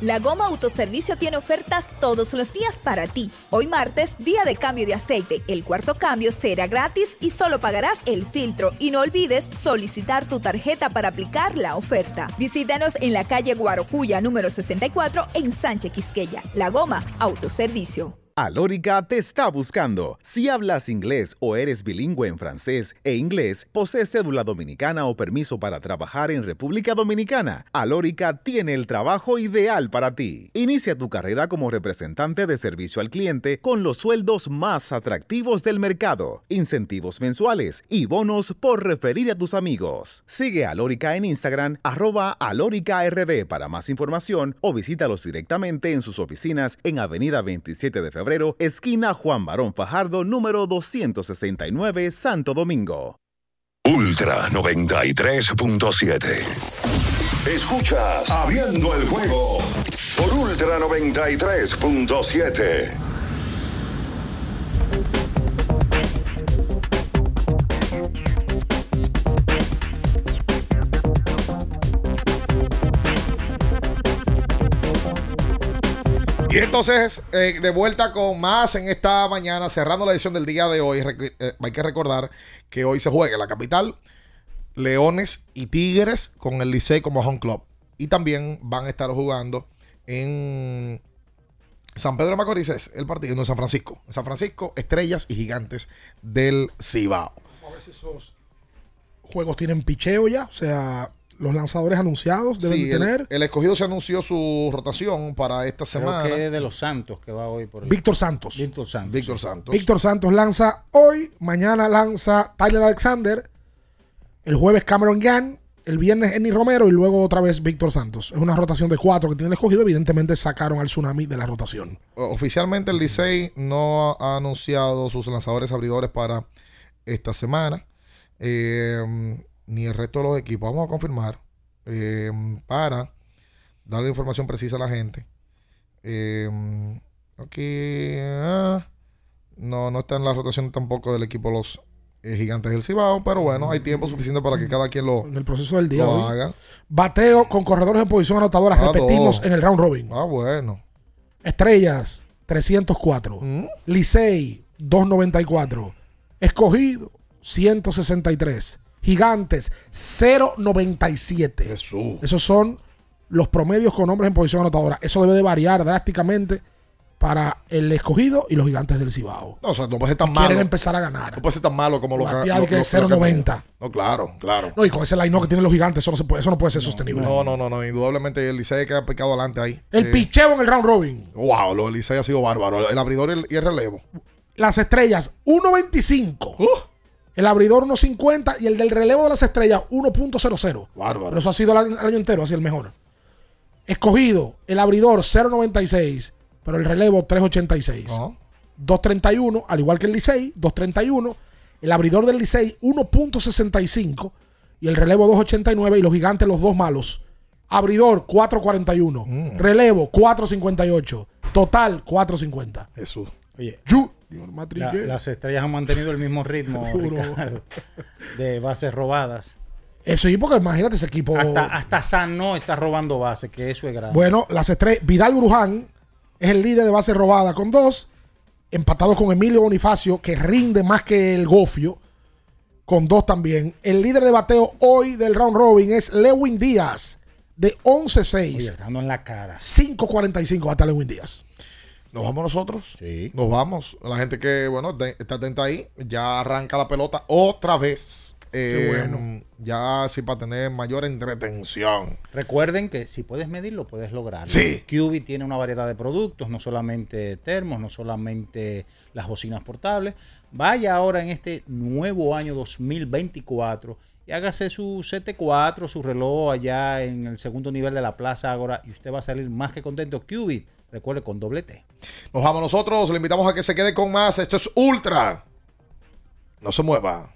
La Goma Autoservicio tiene ofertas todos los días para ti. Hoy martes, día de cambio de aceite. El cuarto cambio será gratis y solo pagarás el filtro. Y no olvides solicitar tu tarjeta para aplicar la oferta. Visítanos en la calle Guarocuya número 64 en Sánchez Quisqueya. La Goma Autoservicio. Alórica te está buscando. Si hablas inglés o eres bilingüe en francés e inglés, posees cédula dominicana o permiso para trabajar en República Dominicana, Alórica tiene el trabajo ideal para ti. Inicia tu carrera como representante de servicio al cliente con los sueldos más atractivos del mercado, incentivos mensuales y bonos por referir a tus amigos. Sigue a Alórica en Instagram, arroba alóricard para más información o visítalos directamente en sus oficinas en Avenida 27 de Febrero esquina Juan Barón Fajardo, número 269, Santo Domingo. Ultra 93.7. Escuchas Abriendo el juego por Ultra 93.7. Y entonces, eh, de vuelta con más en esta mañana, cerrando la edición del día de hoy. Eh, hay que recordar que hoy se juega en la capital Leones y Tigres con el Licey como home club. Y también van a estar jugando en San Pedro de Macorís, es el partido, no en San Francisco. San Francisco, Estrellas y Gigantes del Cibao. Vamos a ver si esos juegos tienen picheo ya. O sea, los lanzadores anunciados deben Sí, el, tener. el escogido se anunció su rotación para esta Creo semana. que es de los Santos que va hoy por el- Víctor Santos. Víctor Santos. Víctor. Santos. Víctor Santos lanza hoy, mañana lanza Tyler Alexander, el jueves Cameron Gann, el viernes Enny Romero y luego otra vez Víctor Santos. Es una rotación de cuatro que tiene el escogido. Evidentemente sacaron al tsunami de la rotación. Oficialmente el Licey no ha anunciado sus lanzadores abridores para esta semana. Eh, ni el resto de los equipos. Vamos a confirmar eh, para darle información precisa a la gente. Eh, aquí ah, no, no está en la rotación tampoco del equipo los eh, gigantes del Cibao, pero bueno, hay tiempo suficiente para que cada quien lo, En el proceso del día lo hoy. haga. Bateo con corredores en posición anotadora. Ah, Repetimos dos. en el round robin. Ah, bueno. Estrellas, 304. Licey, 294. Escogido, 163. Gigantes, 097. Esos son los promedios con hombres en posición anotadora. Eso debe de variar drásticamente para el escogido y los gigantes del Cibao. No, o sea, no puede ser tan Quieren malo. empezar a ganar. No puede ser tan malo como lo que Batear lo- que es lo que- 0.90. No, claro, claro. No, y con ese line que tienen los gigantes, eso no, se puede, eso no puede ser sostenible. No, no, no, no. Indudablemente el Licey que ha pecado adelante ahí. El Eh, picheo en el round robin. Wow, lo del Licey ha sido bárbaro. El abridor y el, y el relevo. Las estrellas, 1.25. El abridor 1.50 y el del relevo de las estrellas 1.00. Bárbaro. Pero eso ha sido el año, entero, así el mejor. Escogido, el abridor 0.96, pero el relevo 3.86. 2.31, al igual que el Licey, 2.31. El abridor del Licey 1.65 y el relevo 2.89 y los gigantes los dos malos. Abridor 4.41, relevo 4.58, total 4.50. Jesús. Oye, La- las estrellas han mantenido el mismo ritmo. Ricardo, de bases robadas. Eso sí, porque imagínate ese equipo. Hasta, hasta Sano está robando bases, que eso es grande. Bueno, las estrellas. Vidal Bruján es el líder de base robada con dos. Empatado con Emilio Bonifacio, que rinde más que el Gofio, con dos también. El líder de bateo hoy del round robin es Lewin Díaz, de 11-6. Oye, estando en la cara. 5.45 hasta Lewin Díaz. ¿Nos vamos nosotros? Sí. Nos vamos. La gente que, bueno, está atenta ahí. Ya arranca la pelota otra vez. Eh, Qué bueno. Ya así para tener mayor entretención. Recuerden que si puedes medirlo, puedes lograrlo. Sí. QB tiene una variedad de productos, no solamente termos, no solamente las bocinas portables. Vaya ahora en este nuevo año 2024 y hágase su CT4, su reloj allá en el segundo nivel de la Plaza Ágora y usted va a salir más que contento. QB, recuerde con doble T. Nos vamos nosotros. Le invitamos a que se quede con más. Esto es Ultra. No se mueva.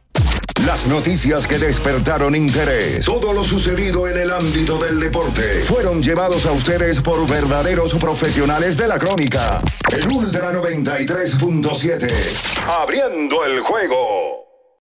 Las noticias que despertaron interés, todo lo sucedido en el ámbito del deporte, fueron llevados a ustedes por verdaderos profesionales de la crónica. El Ultra 93.7, abriendo el juego.